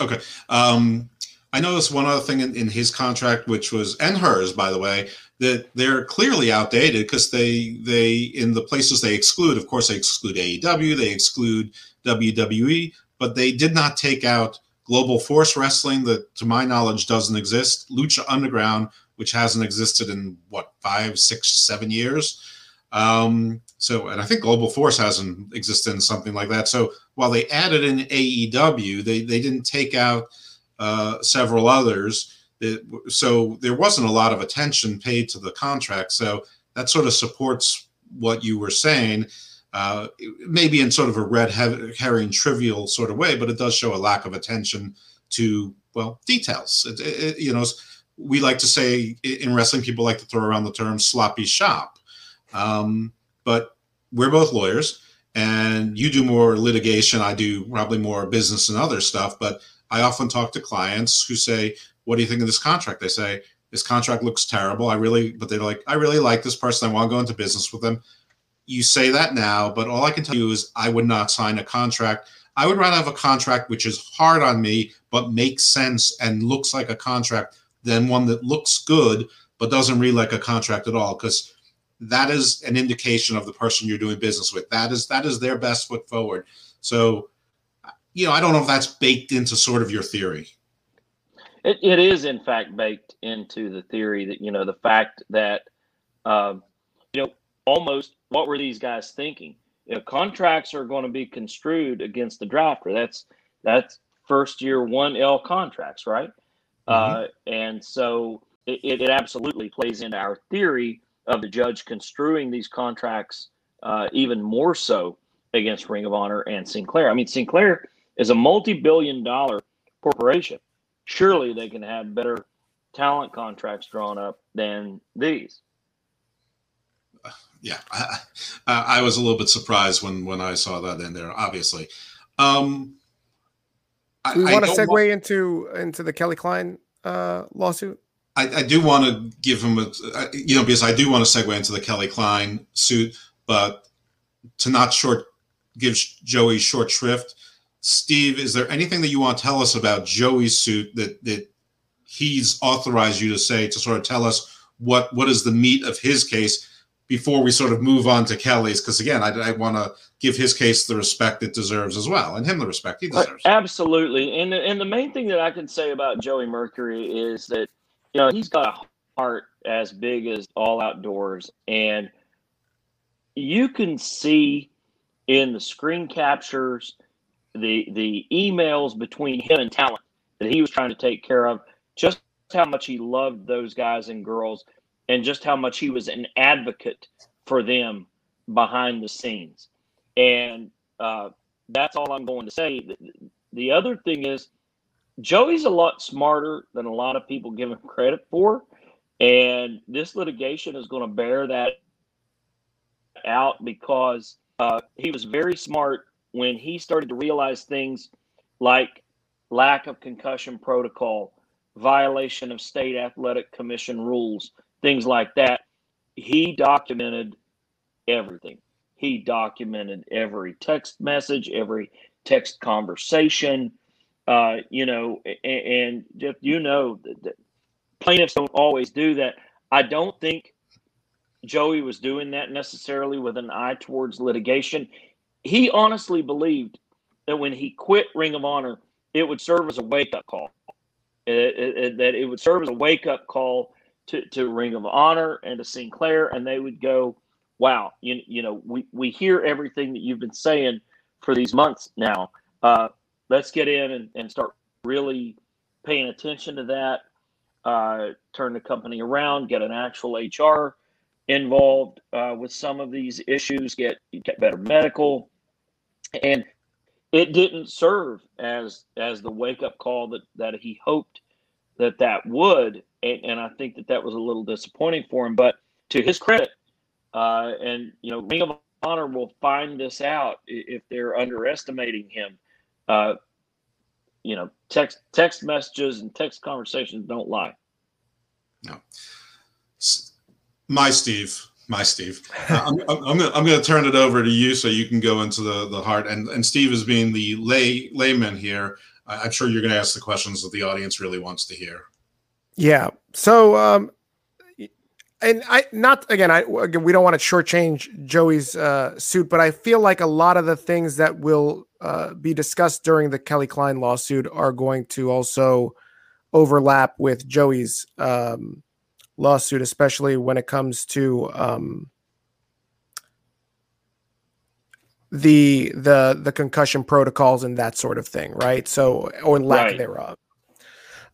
Okay. Um, I noticed one other thing in, in his contract, which was and hers, by the way, that they're clearly outdated because they they in the places they exclude, of course, they exclude AEW, they exclude WWE, but they did not take out Global Force Wrestling, that to my knowledge doesn't exist, Lucha Underground, which hasn't existed in what five, six, seven years. Um, so, and I think Global Force hasn't existed in something like that. So, while they added in AEW, they they didn't take out uh, several others. It, so there wasn't a lot of attention paid to the contract. So that sort of supports what you were saying, uh, maybe in sort of a red herring trivial sort of way, but it does show a lack of attention to well details. It, it, you know, we like to say in wrestling, people like to throw around the term sloppy shop. Um, but we're both lawyers and you do more litigation. I do probably more business and other stuff, but I often talk to clients who say, What do you think of this contract? They say, This contract looks terrible. I really, but they're like, I really like this person. I want to go into business with them. You say that now, but all I can tell you is I would not sign a contract. I would rather have a contract which is hard on me, but makes sense and looks like a contract than one that looks good, but doesn't read like a contract at all. Because that is an indication of the person you're doing business with. That is that is their best foot forward. So, you know, I don't know if that's baked into sort of your theory.
It, it is, in fact, baked into the theory that you know the fact that um, you know almost what were these guys thinking? You know, contracts are going to be construed against the drafter. That's that's first year one L contracts, right? Mm-hmm. Uh, and so it, it absolutely plays into our theory of the judge construing these contracts uh, even more so against Ring of Honor and Sinclair. I mean, Sinclair is a multi-billion dollar corporation. Surely they can have better talent contracts drawn up than these.
Yeah, I, I was a little bit surprised when when I saw that in there. Obviously, um,
do we want to segue want... into into the Kelly Klein uh, lawsuit?
I, I, do want to give him a, you know, because I do want to segue into the Kelly Klein suit, but to not short give Joey short shrift. Steve, is there anything that you want to tell us about Joey's suit that that he's authorized you to say to sort of tell us what what is the meat of his case before we sort of move on to Kelly's? Because again, I, I want to give his case the respect it deserves as well, and him the respect he uh, deserves.
Absolutely, and the, and the main thing that I can say about Joey Mercury is that you know, he's got a heart as big as all outdoors. And you can see in the screen captures, the the emails between him and talent that he was trying to take care of, just how much he loved those guys and girls, and just how much he was an advocate for them behind the scenes. And uh, that's all I'm going to say. The other thing is, Joey's a lot smarter than a lot of people give him credit for. And this litigation is going to bear that out because uh, he was very smart when he started to realize things like lack of concussion protocol, violation of state athletic commission rules, things like that. He documented everything. He documented every text message, every text conversation, uh, you know, and, and you know, the, plaintiffs don't always do that. I don't think Joey was doing that necessarily with an eye towards litigation. He honestly believed that when he quit Ring of Honor, it would serve as a wake up call. It, it, it, that it would serve as a wake up call to, to Ring of Honor and to Sinclair, and they would go, "Wow, you, you know, we, we hear everything that you've been saying for these months now. Uh, let's get in and, and start really paying attention to that. Uh, turn the company around, get an actual HR involved uh, with some of these issues, get get better medical, and it didn't serve as as the wake up call that that he hoped that that would, and, and I think that that was a little disappointing for him. But to his credit, uh, and you know, Ring of Honor will find this out if they're underestimating him uh, you know, text text messages and text conversations don't lie.
No. My Steve, my Steve. Uh, I'm, I'm, gonna I'm gonna turn it over to you so you can go into the the heart. And and Steve is being the lay layman here. I'm sure you're gonna ask the questions that the audience really wants to hear.
Yeah. So um, and I not again. I again, we don't want to shortchange Joey's uh, suit, but I feel like a lot of the things that will uh, be discussed during the Kelly Klein lawsuit are going to also overlap with Joey's um, lawsuit, especially when it comes to um, the the the concussion protocols and that sort of thing, right? So or lack right. thereof.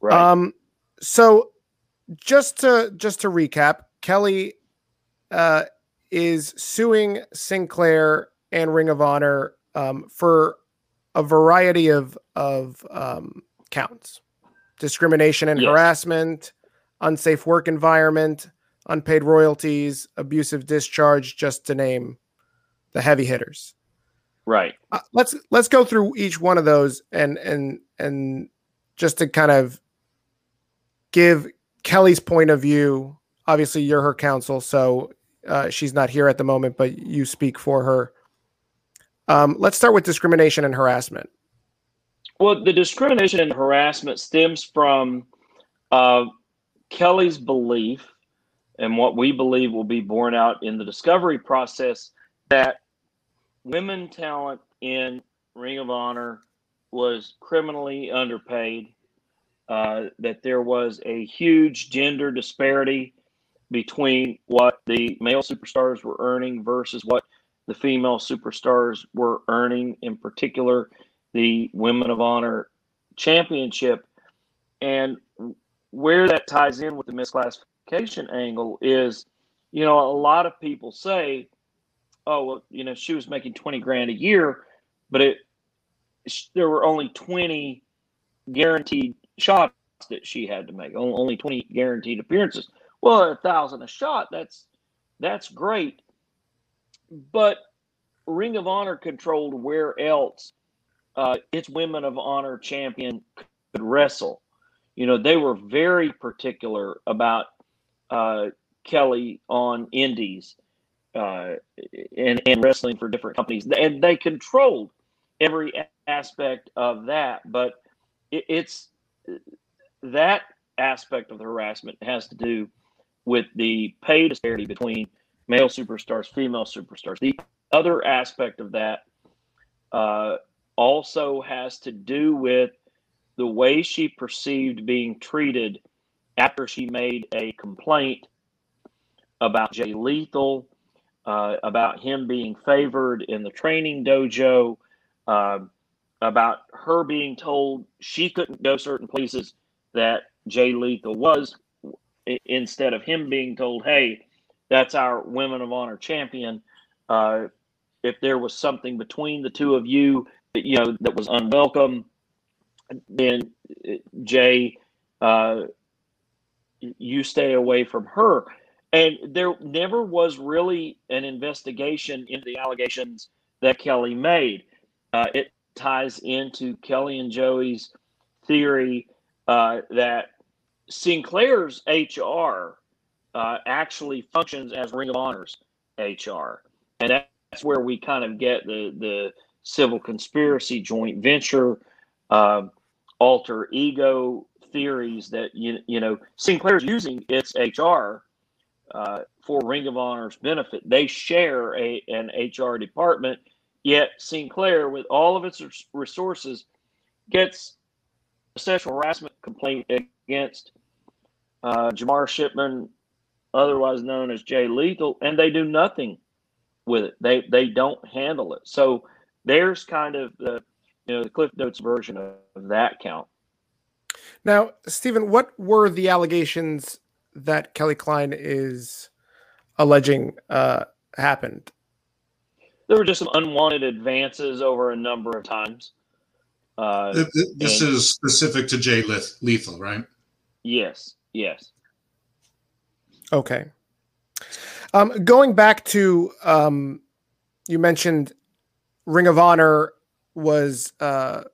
Right. Um. So just to just to recap, Kelly uh, is suing Sinclair and Ring of Honor um, for a variety of of um, counts: discrimination and yes. harassment, unsafe work environment, unpaid royalties, abusive discharge, just to name the heavy hitters.
Right.
Uh, let's let's go through each one of those and and and just to kind of give Kelly's point of view. Obviously, you're her counsel, so uh, she's not here at the moment, but you speak for her. Um, let's start with discrimination and harassment.
Well, the discrimination and harassment stems from uh, Kelly's belief, and what we believe will be borne out in the discovery process, that women talent in Ring of Honor was criminally underpaid, uh, that there was a huge gender disparity between what the male superstars were earning versus what the female superstars were earning, in particular, the Women of Honor Championship. And where that ties in with the misclassification angle is, you know, a lot of people say, oh, well, you know, she was making 20 grand a year, but it, there were only 20 guaranteed shots that she had to make, only 20 guaranteed appearances. Well, a thousand a shot, that's that's great. But Ring of Honor controlled where else uh, its Women of Honor champion could wrestle. You know, they were very particular about uh, Kelly on indies uh, and, and wrestling for different companies. And they controlled every aspect of that. But it, it's that aspect of the harassment has to do with the pay disparity between male superstars, female superstars. The other aspect of that uh, also has to do with the way she perceived being treated after she made a complaint about Jay Lethal, uh, about him being favored in the training dojo, uh, about her being told she couldn't go certain places that Jay Lethal was, instead of him being told, hey, that's our Women of Honor champion. Uh, if there was something between the two of you, you know, that was unwelcome, then uh, Jay, uh, you stay away from her. And there never was really an investigation into the allegations that Kelly made. Uh, it ties into Kelly and Joey's theory uh, that Sinclair's HR uh, actually functions as Ring of Honor's HR, and that's where we kind of get the the civil conspiracy, joint venture, uh, alter ego theories that you you know Sinclair's using its HR uh, for Ring of Honor's benefit. They share a an HR department, yet Sinclair, with all of its resources, gets a sexual harassment complaint against uh, Jamar Shipman, otherwise known as Jay Lethal, and they do nothing with it. They they don't handle it. So there's kind of the you know the Cliff Notes version of, of that count.
Now, Stephen, what were the allegations that Kelly Klein is alleging uh, happened?
There were just some unwanted advances over a number of times.
Uh, this and, is specific to Jay Lethal, right?
Yes. Yes.
Okay. Um, going back to um, you mentioned Ring of Honor was uh,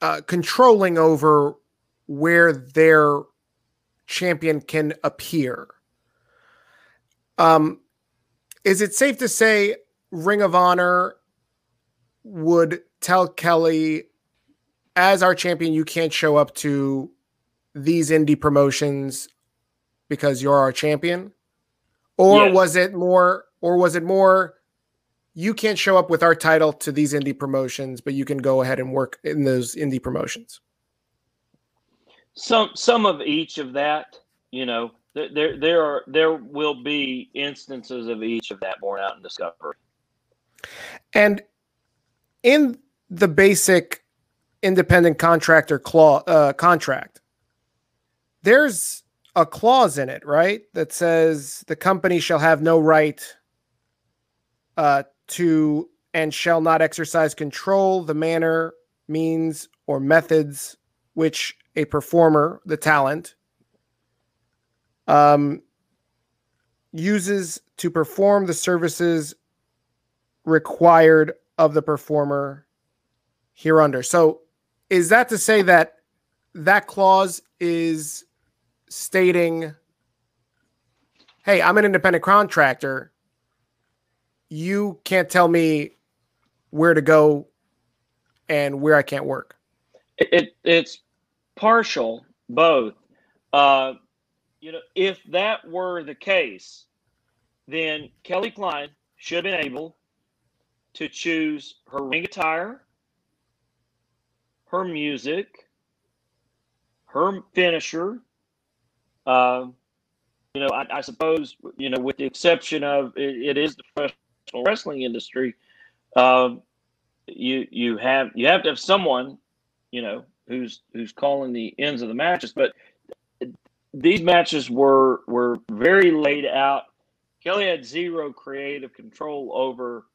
uh, controlling over where their champion can appear. Um, is it safe to say Ring of Honor would tell Kelly, as our champion, you can't show up to these indie promotions because you're our champion? Or was it more or was it more you can't show up with our title to these indie promotions, but you can go ahead and work in those indie promotions?
Some some of each of that, you know, there there are there will be instances of each of that borne out in discovery.
And in the basic independent contractor clause uh, contract, there's a clause in it, right? That says the company shall have no right uh, to and shall not exercise control, the manner, means, or methods which a performer, the talent, um, uses to perform the services required of the performer here under. So, is that to say that that clause is stating, hey, I'm an independent contractor. You can't tell me where to go and where I can't work.
It, it it's partial, both. Uh, you know, if that were the case, then Kelly Klein should have been able to choose her ring attire, her music, her finisher. Uh, you know, I, I, suppose you know, with the exception of it, it is the professional wrestling industry. Um, you you have you have to have someone, you know, who's who's calling the ends of the matches. But these matches were were very laid out. Kelly had zero creative control over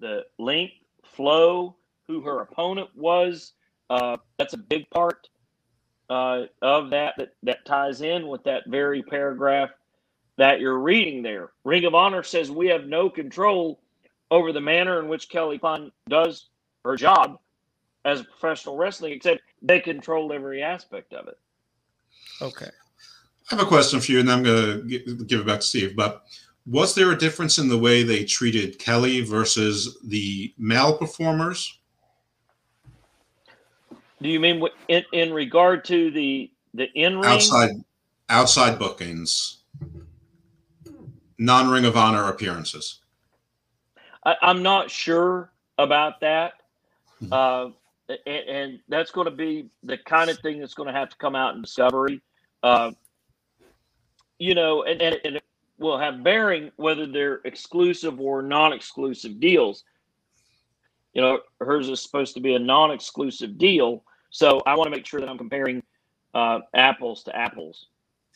the length, flow, who her opponent was. Uh, that's a big part uh, of that, that that ties in with that very paragraph that you're reading there. Ring of Honor says we have no control over the manner in which Kelly Klein does her job as a professional wrestling, except they control every aspect of it.
Okay.
I have a question for you, and I'm going to give it back to Steve. But was there a difference in the way they treated Kelly versus the male performers?
Do you mean in, in regard to the the in ring
outside outside bookings, non Ring of Honor appearances?
I, am not sure about that, mm-hmm. uh, and, and, that's going to be the kind of thing that's going to have to come out in Discovery. Uh, you know, and, and, and will have bearing whether they're exclusive or non-exclusive deals. You know, hers is supposed to be a non-exclusive deal, so I want to make sure that I'm comparing uh, apples to apples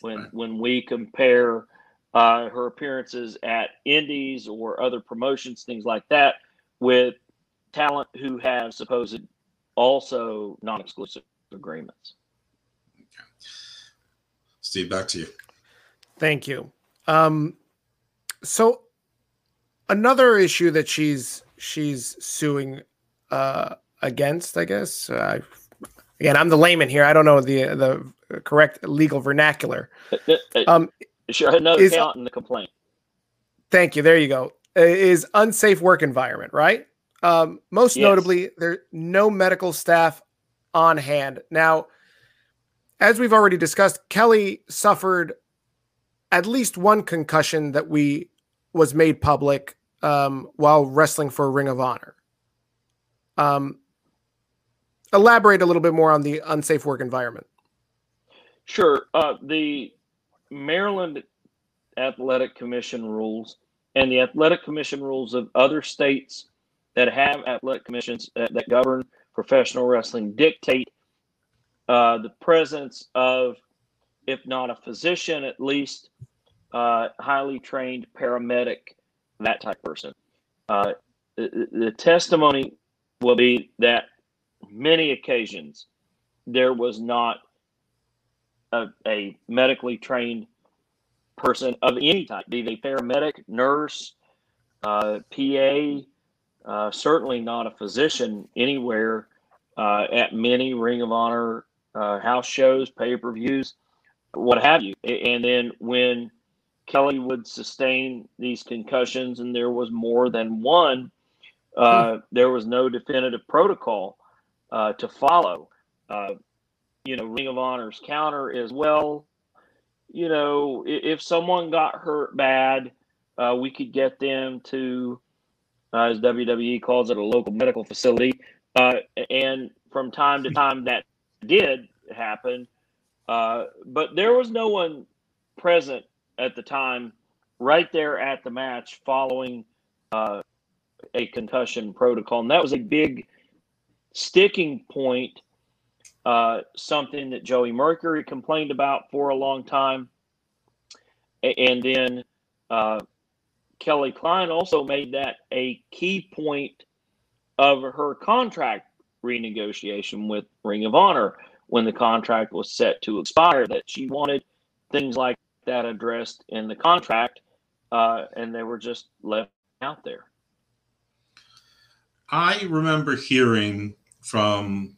when right. when we compare uh, her appearances at indies or other promotions, things like that, with talent who have supposed also non-exclusive agreements. Okay.
Steve, back to you.
Thank you. Um, so another issue that she's she's suing uh, against, I guess. Uh, again, I'm the layman here. I don't know the the correct legal vernacular.
Uh, uh, um, sure, another is, count in the complaint.
Thank you. There you go. Is unsafe work environment, right? Um, most yes. notably, there no medical staff on hand. Now, as we've already discussed, Kelly suffered at least one concussion that we was made public um, while wrestling for Ring of Honor. Um, elaborate a little bit more on the unsafe work environment.
Sure. Uh, the Maryland Athletic Commission rules and the Athletic Commission rules of other states that have athletic commissions that, that govern professional wrestling dictate uh, the presence of if not a physician, at least uh, highly trained paramedic, that type person. Uh, the, the testimony will be that many occasions there was not a, a medically trained person of any type, be they paramedic, nurse, uh, PA, uh, certainly not a physician anywhere uh, at many Ring of Honor uh, house shows, pay per views what have you. And then when Kelly would sustain these concussions and there was more than one, uh, hmm. there was no definitive protocol uh, to follow. You know, Ring of Honor's counter as well. You know, if, if someone got hurt bad, uh, we could get them to, uh, as WWE calls it, a local medical facility. Uh, and from time to time, that did happen uh, but there was no one present at the time, right there at the match following uh, a concussion protocol. And that was a big sticking point, uh, something that Joey Mercury complained about for a long time. And then uh, Kelly Klein also made that a key point of her contract renegotiation with Ring of Honor when the contract was set to expire that she wanted things like that addressed in the contract, uh, and they were just left out there.
I remember hearing from,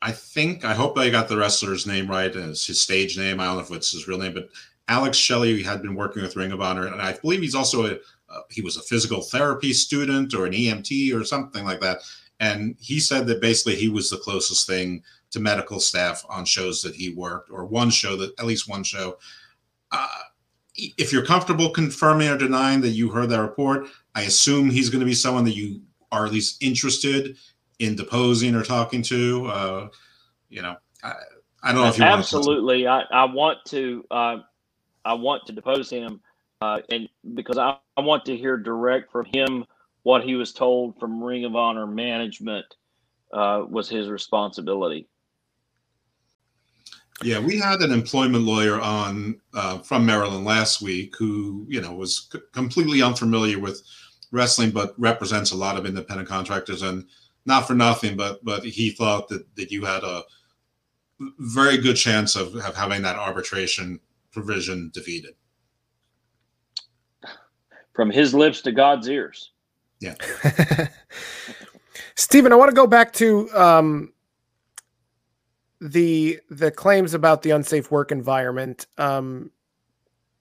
I think, I hope I got the wrestler's name right. It's his stage name. I don't know if it's his real name, but Alex Shelley had been working with Ring of Honor, and I believe he's also a uh, he was a physical therapy student or an EMT or something like that. And he said that basically he was the closest thing to medical staff on shows that he worked, or one show that at least one show. Uh, if you're comfortable confirming or denying that you heard that report, I assume he's going to be someone that you are at least interested in deposing or talking to. Uh, you know, I, I, don't know if you
absolutely. I, I want to. Uh, I want to depose him, uh, and because I, I want to hear direct from him what he was told from Ring of Honor management uh, was his responsibility.
Yeah, we had an employment lawyer on uh, from Maryland last week who, you know, was c- completely unfamiliar with wrestling, but represents a lot of independent contractors. And not for nothing, but but he thought that that you had a very good chance of, of having that arbitration provision defeated.
From his lips to God's ears.
Yeah.
Stephen, I want to go back to um, the the claims about the unsafe work environment. Um,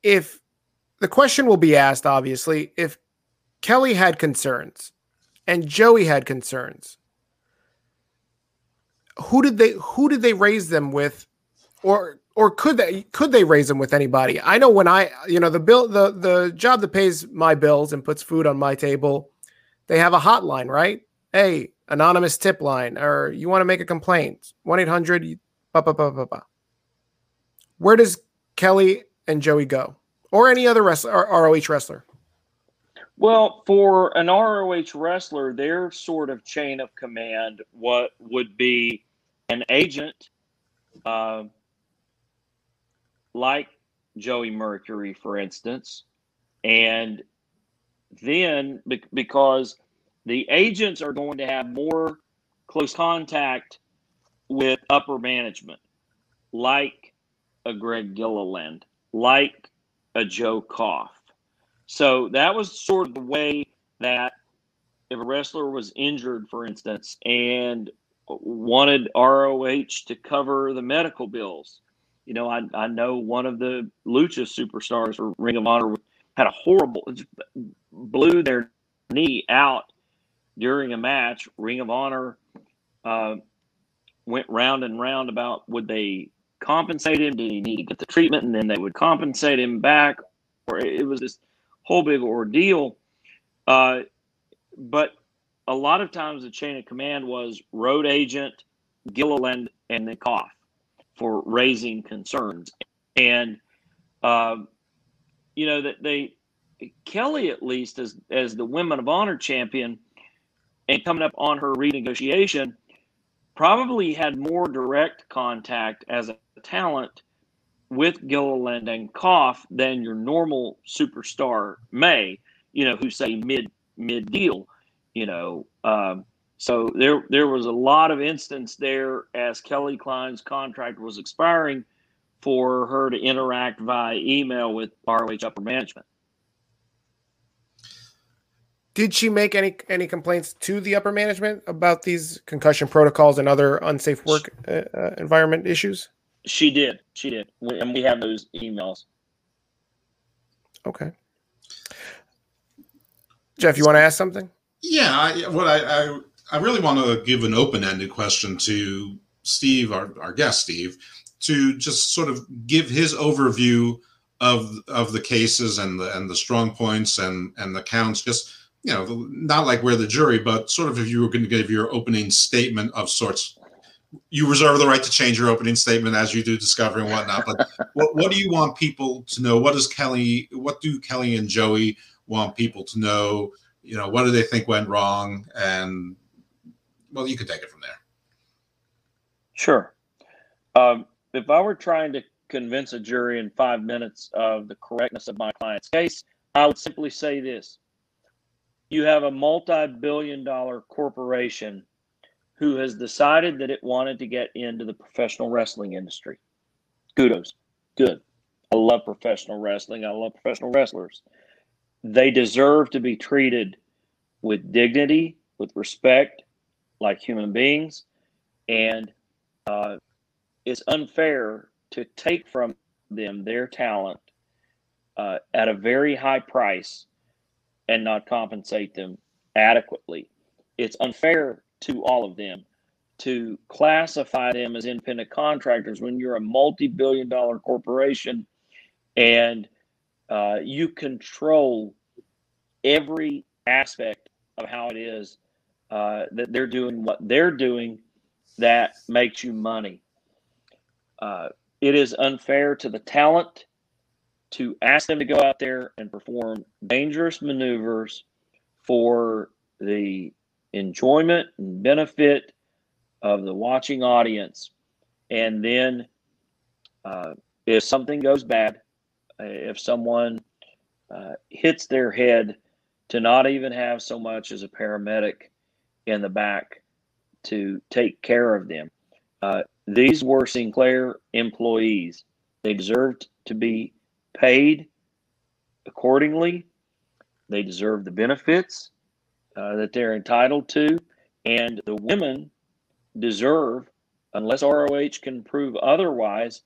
if the question will be asked, obviously, if Kelly had concerns and Joey had concerns, who did they who did they raise them with, or or could they could they raise them with anybody? I know when I you know the bill the the job that pays my bills and puts food on my table, they have a hotline, right? Hey, anonymous tip line, or you want to make a complaint, 1 800. Where does Kelly and Joey go? Or any other wrestler, ROH wrestler?
Well, for an ROH wrestler, their sort of chain of command, what would be an agent, uh, like Joey Mercury, for instance, and then because the agents are going to have more close contact with upper management, like a Greg Gilliland, like a Joe Koff. So that was sort of the way that if a wrestler was injured, for instance, and wanted ROH to cover the medical bills, you know, I, I know one of the Lucha superstars for Ring of Honor had a horrible, blew their knee out during a match. Ring of Honor uh, went round and round about would they compensate him? Did he need to get the treatment? And then they would compensate him back. Or it was this whole big ordeal. Uh, but a lot of times the chain of command was road agent, Gilliland, and the Koff for raising concerns. And, uh, you know, that they, Kelly, at least as, as the Women of Honor champion and coming up on her renegotiation, probably had more direct contact as a talent with Gilliland and Koff than your normal superstar may, you know, who say mid mid deal, you know. Um, so there there was a lot of instance there as Kelly Klein's contract was expiring for her to interact via email with ROH upper management.
Did she make any any complaints to the upper management about these concussion protocols and other unsafe work uh, uh, environment issues?
She did. She did, we, and we have those emails.
Okay. Jeff, you want to ask something?
Yeah, I, what I, I I really want to give an open ended question to Steve, our, our guest Steve, to just sort of give his overview of of the cases and the and the strong points and and the counts. Just you know, not like we're the jury, but sort of if you were going to give your opening statement of sorts, you reserve the right to change your opening statement as you do discovery and whatnot. But what, what do you want people to know? What does Kelly, what do Kelly and Joey want people to know? You know, what do they think went wrong? And well, you could take it from there.
Sure. Um, if I were trying to convince a jury in five minutes of the correctness of my client's case, I would simply say this you have a multi-billion dollar corporation who has decided that it wanted to get into the professional wrestling industry. Kudos. Good. I love professional wrestling. I love professional wrestlers. They deserve to be treated with dignity, with respect, like human beings. And uh, it's unfair to take from them their talent uh, at a very high price and not compensate them adequately. It's unfair to all of them to classify them as independent contractors when you're a multi billion dollar corporation and uh, you control every aspect of how it is uh, that they're doing what they're doing that makes you money. Uh, it is unfair to the talent to ask them to go out there and perform dangerous maneuvers for the enjoyment and benefit of the watching audience. And then, uh, if something goes bad, if someone uh, hits their head, to not even have so much as a paramedic in the back to take care of them. Uh, these were Sinclair employees. They deserved to be paid accordingly. They deserve the benefits uh, that they're entitled to. And the women deserve, unless ROH can prove otherwise,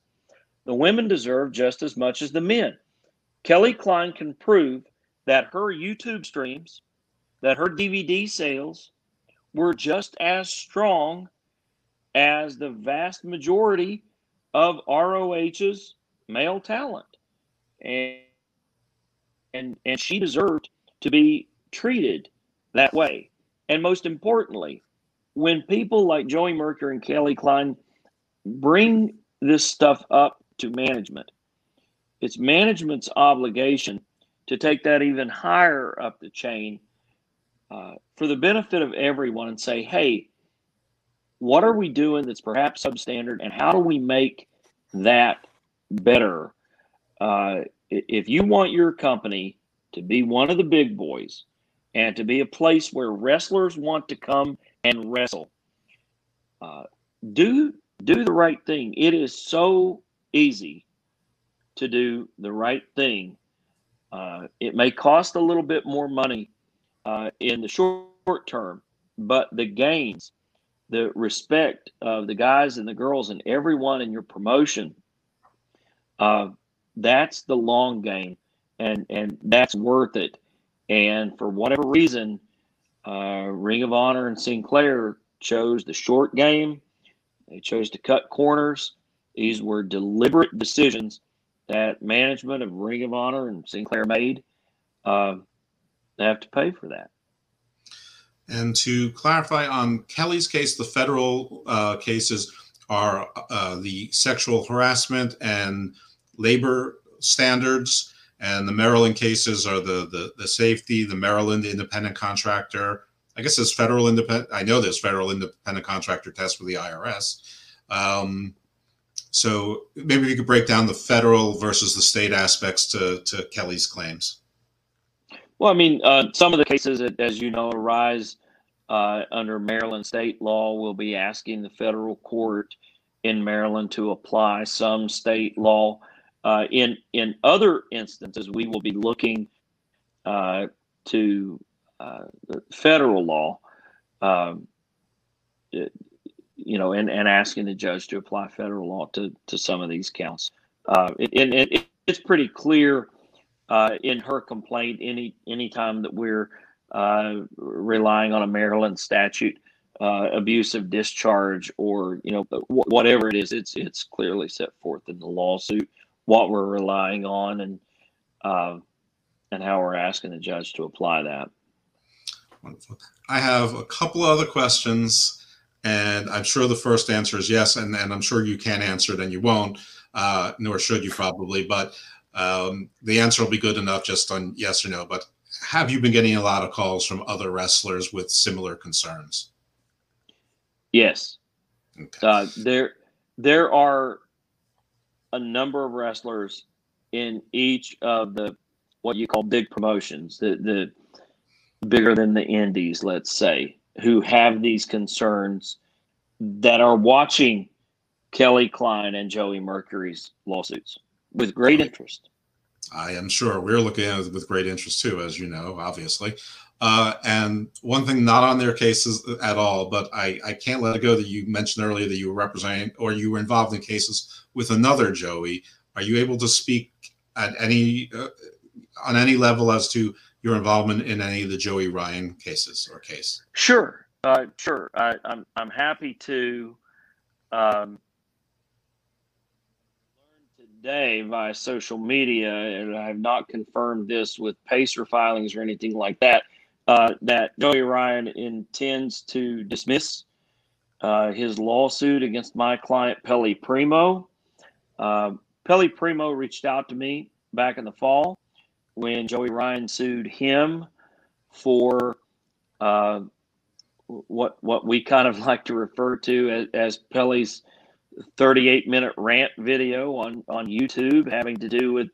the women deserve just as much as the men. Kelly Klein can prove that her YouTube streams, that her DVD sales were just as strong as the vast majority of ROH's male talent. And and and she deserved to be treated that way. And most importantly, when people like Joey Mercury and Kelly Klein bring this stuff up to management, it's management's obligation to take that even higher up the chain uh, for the benefit of everyone and say, hey, what are we doing that's perhaps substandard and how do we make that better? Uh, if you want your company to be one of the big boys and to be a place where wrestlers want to come and wrestle, uh, do do the right thing. It is so easy to do the right thing. Uh, it may cost a little bit more money uh, in the short, short term, but the gains, the respect of the guys and the girls and everyone in your promotion, uh, that's the long game, and and that's worth it. And for whatever reason, uh, Ring of Honor and Sinclair chose the short game. They chose to cut corners. These were deliberate decisions that management of Ring of Honor and Sinclair made, uh, they have to pay for that.
And to clarify on Kelly's case, the federal uh, cases are uh, the sexual harassment and labor standards, and the Maryland cases are the the, the safety, the Maryland independent contractor. I guess there's federal independent. I know there's federal independent contractor test for the IRS. Um, so maybe you could break down the federal versus the state aspects to, to Kelly's claims.
Well, I mean, uh, some of the cases, that, as you know, arise uh, under Maryland state law. We'll be asking the federal court in Maryland to apply some state law. Uh, in in other instances, we will be looking uh, to uh, federal law. Um, you know, and, and asking the judge to apply federal law to, to some of these counts. Uh, and it, it, it's pretty clear uh, in her complaint any any time that we're uh, relying on a Maryland statute, uh, abusive discharge, or you know whatever it is, it's it's clearly set forth in the lawsuit what we're relying on and uh, and how we're asking the judge to apply that.
Wonderful. I have a couple other questions and I'm sure the first answer is yes, and, and I'm sure you can't answer it and you won't, uh, nor should you probably, but um, the answer will be good enough just on yes or no. But have you been getting a lot of calls from other wrestlers with similar concerns?
Yes. Okay. Uh, there, there are a number of wrestlers in each of the what you call big promotions, the the bigger than the indies, let's say, who have these concerns that are watching Kelly Klein and Joey Mercury's lawsuits. with great interest.
I am sure we're looking at it with great interest too, as you know, obviously. Uh, and one thing not on their cases at all, but I, I can't let it go that you mentioned earlier that you were representing or you were involved in cases with another Joey. Are you able to speak at any uh, on any level as to your involvement in any of the Joey Ryan cases or case?
Sure, uh, sure. I, am I'm, I'm happy to. Um, today via social media, and I have not confirmed this with PACER filings or anything like that uh, that Joey Ryan intends to dismiss uh, his lawsuit against my client, Pelle Primeau. Uh, Pelle Primeau reached out to me back in the fall when Joey Ryan sued him for uh, what what we kind of like to refer to as, as Pelle's 38 minute rant video on on YouTube having to do with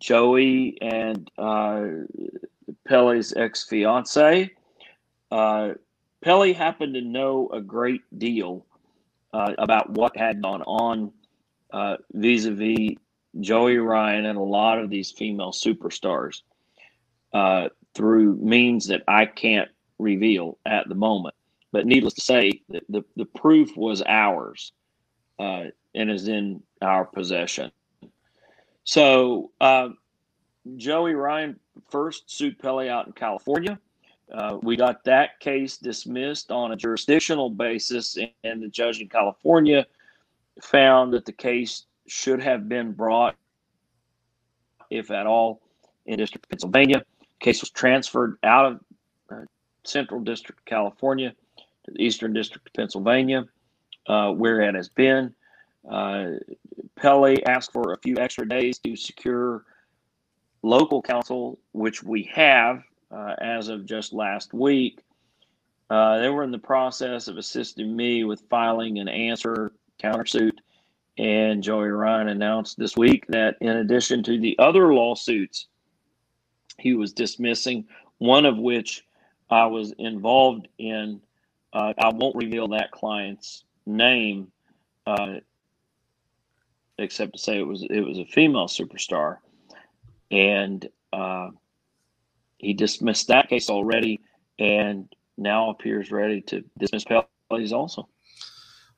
Joey and Pelle's ex fiance. Uh, Pelle happened to know a great deal uh, about what had gone on vis a vis Joey Ryan and a lot of these female superstars uh, through means that I can't reveal at the moment. But needless to say, the, the, the proof was ours uh, and is in our possession. So, uh, Joey Ryan first sued Pelle out in California. Uh, we got that case dismissed on a jurisdictional basis, and the judge in California found that the case should have been brought, if at all, in District of Pennsylvania. case was transferred out of uh, Central District of California to the Eastern District of Pennsylvania, uh, where it has been. Uh, Pelle asked for a few extra days to secure local counsel, which we have uh, as of just last week. Uh, they were in the process of assisting me with filing an answer countersuit. And Joey Ryan announced this week that in addition to the other lawsuits he was dismissing, one of which I was involved in, uh, I won't reveal that client's name, uh, except to say it was it was a female superstar and uh, he dismissed that case already, and now appears ready to dismiss Pelle's also.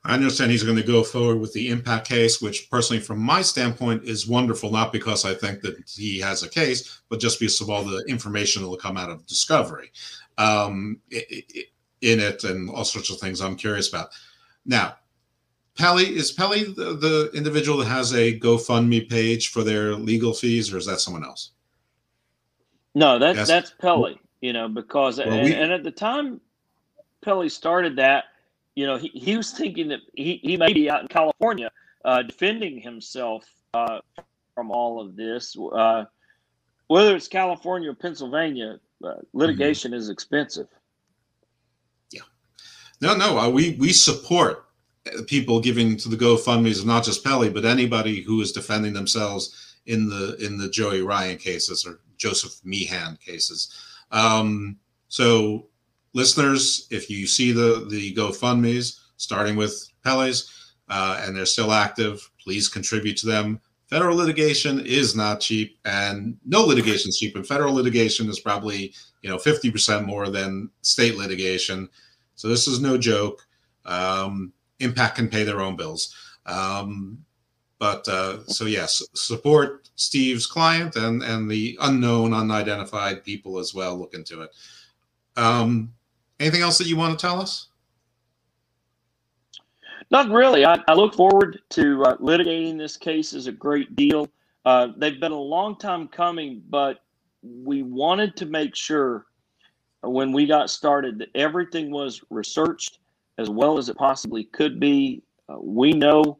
I understand he's going to go forward with the impact case, which personally, from my standpoint, is wonderful. Not because I think that he has a case, but just because of all the information that will come out of discovery um, in it and all sorts of things I'm curious about. Now, Pelle is Pelle the, the, individual that has a GoFundMe page for their legal fees, or is that someone else?
No, that's yes. that's Pelle. You know, because well, and, we, and, at the time Pelle started that, you know, he, he was thinking that he, he may be out in California uh, defending himself uh, from all of this. Uh, whether it's California or Pennsylvania, uh, litigation mm-hmm. is expensive.
Yeah. No, no, uh, we we support people giving to the GoFundmes of not just Pelle, but anybody who is defending themselves in the in the Joey Ryan cases or Joseph Meehan cases. Um, so, listeners, if you see the the GoFundmes starting with Pelle's uh, and they're still active, please contribute to them. Federal litigation is not cheap, and no litigation is cheap. And federal litigation is probably you know fifty percent more than state litigation. So this is no joke. Um, Impact can pay their own bills. Um, but uh, so yes, support Steve's client and and the unknown, unidentified people as well. Look into it. Um, anything else that you want to tell us?
Not really. I, I look forward to uh, litigating this case is a great deal. Uh, they've been a long time coming, but we wanted to make sure when we got started that everything was researched as well as it possibly could be. Uh, we know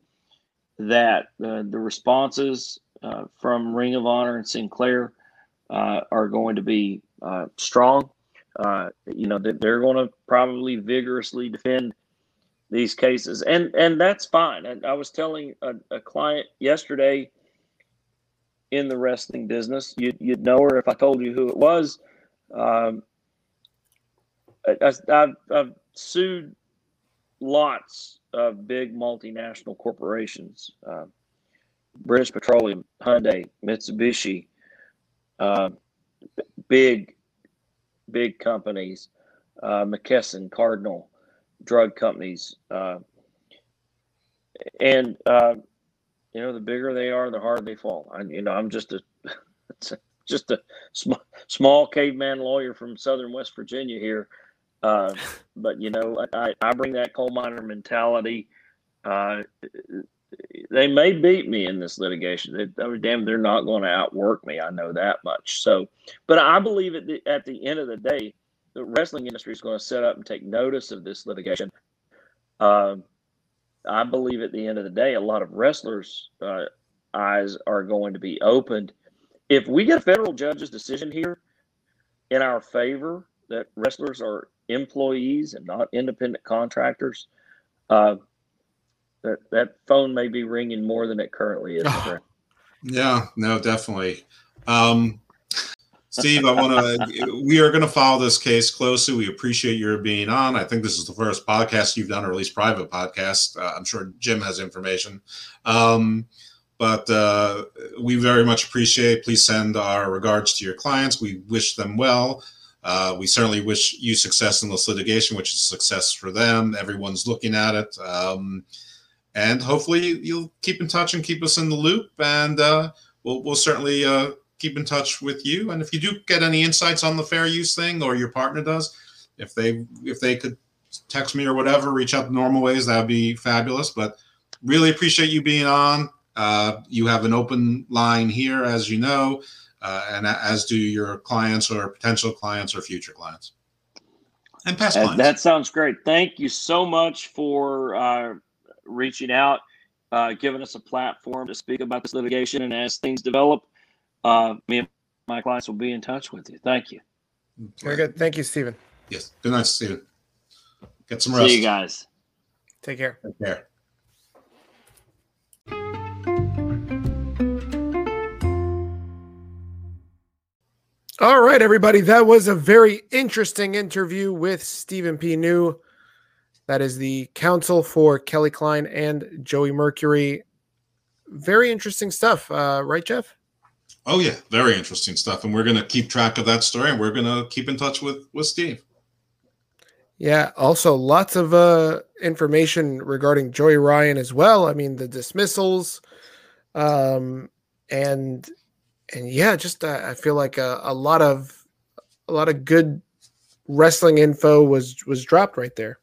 that uh, the responses uh, from Ring of Honor and Sinclair uh, are going to be uh, strong. Uh, you know, that they're going to probably vigorously defend these cases, and and that's fine. I, I was telling a, a, client yesterday in the wrestling business, you'd, you'd know her if I told you who it was. Um, I, have I've sued lots of big multinational corporations. Uh, British Petroleum, Hyundai, Mitsubishi, uh, big, big companies, uh, McKesson, Cardinal, drug companies, uh, and uh, you know the bigger they are, the harder they fall. I, you know, I'm just a just a sm- small caveman lawyer from Southern West Virginia here, uh, but you know, I, I bring that coal miner mentality. Uh, they may beat me in this litigation. They, I damn, they're not going to outwork me. I know that much. So, but I believe at the, at the end of the day, the wrestling industry is going to set up and take notice of this litigation. Uh, I believe at the end of the day, a lot of wrestlers' uh, eyes are going to be opened. If we get a federal judge's decision here in our favor that wrestlers are employees and not independent contractors, uh, that that phone may be ringing more than it currently is.
yeah, no, definitely. Um, Steve, I want to. we are going to follow this case closely. We appreciate your being on. I think this is the first podcast you've done, or at least private podcast. Uh, I'm sure Jim has information, um, but uh, we very much appreciate. Please send our regards to your clients. We wish them well. Uh, we certainly wish you success in this litigation, which is success for them. Everyone's looking at it. Um, and hopefully you'll keep in touch and keep us in the loop. And uh, we'll, we'll certainly uh, keep in touch with you. And if you do get any insights on the fair use thing or your partner does, if they if they could text me or whatever, reach out the normal ways, that would be fabulous. But really appreciate you being on. Uh, you have an open line here, as you know uh, and as do your clients or potential clients or future clients and past
that,
clients.
That sounds great. Thank you so much for uh, reaching out, uh, giving us a platform to speak about this litigation. And as things develop, uh, me and my clients will be in touch with you. Thank you.
Very good. Thank you, Stephen.
Yes. Good night, Stephen. Get some rest.
See you guys.
Take care.
Take care.
All right, everybody. That was a very interesting interview with Stephen P. New. That is the counsel for Kelly Klein and Joey Mercury. Very interesting stuff, uh, right, Jeff?
Oh yeah, very interesting stuff, and we're going to keep track of that story, and we're going to keep in touch with with Steve.
Yeah. Also, lots of uh, information regarding Joey Ryan as well. I mean, the dismissals, um, and and yeah, just uh, I feel like a, a lot of a lot of good wrestling info was was dropped right there.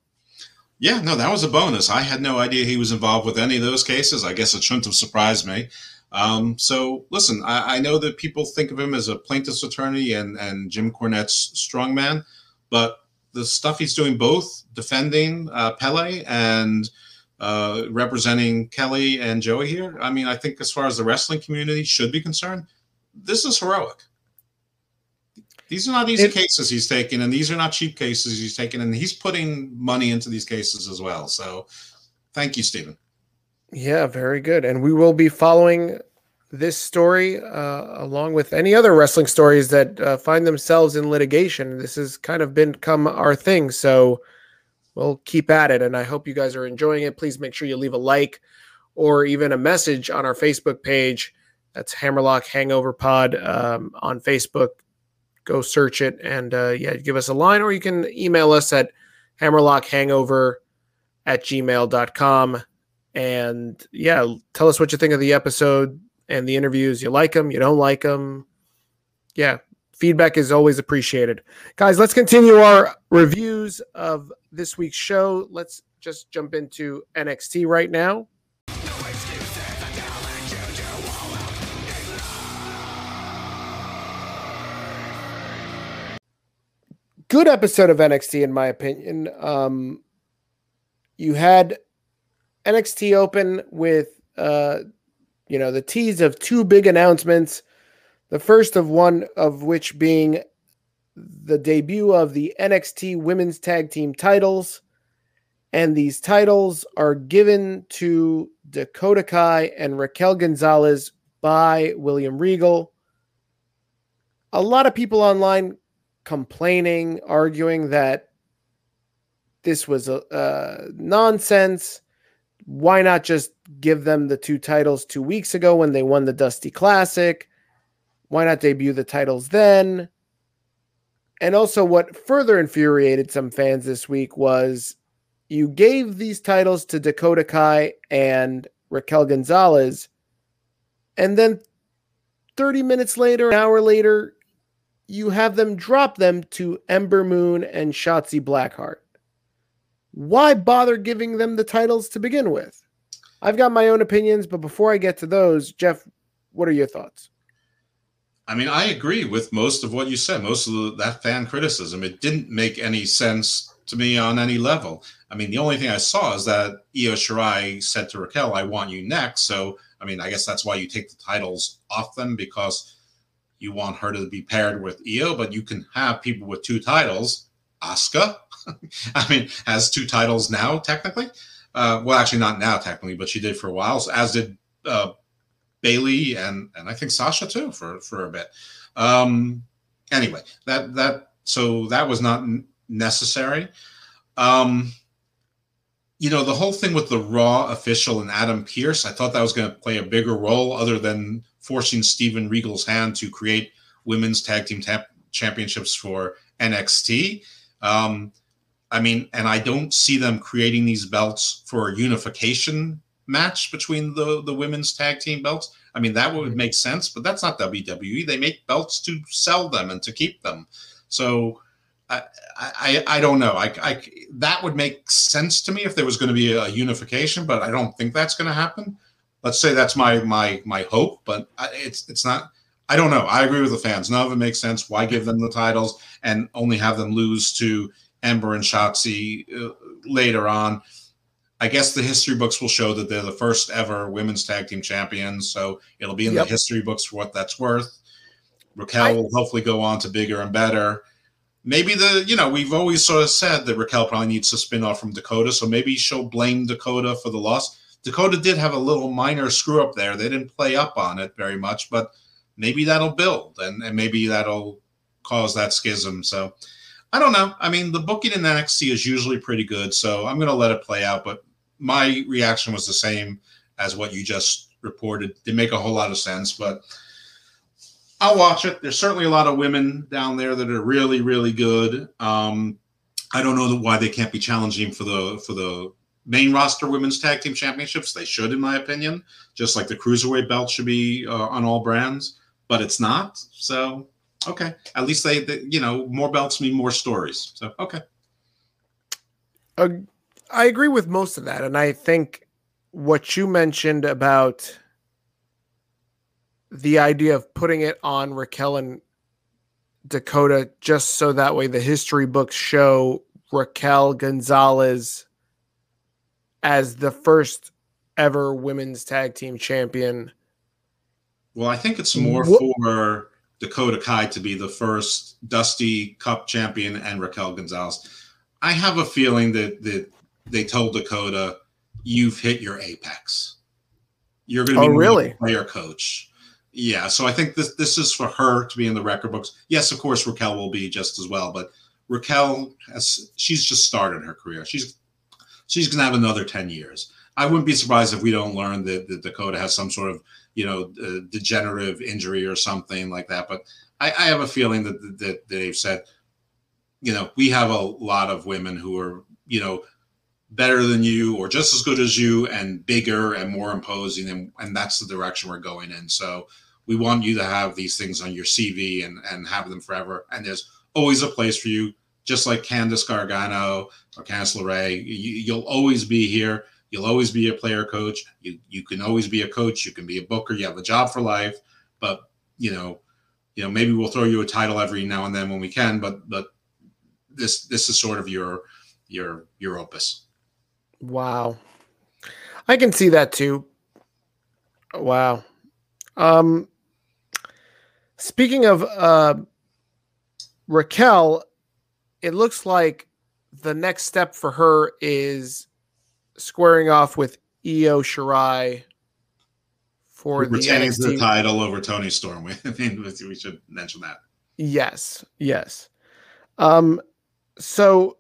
Yeah, no, that was a bonus. I had no idea he was involved with any of those cases. I guess it shouldn't have surprised me. Um, so listen, I, I, know that people think of him as a plaintiff's attorney and, and Jim Cornette's strongman, but the stuff he's doing both defending uh, Pelle and uh, representing Kelly and Joey here, I mean, I think as far as the wrestling community should be concerned, this is heroic. These are not easy it, cases he's taking, and these are not cheap cases he's taking, and he's putting money into these cases as well. So, thank you, Stephen.
Yeah, very good. And we will be following this story uh, along with any other wrestling stories that uh, find themselves in litigation. This has kind of become our thing. So, we'll keep at it. And I hope you guys are enjoying it. Please make sure you leave a like or even a message on our Facebook page that's Hammerlock Hangover Pod um, on Facebook. Go search it and uh, yeah, give us a line, or you can email us at hammerlockhangover at gmail.com. And yeah, tell us what you think of the episode and the interviews. You like them, you don't like them. Yeah, feedback is always appreciated. Guys, let's continue our reviews of this week's show. Let's just jump into NXT right now. Good episode of NXT in my opinion. Um, you had NXT open with uh, you know the tease of two big announcements. The first of one of which being the debut of the NXT Women's Tag Team titles. And these titles are given to Dakota Kai and Raquel Gonzalez by William Regal. A lot of people online complaining, arguing that this was a, nonsense, why not just give them the two titles two weeks ago when they won the Dusty Classic? Why not debut the titles then? And also, what further infuriated some fans this week was you gave these titles to Dakota Kai and Raquel Gonzalez, and then 30 minutes later, an hour later, you have them drop them to Ember Moon and Shotzi Blackheart. Why bother giving them the titles to begin with? I've got my own opinions, but before I get to those, Jeff, what are your thoughts?
I mean, I agree with most of what you said, most of the, that fan criticism. It didn't make any sense to me on any level. I mean, the only thing I saw is that Io Shirai said to Raquel, I want you next. So, I mean, I guess that's why you take the titles off them because you want her to be paired with Io, but you can have people with two titles. Asuka, I mean, has two titles now, technically. Uh, well, actually, not now, technically, but she did for a while, as did uh, Bayley and and I think Sasha too for for a bit. Um, anyway, that that so that was not necessary. Um, you know, the whole thing with the Raw official and Adam Pearce, I thought that was going to play a bigger role other than forcing Steven Regal's hand to create women's tag team tap- championships for NXT. Um, I mean, and I don't see them creating these belts for a unification match between the the women's tag team belts. I mean, that would mm-hmm. make sense, but that's not WWE. They make belts to sell them and to keep them. So I I, I don't know. I, I that would make sense to me if there was going to be a unification, but I don't think that's going to happen. Let's say that's my my my hope, but it's it's not. I don't know. I agree with the fans. None of it makes sense. Why give them the titles and only have them lose to Ember and Shotzi uh, later on? I guess the history books will show that they're the first ever women's tag team champions. So it'll be in yep. the history books for what that's worth. Raquel I, will hopefully go on to bigger and better. Maybe the, you know, we've always sort of said that Raquel probably needs to spin off from Dakota. So maybe she'll blame Dakota for the loss. Dakota did have a little minor screw up there. They didn't play up on it very much, but maybe that'll build and, and maybe that'll cause that schism. So I don't know. I mean, the booking in NXT is usually pretty good. So I'm going to let it play out. But my reaction was the same as what you just reported. Didn't make a whole lot of sense, but I'll watch it. There's certainly a lot of women down there that are really, really good. Um, I don't know why they can't be challenging for the for the main roster women's tag team championships. They should, in my opinion, just like the cruiserweight belt should be uh, on all brands, but it's not. So okay, at least they, they, you know, more belts mean more stories. So okay.
Uh, I agree with most of that. And I think what you mentioned about the idea of putting it on Raquel and Dakota just so that way the history books show Raquel Gonzalez as the first ever women's tag team champion.
Well, I think it's more what? for Dakota Kai to be the first Dusty Cup champion and Raquel Gonzalez. I have a feeling that that they told Dakota, "You've hit your apex. You're going to be
oh, really
player coach." Yeah, so I think this this is for her to be in the record books. Yes, of course Raquel will be just as well, but Raquel has she's just started her career. She's she's going to have another ten years. I wouldn't be surprised if we don't learn that, that Dakota has some sort of you know uh, degenerative injury or something like that. But I, I have a feeling that, that that they've said, you know, we have a lot of women who are you know better than you or just as good as you and bigger and more imposing and, and that's the direction we're going in so we want you to have these things on your cv and, and have them forever and there's always a place for you just like candice gargano or candice LeRae, you, you'll always be here you'll always be a player coach you, you can always be a coach you can be a booker you have a job for life but you know you know maybe we'll throw you a title every now and then when we can but but this this is sort of your your your opus
Wow. I can see that too. Wow. Um speaking of uh Raquel, it looks like the next step for her is squaring off with Io Shirai for
the NXT the title over Toni Storm. I mean, we should mention that.
Yes, yes. Um, so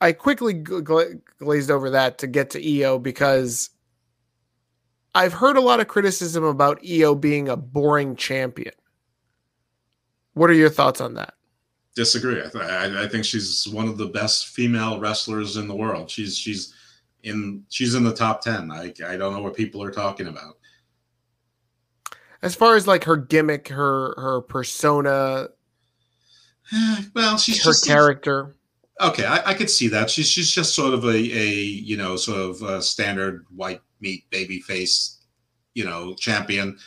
I quickly gla- glazed over that to get to Io because I've heard a lot of criticism about Io being a boring champion. What are your thoughts on that?
Disagree. I, th- I, I think she's one of the best female wrestlers in the world. She's she's in she's in the top ten. I I don't know what people are talking about.
As far as like her gimmick, her her persona,
well, she's
her character.
Okay, I, I could see that. She's she's just sort of a a you know sort of a standard white meat baby face, you know, champion.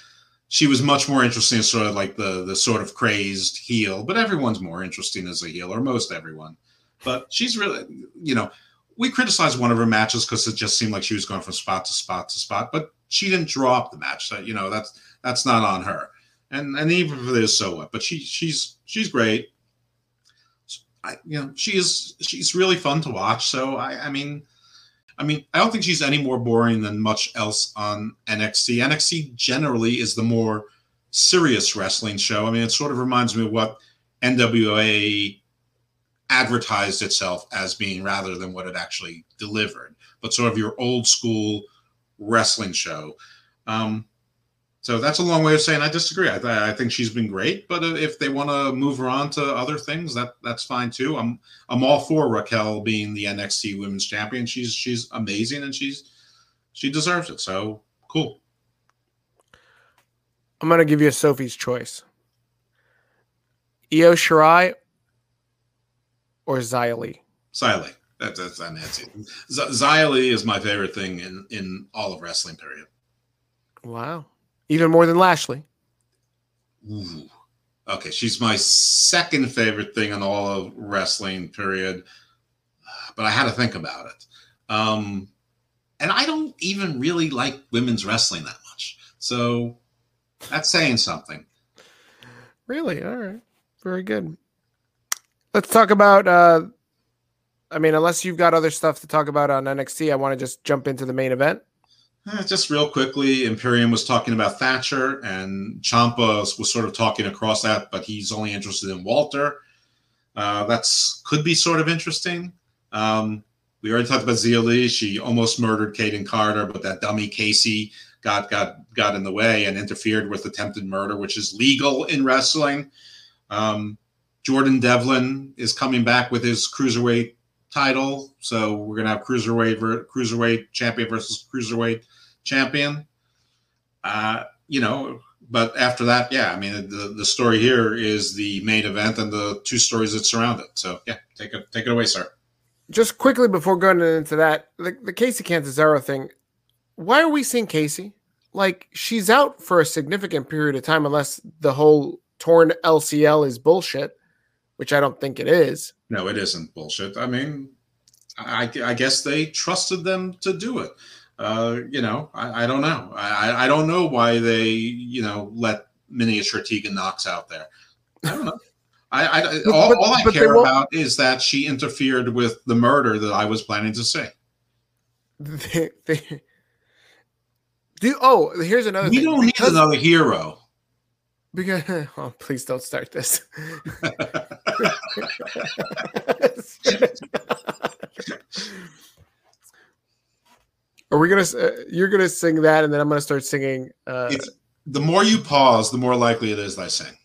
She was much more interesting as sort of like the the sort of crazed heel, but everyone's more interesting as a heel, or most everyone. But she's really, you know, we criticized one of her matches because it just seemed like she was going from spot to spot to spot, but she didn't draw up the match. So, you know, that's that's not on her. And and even if it is, so what? But she she's she's great. I, you know, she is she's really fun to watch. So I, I mean, I mean, I don't think she's any more boring than much else on NXT. NXT generally is the more serious wrestling show. I mean, it sort of reminds me of what NWA advertised itself as being rather than what it actually delivered, but sort of your old school wrestling show. Um, so that's a long way of saying I disagree. I, th- I think she's been great, but uh, if they want to move her on to other things, that that's fine too. I'm I'm all for Raquel being the NXT Women's Champion. She's she's amazing and she's she deserves it. So cool.
I'm gonna give you a Sophie's choice: Io Shirai or. Xia Li.
That, that's that Nancy. Xia is my favorite thing in in all of wrestling. Period.
Wow even more than Lashley.
Ooh. Okay, she's my second favorite thing in all of wrestling. Period. But I had to think about it. Um, and I don't even really like women's wrestling that much, so that's saying something.
Really? All right. Very good. Let's talk about. Uh, I mean, unless you've got other stuff to talk about on NXT, I want to just jump into the main event.
Uh, just real quickly, Imperium was talking about Thatcher, and Ciampa was sort of talking across that, but he's only interested in Walter. Uh, that's could be sort of interesting. Um, we already talked about Xia Li. She almost murdered Kayden Carter, but that dummy Kacy got got got in the way and interfered with attempted murder, which is legal in wrestling. Um, Jordan Devlin is coming back with his cruiserweight title, so we're gonna have cruiserweight cruiserweight champion versus cruiserweight champion. Uh, you know, but after that, yeah, I mean, the, the story here is the main event and the two stories that surround it. So, yeah, take it take it away, sir.
Just quickly before going into that, the, the Kacy Catanzaro thing. Why are we seeing Kacy? Like she's out for a significant period of time, unless the whole torn LCL is bullshit, which I don't think it is.
No, it isn't bullshit. I mean, I, I guess they trusted them to do it uh, you know, I, I don't know. I, I don't know why they, you know, let miniature Tegan Nox out there. I don't know. I, I but, all, all, I care about is that she interfered with the murder that I was planning to say.
They, they, do oh, here's another.
We
thing.
don't because, need another hero.
Because oh, please don't start this. Are we gonna? Uh, you're gonna sing that, and then I'm gonna start singing. Uh,
the more you pause, the more likely it is that I sing.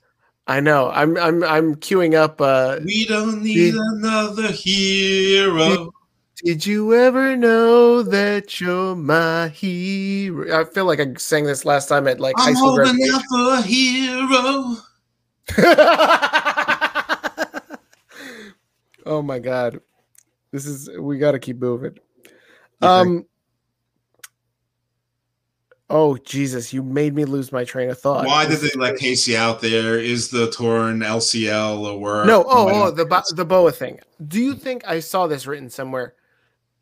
I know. I'm I'm I'm queuing up. Uh,
we don't need did, another hero.
Did, did, you ever know that you're my hero? I feel like I sang this last time at like
I'm
high school.
holding out for a hero.
oh my god, this is we got to keep moving. Um. Oh Jesus! You made me lose my train of thought.
Why did they let Kacy out there? Is the torn LCL a word?
No. Oh, oh the the Boa thing. Do you think I saw this written somewhere?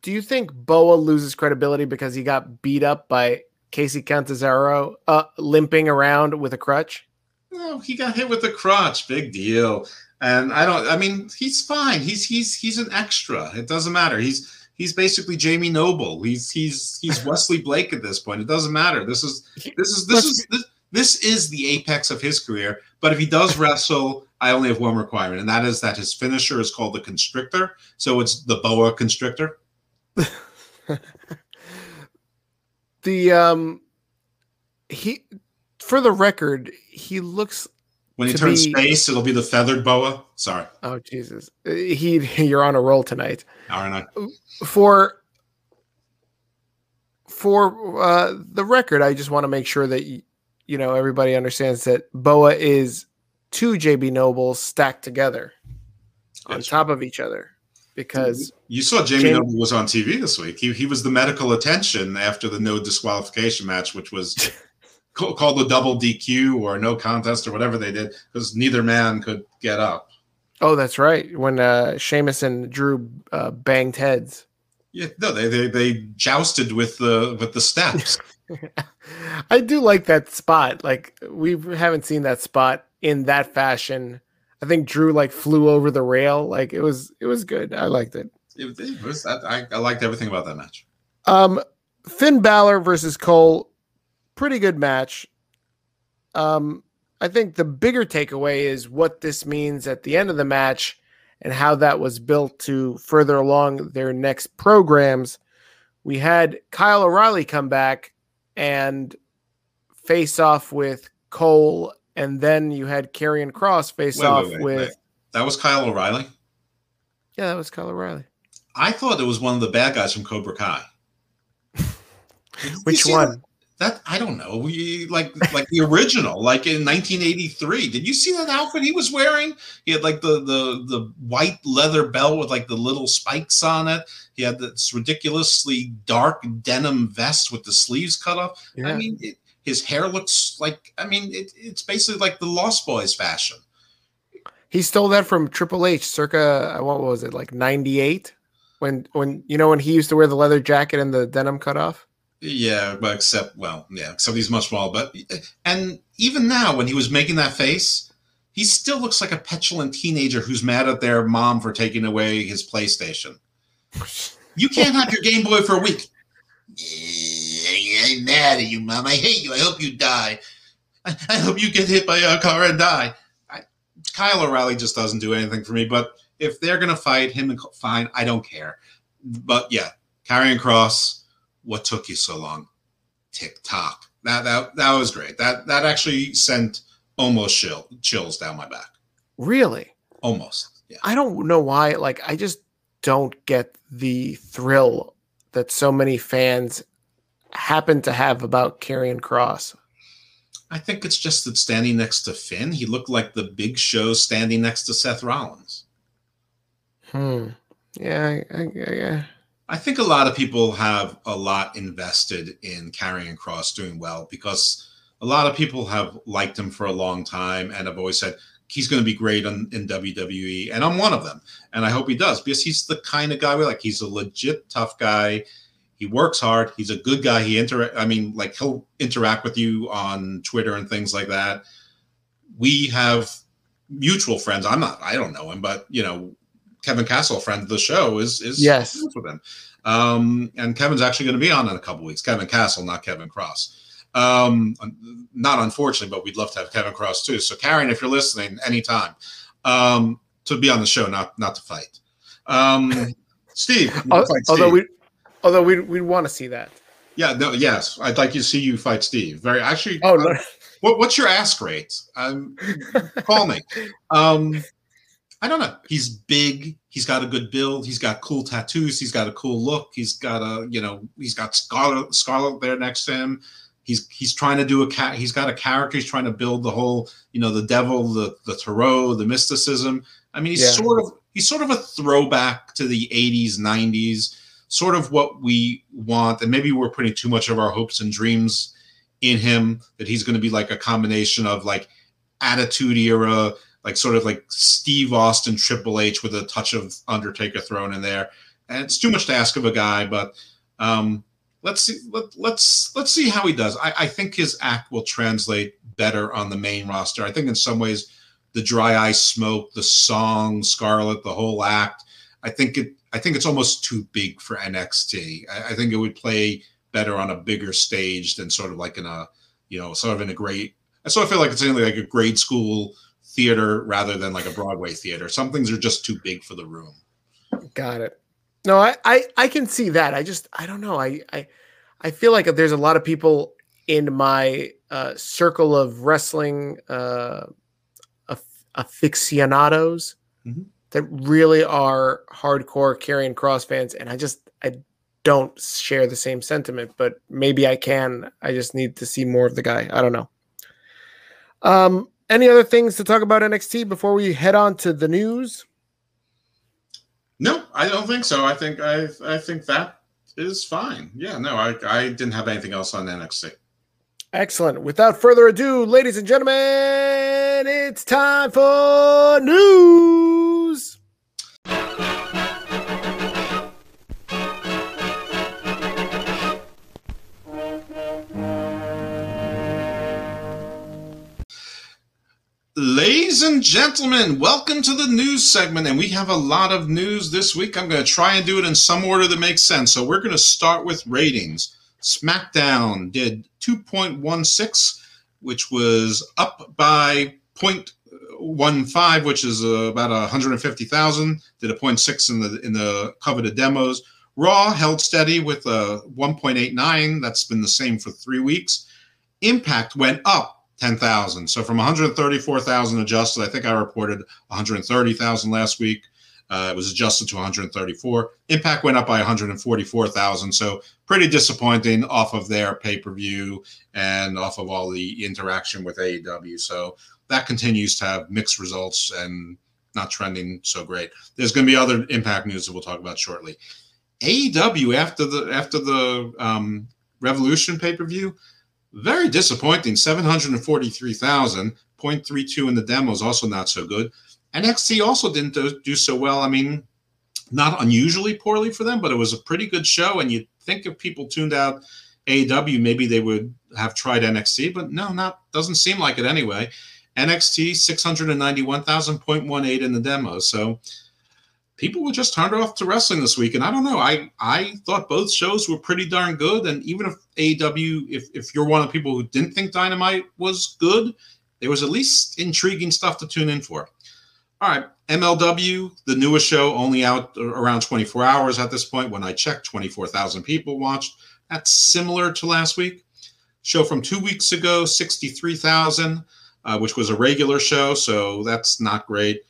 Do you think Boa loses credibility because he got beat up by Kacy Catanzaro, uh, limping around with a crutch?
No, he got hit with a crutch. Big deal. And I don't. I mean, he's fine. He's he's he's an extra. It doesn't matter. He's he's basically Jamie Noble. He's he's he's Wesley Blake at this point. It doesn't matter. This is this is this is this, this is the apex of his career. But if he does wrestle, I only have one requirement, and that is that his finisher is called the Constrictor. So it's the Boa Constrictor.
the um, he, for the record, he looks
when he
to
turns
be-
face, it'll be the feathered boa. Sorry,
Oh Jesus, he you're on a roll tonight.
aren't I?
For for uh, the record, I just want to make sure that y- you know everybody understands that Boa is two JB Nobles stacked together on
That's
top of each other because
You saw Jamie
Jamie-
Noble was on TV this week. He, he was the medical attention after the no disqualification match, which was called the double DQ or no contest or whatever they did, because neither man could get up.
oh that's right when uh Sheamus and Drew uh, banged heads.
Yeah, no, they, they they jousted with the with the steps.
I do like that spot. Like we haven't seen that spot in that fashion. I think Drew like flew over the rail. Like it was it was good. I liked it.
It- it was- I, I liked everything about that match.
Um Finn Balor versus Cole, pretty good match. Um I think the bigger takeaway is what this means at the end of the match and how that was built to further along their next programs. We had Kyle O'Reilly come back and face off with Cole, and then you had Karrion Cross face
Wait,
off
wait, wait,
with
wait. That was Kyle O'Reilly.
yeah, that was Kyle O'Reilly.
I thought it was one of the bad guys from Cobra Kai.
Which
see
one?
That? I don't know. We like like the original, like in 1983. Did you see that outfit he was wearing? He had like the the the white leather belt with like the little spikes on it. He had this ridiculously dark denim vest with the sleeves cut off.
Yeah.
I mean, it, his hair looks like. I mean, it, it's basically like the Lost Boys fashion.
He stole that from Triple H circa uh, what was it, like 98? When when you know when he used to wear the leather jacket and the denim cut off?
Yeah, but except well, yeah, except he's much smaller. But and even now, when he was making that face, he still looks like a petulant teenager who's mad at their mom for taking away his PlayStation. You can't have your Game Boy for a week. I'm mad at you, mom. I hate you. I hope you die. I, hope you get hit by a car and die. I, Kyle O'Reilly just doesn't do anything for me. But if they're gonna fight him, fine, I don't care. But yeah, Karrion Cross. What took you so long? Tick tock. That that that was great. That that actually sent almost chill, chills down my back.
Really?
Almost. Yeah.
I don't know why. Like, I just don't get the thrill that so many fans happen to have about Karrion Cross.
I think it's just that standing next to Finn, he looked like the big show standing next to Seth Rollins.
Hmm. Yeah. I, I, yeah.
I think a lot of people have a lot invested in Karrion Cross doing well because a lot of people have liked him for a long time and have always said he's going to be great in, in WWE. And I'm one of them. And I hope he does because he's the kind of guy we like. He's a legit tough guy. He works hard. He's a good guy. He inter I mean, like he'll interact with you on Twitter and things like that. We have mutual friends. I'm not, I don't know him, but you know, Kevin Castle, friend of the show, is is
Yes.
with him. Um, and Kevin's actually going to be on in a couple weeks. Kevin Castle, not Kevin Cross. Um, not unfortunately, but we'd love to have Kevin Cross too. So, Karen, if you're listening, anytime um, to be on the show, not not to fight. Um, Steve,
Although
Steve.
we, although we we want to see that.
yeah, no, yes, I'd like to see you fight Steve. Very actually.
Oh
uh,
no.
what, what's your ask rate? Um, call me. Um, I don't know. He's big. He's got a good build. He's got cool tattoos. He's got a cool look. He's got a you know he's got Scarlet Scarlet there next to him. He's he's trying to do a cat. He's got a character. He's trying to build the whole you know the devil, the the tarot, the mysticism. I mean, he's
Yeah.
sort of he's sort of a throwback to the '80s, '90s, sort of what we want. And maybe we're putting too much of our hopes and dreams in him that he's going to be like a combination of like attitude era like sort of like steve austin triple h with a touch of undertaker thrown in there. And it's too much to ask of a guy but um let's see let, let's let's see how he does. I, I think his act will translate better on the main roster. I think in some ways the dry eye smoke the song scarlet the whole act i think it i think it's almost too big for nxt i, I think it would play better on a bigger stage than sort of like in a you know sort of in a great I sort of feel like it's in like a grade school theater rather than like a Broadway theater. Some things are just too big for the room.
Got it. No, I, I, I can see that. I just I don't know. I I I feel like there's a lot of people in my uh, circle of wrestling uh, aficionados mm-hmm. that really are hardcore Karrion Cross fans, and I just I don't share the same sentiment. But maybe I can. I just need to see more of the guy. I don't know. Um, any other things to talk about NXT before we head on to the news?
No, I don't think so. I think I I think that is fine. Yeah, no, I I didn't have anything else on NXT.
Excellent. Without further ado, ladies and gentlemen, it's time for news.
Ladies and gentlemen, welcome to the news segment. And we have a lot of news this week. I'm going to try and do it in some order that makes sense. So we're going to start with ratings. SmackDown did 2.16, which was up by 0.15, which is uh, about 150,000. Did a 0.6 in the in the coveted demos. Raw held steady with a 1.89. That's been the same for three weeks. Impact went up 10,000. So from 134,000 adjusted, I think I reported 130,000 last week. Uh, it was adjusted to 134. Impact went up by 144,000. So pretty disappointing off of their pay per view and off of all the interaction with AEW. So that continues to have mixed results and not trending so great. There's going to be other Impact news that we'll talk about shortly. AEW after the after the um, Revolution pay per view very disappointing. 743,000. 0.32 in the demo is also not so good. NXT also didn't do, do so well. I mean, not unusually poorly for them, but it was a pretty good show. And you'd think if people tuned out AEW, maybe they would have tried NXT, but no, not doesn't seem like it anyway. NXT 691,000.18 in the demo. So people were just turned off to wrestling this week. And I don't know. I I thought both shows were pretty darn good. And even if AEW, if if you're one of the people who didn't think Dynamite was good, there was at least intriguing stuff to tune in for. All right, MLW, the newest show, only out around 24 hours at this point. When I checked, 24,000 people watched. That's similar to last week. Show from two weeks ago, 63,000, uh, which was a regular show, so that's not great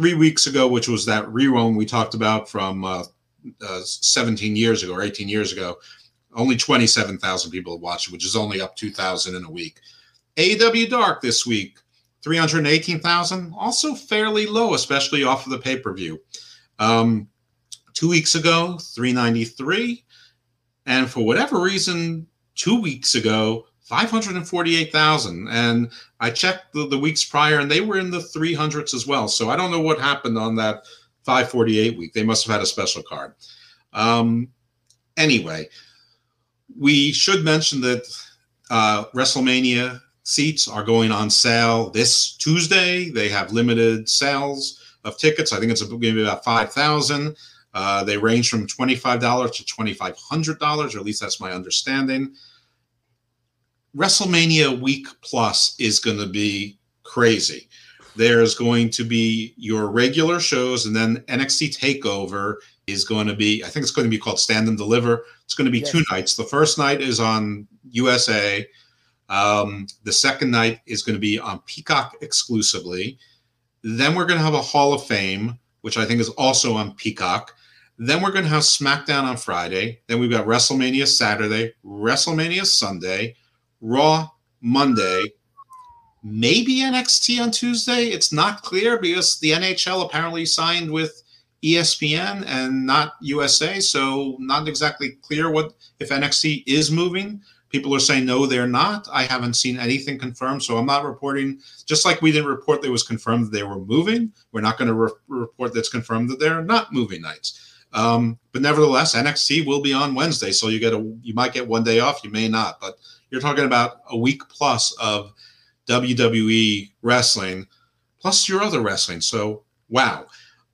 three weeks ago, which was that rerun we talked about from uh, uh, 17 years ago or 18 years ago, only 27,000 people watched it, which is only up 2,000 in a week. AEW Dark this week, 318,000, also fairly low, especially off of the pay per view. Um, two weeks ago, 393. And for whatever reason, two weeks ago, 548,000. And I checked the, the, weeks prior and they were in the 300s as well. So I don't know what happened on that 548 week. They must have had a special card. Um, anyway, we should mention that uh, WrestleMania seats are going on sale this Tuesday. They have limited sales of tickets. I think it's going to be about 5,000. Uh, they range from $25 to $2,500, or at least that's my understanding. WrestleMania week plus is going to be crazy. There's going to be your regular shows, and then NXT Takeover is going to be. I think it's going to be called Stand and Deliver. It's going to be yes. two nights. The first night is on USA. Um, the second night is going to be on Peacock exclusively. Then we're going to have a Hall of Fame, which I think is also on Peacock. Then we're going to have SmackDown on Friday. Then we've got WrestleMania Saturday, WrestleMania Sunday, Raw Monday, maybe NXT on Tuesday. It's not clear because the NHL apparently signed with ESPN and not USA, so not exactly clear what if NXT is moving. People are saying no, they're not. I haven't seen anything confirmed, so I'm not reporting. Just like we didn't report that was confirmed that they were moving, we're not going to re- report that's confirmed that they're not moving nights. Um, but nevertheless, NXT will be on Wednesday, so you get a you might get one day off, you may not, but you're talking about a week plus of WWE wrestling, plus your other wrestling. So, wow.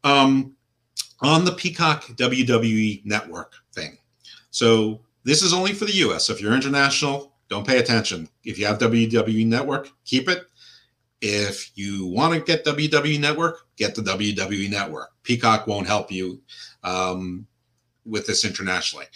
Um, on the Peacock WWE network thing. So, this is only for the US. If you're international, don't pay attention. If you have WWE Network, keep it. If you want to get WWE Network, get the WWE Network. Peacock won't help you um, with this internationally.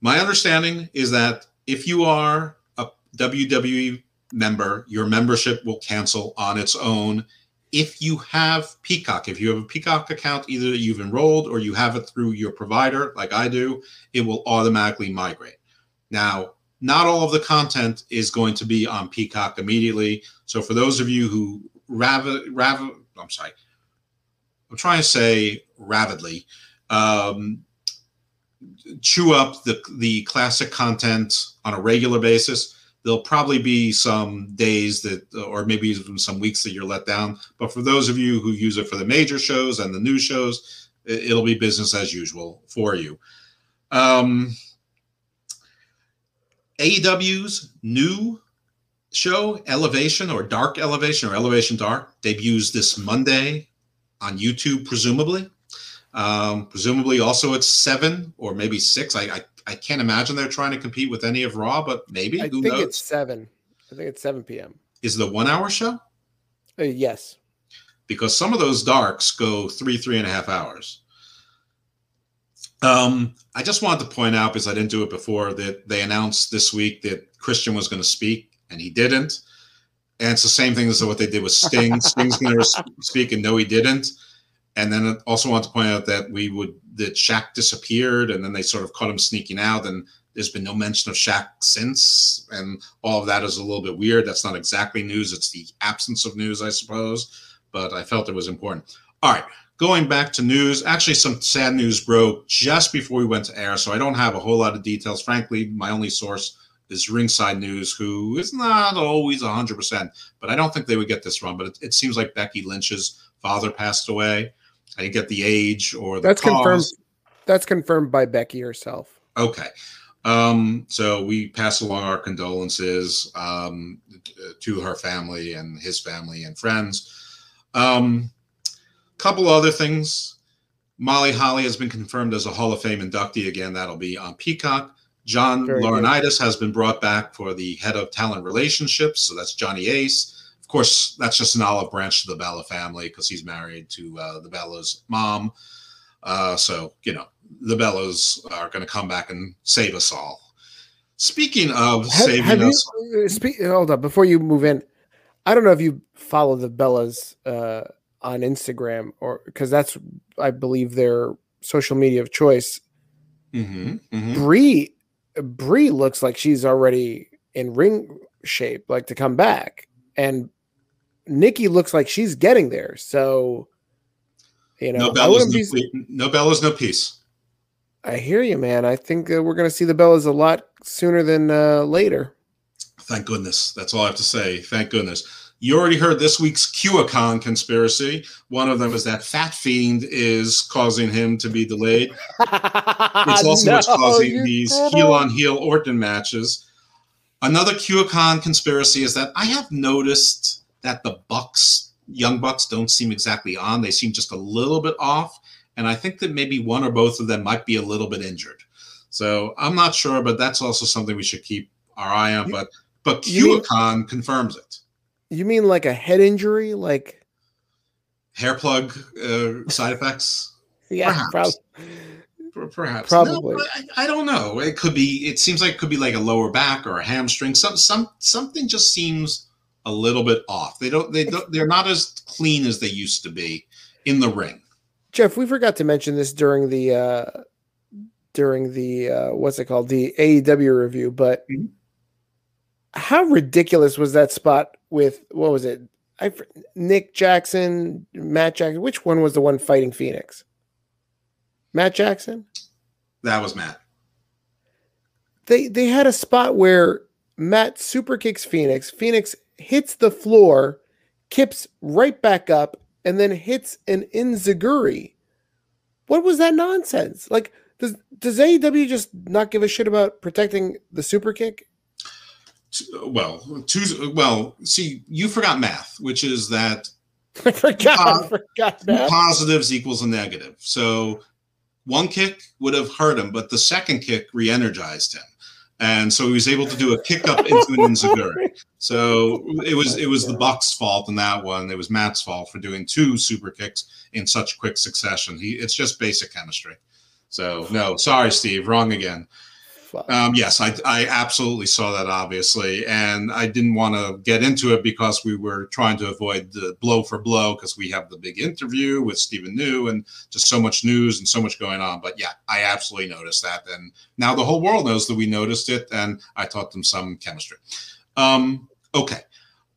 My understanding is that if you are a WWE member, your membership will cancel on its own. If you have Peacock, if you have a Peacock account, either you've enrolled or you have it through your provider, like I do, it will automatically migrate. Now, not all of the content is going to be on Peacock immediately. So for those of you who rav, rav I'm sorry, I'm trying to say ravidly, um, chew up the the classic content on a regular basis. There'll probably be some days that, or maybe even some weeks that you're let down. But for those of you who use it for the major shows and the new shows, it'll be business as usual for you. Um, AEW's new show, Elevation or Dark Elevation or Elevation Dark, debuts this Monday on YouTube, presumably. Um, presumably, also at seven or maybe six. I, I, I can't imagine they're trying to compete with any of Raw, but maybe.
I
Who
think
knows?
it's seven. I think it's seven p.m.
Is the one-hour show?
Uh, yes.
Because some of those darks go three, three and a half hours. Um, I just wanted to point out because I didn't do it before that they announced this week that Christian was going to speak and he didn't. And it's the same thing as what they did with Sting. Sting's going to speak and no, he didn't. And then I also want to point out that we would that Shaq disappeared, and then they sort of caught him sneaking out, and there's been no mention of Shaq since, and all of that is a little bit weird. That's not exactly news; it's the absence of news, I suppose. But I felt it was important. All right, going back to news. Actually, some sad news broke just before we went to air, so I don't have a whole lot of details. Frankly, my only source is Ringside News, who is not always 100%, but I don't think they would get this wrong. But it, it seems like Becky Lynch's father passed away. I didn't get the age or the
That's
cause.
confirmed. That's confirmed by Becky herself.
Okay. Um, so we pass along our condolences um, to her family and his family and friends. Um, couple other things. Molly Holly has been confirmed as a Hall of Fame inductee again. That'll be on Peacock. John
Very good.
Laurinaitis has been brought back for the head of talent relationships. So that's Johnny Ace. Of course, that's just an olive branch to the Bella family because he's married to uh, the Bella's mom. Uh, so, you know, the Bellas are going to come back and save us all. Speaking of
Have,
saving
have
us,
you? uh, Speak, hold up before you move in. I don't know if you follow the Bellas uh, on Instagram or because that's I believe their social media of choice.
Mhm, mhm.
Brie, Brie looks like she's already in ring shape, like to come back, and Nikki looks like she's getting there. So, you know,
no Bellas, no,
be.
no Bellas, no peace.
I hear you, man. I think uh, we're going to see the Bellas a lot sooner than uh, later.
Thank goodness. That's all I have to say. Thank goodness. You already heard this week's QAnon conspiracy. One of them is that Fat Fiend is causing him to be delayed. It's also what's causing these heel on heel Orton matches. Another QAnon conspiracy is that I have noticed that the Bucks, young Bucks, don't seem exactly on. They seem just a little bit off. And I think that maybe one or both of them might be a little bit injured. So I'm not sure, but that's also something we should keep our eye on.
You-
But but
you mean-
confirms it.
You mean like a head injury? Like,
Hair plug uh, side effects.
yeah,
Perhaps.
prob-
Perhaps.
Probably.
No, I, I don't know. It could be. It seems like it could be like a lower back or a hamstring. Some some something just seems a little bit off. They don't. They don't. They're not as clean as they used to be in the ring.
Jeff, we forgot to mention this during the uh during the uh what's it called the AEW review, but
Mhm.
how ridiculous was that spot with what was it? I Nick Jackson, Matt Jackson. Which one was the one fighting Fenix? Matt Jackson.
That was Matt.
They they had a spot where Matt super kicks Fenix. Fenix hits the floor, kips right back up, and then hits an enziguri. What was that nonsense? Like, does does AEW just not give a shit about protecting the super kick?
Well, two. Well, see, you forgot math, which is that
I forgot.
Uh,
I forgot that.
positives equals a negative. So one kick would have hurt him, but the second kick re-energized him. And so he was able to do a kick up into an oh, enziguri. So it was it was the Bucks' fault in that one. It was Matt's fault for doing two super kicks in such quick succession. He it's just basic chemistry. So no, sorry, Steve, wrong again. Um, yes, I, I absolutely saw that, obviously, and I didn't want to get into it because we were trying to avoid the blow for blow because we have the big interview with Stephen New and just so much news and so much going on. But yeah, I absolutely noticed that, and now the whole world knows that we noticed it, and I taught them some chemistry. Um, okay,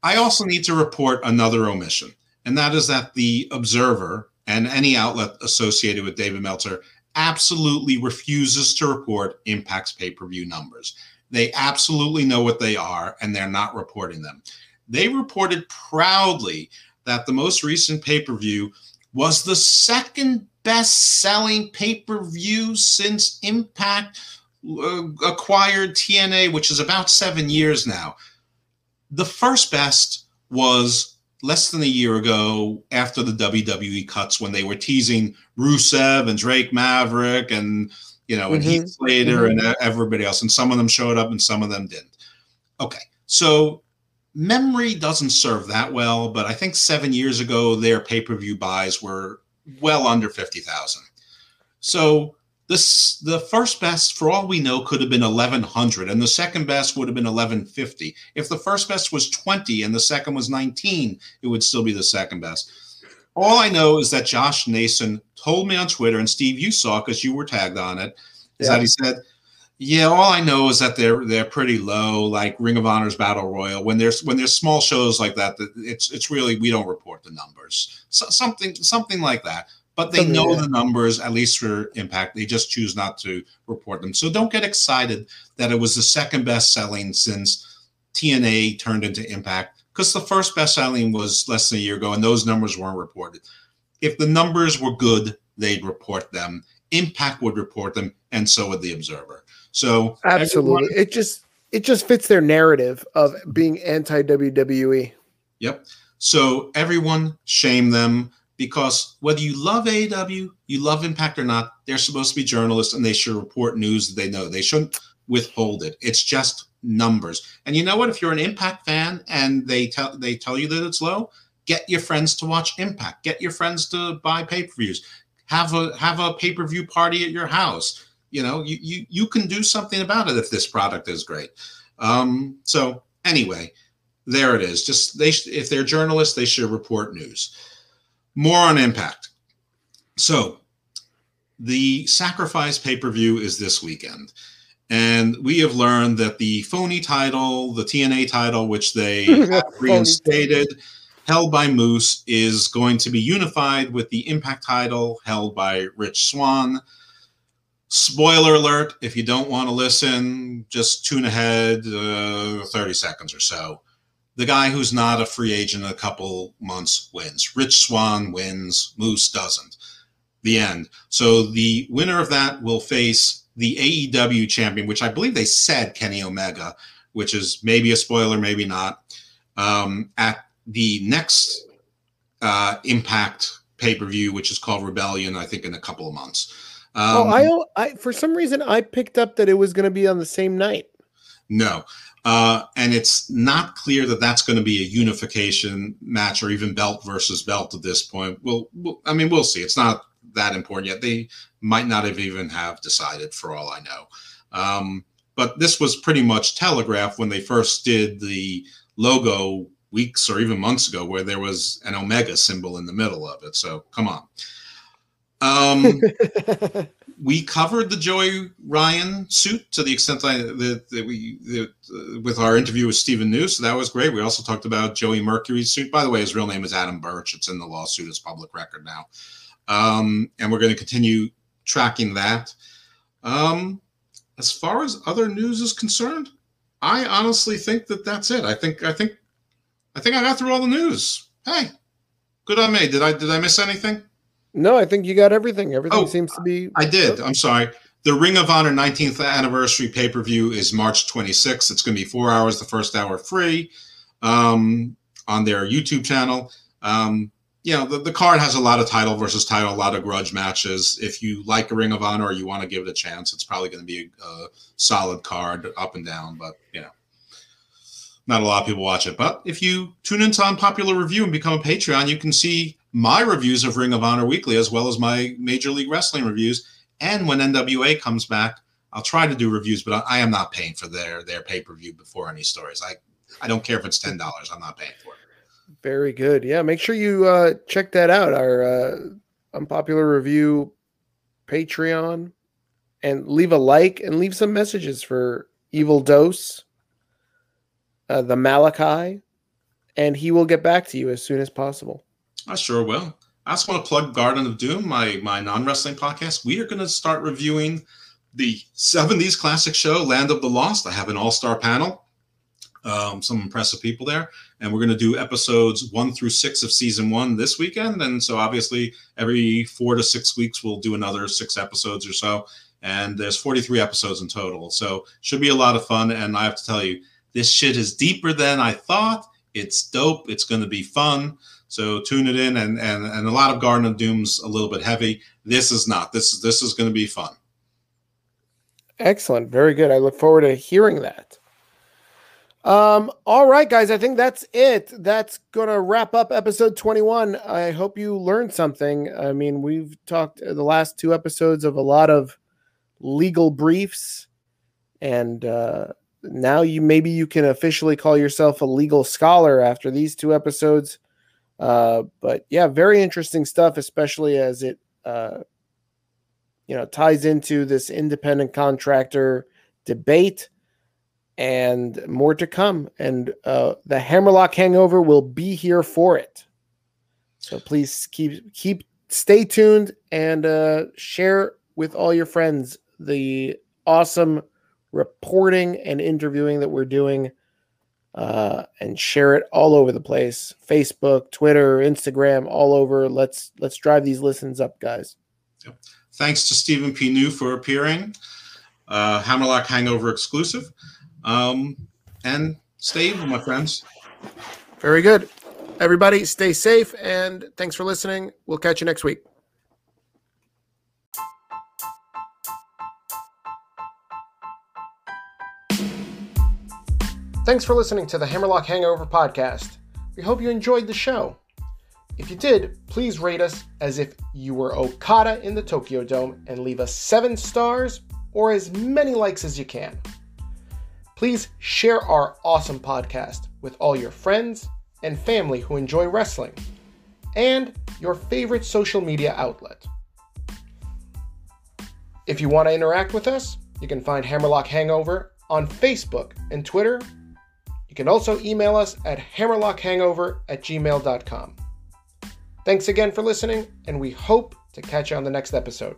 I also need to report another omission, and that is that the Observer and any outlet associated with David Meltzer absolutely refuses to report Impact's pay per view numbers. They absolutely know what they are and they're not reporting them. They reported proudly that the most recent pay per view was the second best selling pay per view since Impact uh, acquired TNA, which is about seven years now. The first best was less than a year ago after the WWE cuts when they were teasing Rusev and Drake Maverick and you know and mm-hmm. Heath Slater mm-hmm. and everybody else, and some of them showed up and some of them didn't. Okay, so memory doesn't serve that well, but I think seven years ago their pay per view buys were well under fifty thousand. So this the first best for all we know could have been 1100 and the second best would have been 1150 if the first best was 20 and the second was 19 it would still be the second best. All i know is that josh nason told me on twitter and steve you saw because you were tagged on it is yeah. that he said yeah all i know is that they're they're pretty low like ring of honor's battle royal. When there's when there's small shows like that that it's it's really we don't report the numbers. So, something something like that but they know the numbers, at least for Impact. They just choose not to report them. So don't get excited that it was the second best selling since TNA turned into Impact, because the first best selling was less than a year ago, and those numbers weren't reported. If the numbers were good, they'd report them. Impact would report them, and so would the Observer. So
absolutely, everyone, it just it just fits their narrative of being anti WWE.
Yep. So everyone shame them because whether you love AEW, you love Impact or not, they're supposed to be journalists and they should report news that they know. They shouldn't withhold it. It's just numbers. And you know what? If you're an Impact fan and they tell they tell you that it's low, get your friends to watch Impact. Get your friends to buy pay-per-views. Have a have a pay-per-view party at your house. You know, you you you can do something about it if this product is great. Um, so anyway, there it is. Just they if they're journalists, they should report news. More on Impact. So, the Sacrifice pay per view is this weekend. And we have learned that the phony title, the TNA title, which they reinstated, held by Moose, is going to be unified with the Impact title held by Rich Swann. Spoiler alert if you don't want to listen, just tune ahead uh, 30 seconds or so the guy who's not a free agent in a couple months wins. Rich Swann wins, Moose doesn't. The end. So the winner of that will face the AEW champion, which I believe they said Kenny Omega, which is maybe a spoiler, maybe not, um, at the next uh, Impact pay per view, which is called Rebellion, I think in a couple of months.
Um, oh, I, I for some reason I picked up that it was going to be on the same night.
No, uh, and it's not clear that that's going to be a unification match or even belt versus belt at this point. We'll, we'll, I mean, we'll see. It's not that important yet. They might not have even have decided for all I know. Um, but this was pretty much telegraphed when they first did the logo weeks or even months ago, where there was an omega symbol in the middle of it. So come on. Um, we covered the Joey Ryan suit to the extent that, that we that, uh, with our interview with Stephen New. So that was great. We also talked about Joey Mercury's suit. By the way, his real name is Adam Birch. It's in the lawsuit. It's public record now, um, and we're going to continue tracking that. Um, as far as other news is concerned, I honestly think that that's it. I think I think I think I got through all the news. Hey, good on me. Did I did I miss anything?
No, I think you got everything. Everything oh, seems to be.
I did. I'm sorry. The Ring of Honor 19th anniversary pay per view is March 26th. It's going to be four hours, the first hour free um, on their YouTube channel. Um, you know, the, the card has a lot of title versus title, a lot of grudge matches. If you like a Ring of Honor or you want to give it a chance, it's probably going to be a, a, solid card up and down. But you know, not a lot of people watch it. But if you tune into Unpopular Review and become a Patreon, you can see my reviews of Ring of Honor weekly as well as my Major League Wrestling reviews. And when NWA comes back, I'll try to do reviews, but I, I am not paying for their their pay per view before any stories. I I don't care if it's ten dollars. I'm not paying for it.
Very good. Yeah, make sure you uh, check that out. Our uh, unpopular review Patreon, and leave a like and leave some messages for Evil Dose, uh, the Malachi, and he will get back to you as soon as possible.
I sure will. I just want to plug Garden of Doom, my my non wrestling podcast. We are going to start reviewing the '70s classic show Land of the Lost. I have an all star panel um, some impressive people there. And we're going to do episodes one through six of season one this weekend. And so obviously every four to six weeks, we'll do another six episodes or so. And there's 43 episodes in total. So should be a lot of fun. And I have to tell you, this shit is deeper than I thought. It's dope. It's going to be fun. So tune it in. And, and, and a lot of Garden of Doom's a little bit heavy. This is not. This is, this is going to be fun.
Excellent. Very good. I look forward to hearing that. Um, all right, guys, I think that's it. That's gonna wrap up episode 21. I hope you learned something. I mean, we've talked the last two episodes of a lot of legal briefs, and uh, now you maybe you can officially call yourself a legal scholar after these two episodes. Uh, but yeah, very interesting stuff, especially as it uh, you know ties into this independent contractor debate and more to come. And uh, the Hammerlock Hangover will be here for it. So please keep keep stay tuned and uh, share with all your friends the awesome reporting and interviewing that we're doing. Uh, and share it all over the place facebook twitter instagram all over let's let's drive these listens up guys
yep. thanks to stephen p new for appearing uh, hammerlock hangover exclusive um, and stay evil, my friends.
Very good. Everybody, stay safe and thanks for listening. We'll catch you next week. Thanks for listening to the Hammerlock Hangover podcast. We hope you enjoyed the show. If you did, please rate us as if you were Okada in the Tokyo Dome and leave us seven stars or as many likes as you can. Please share our awesome podcast with all your friends and family who enjoy wrestling and your favorite social media outlet. If you want to interact with us, you can find Hammerlock Hangover on Facebook and Twitter. You can also email us at hammerlockhangover at gmail.com. Thanks again for listening, and we hope to catch you on the next episode.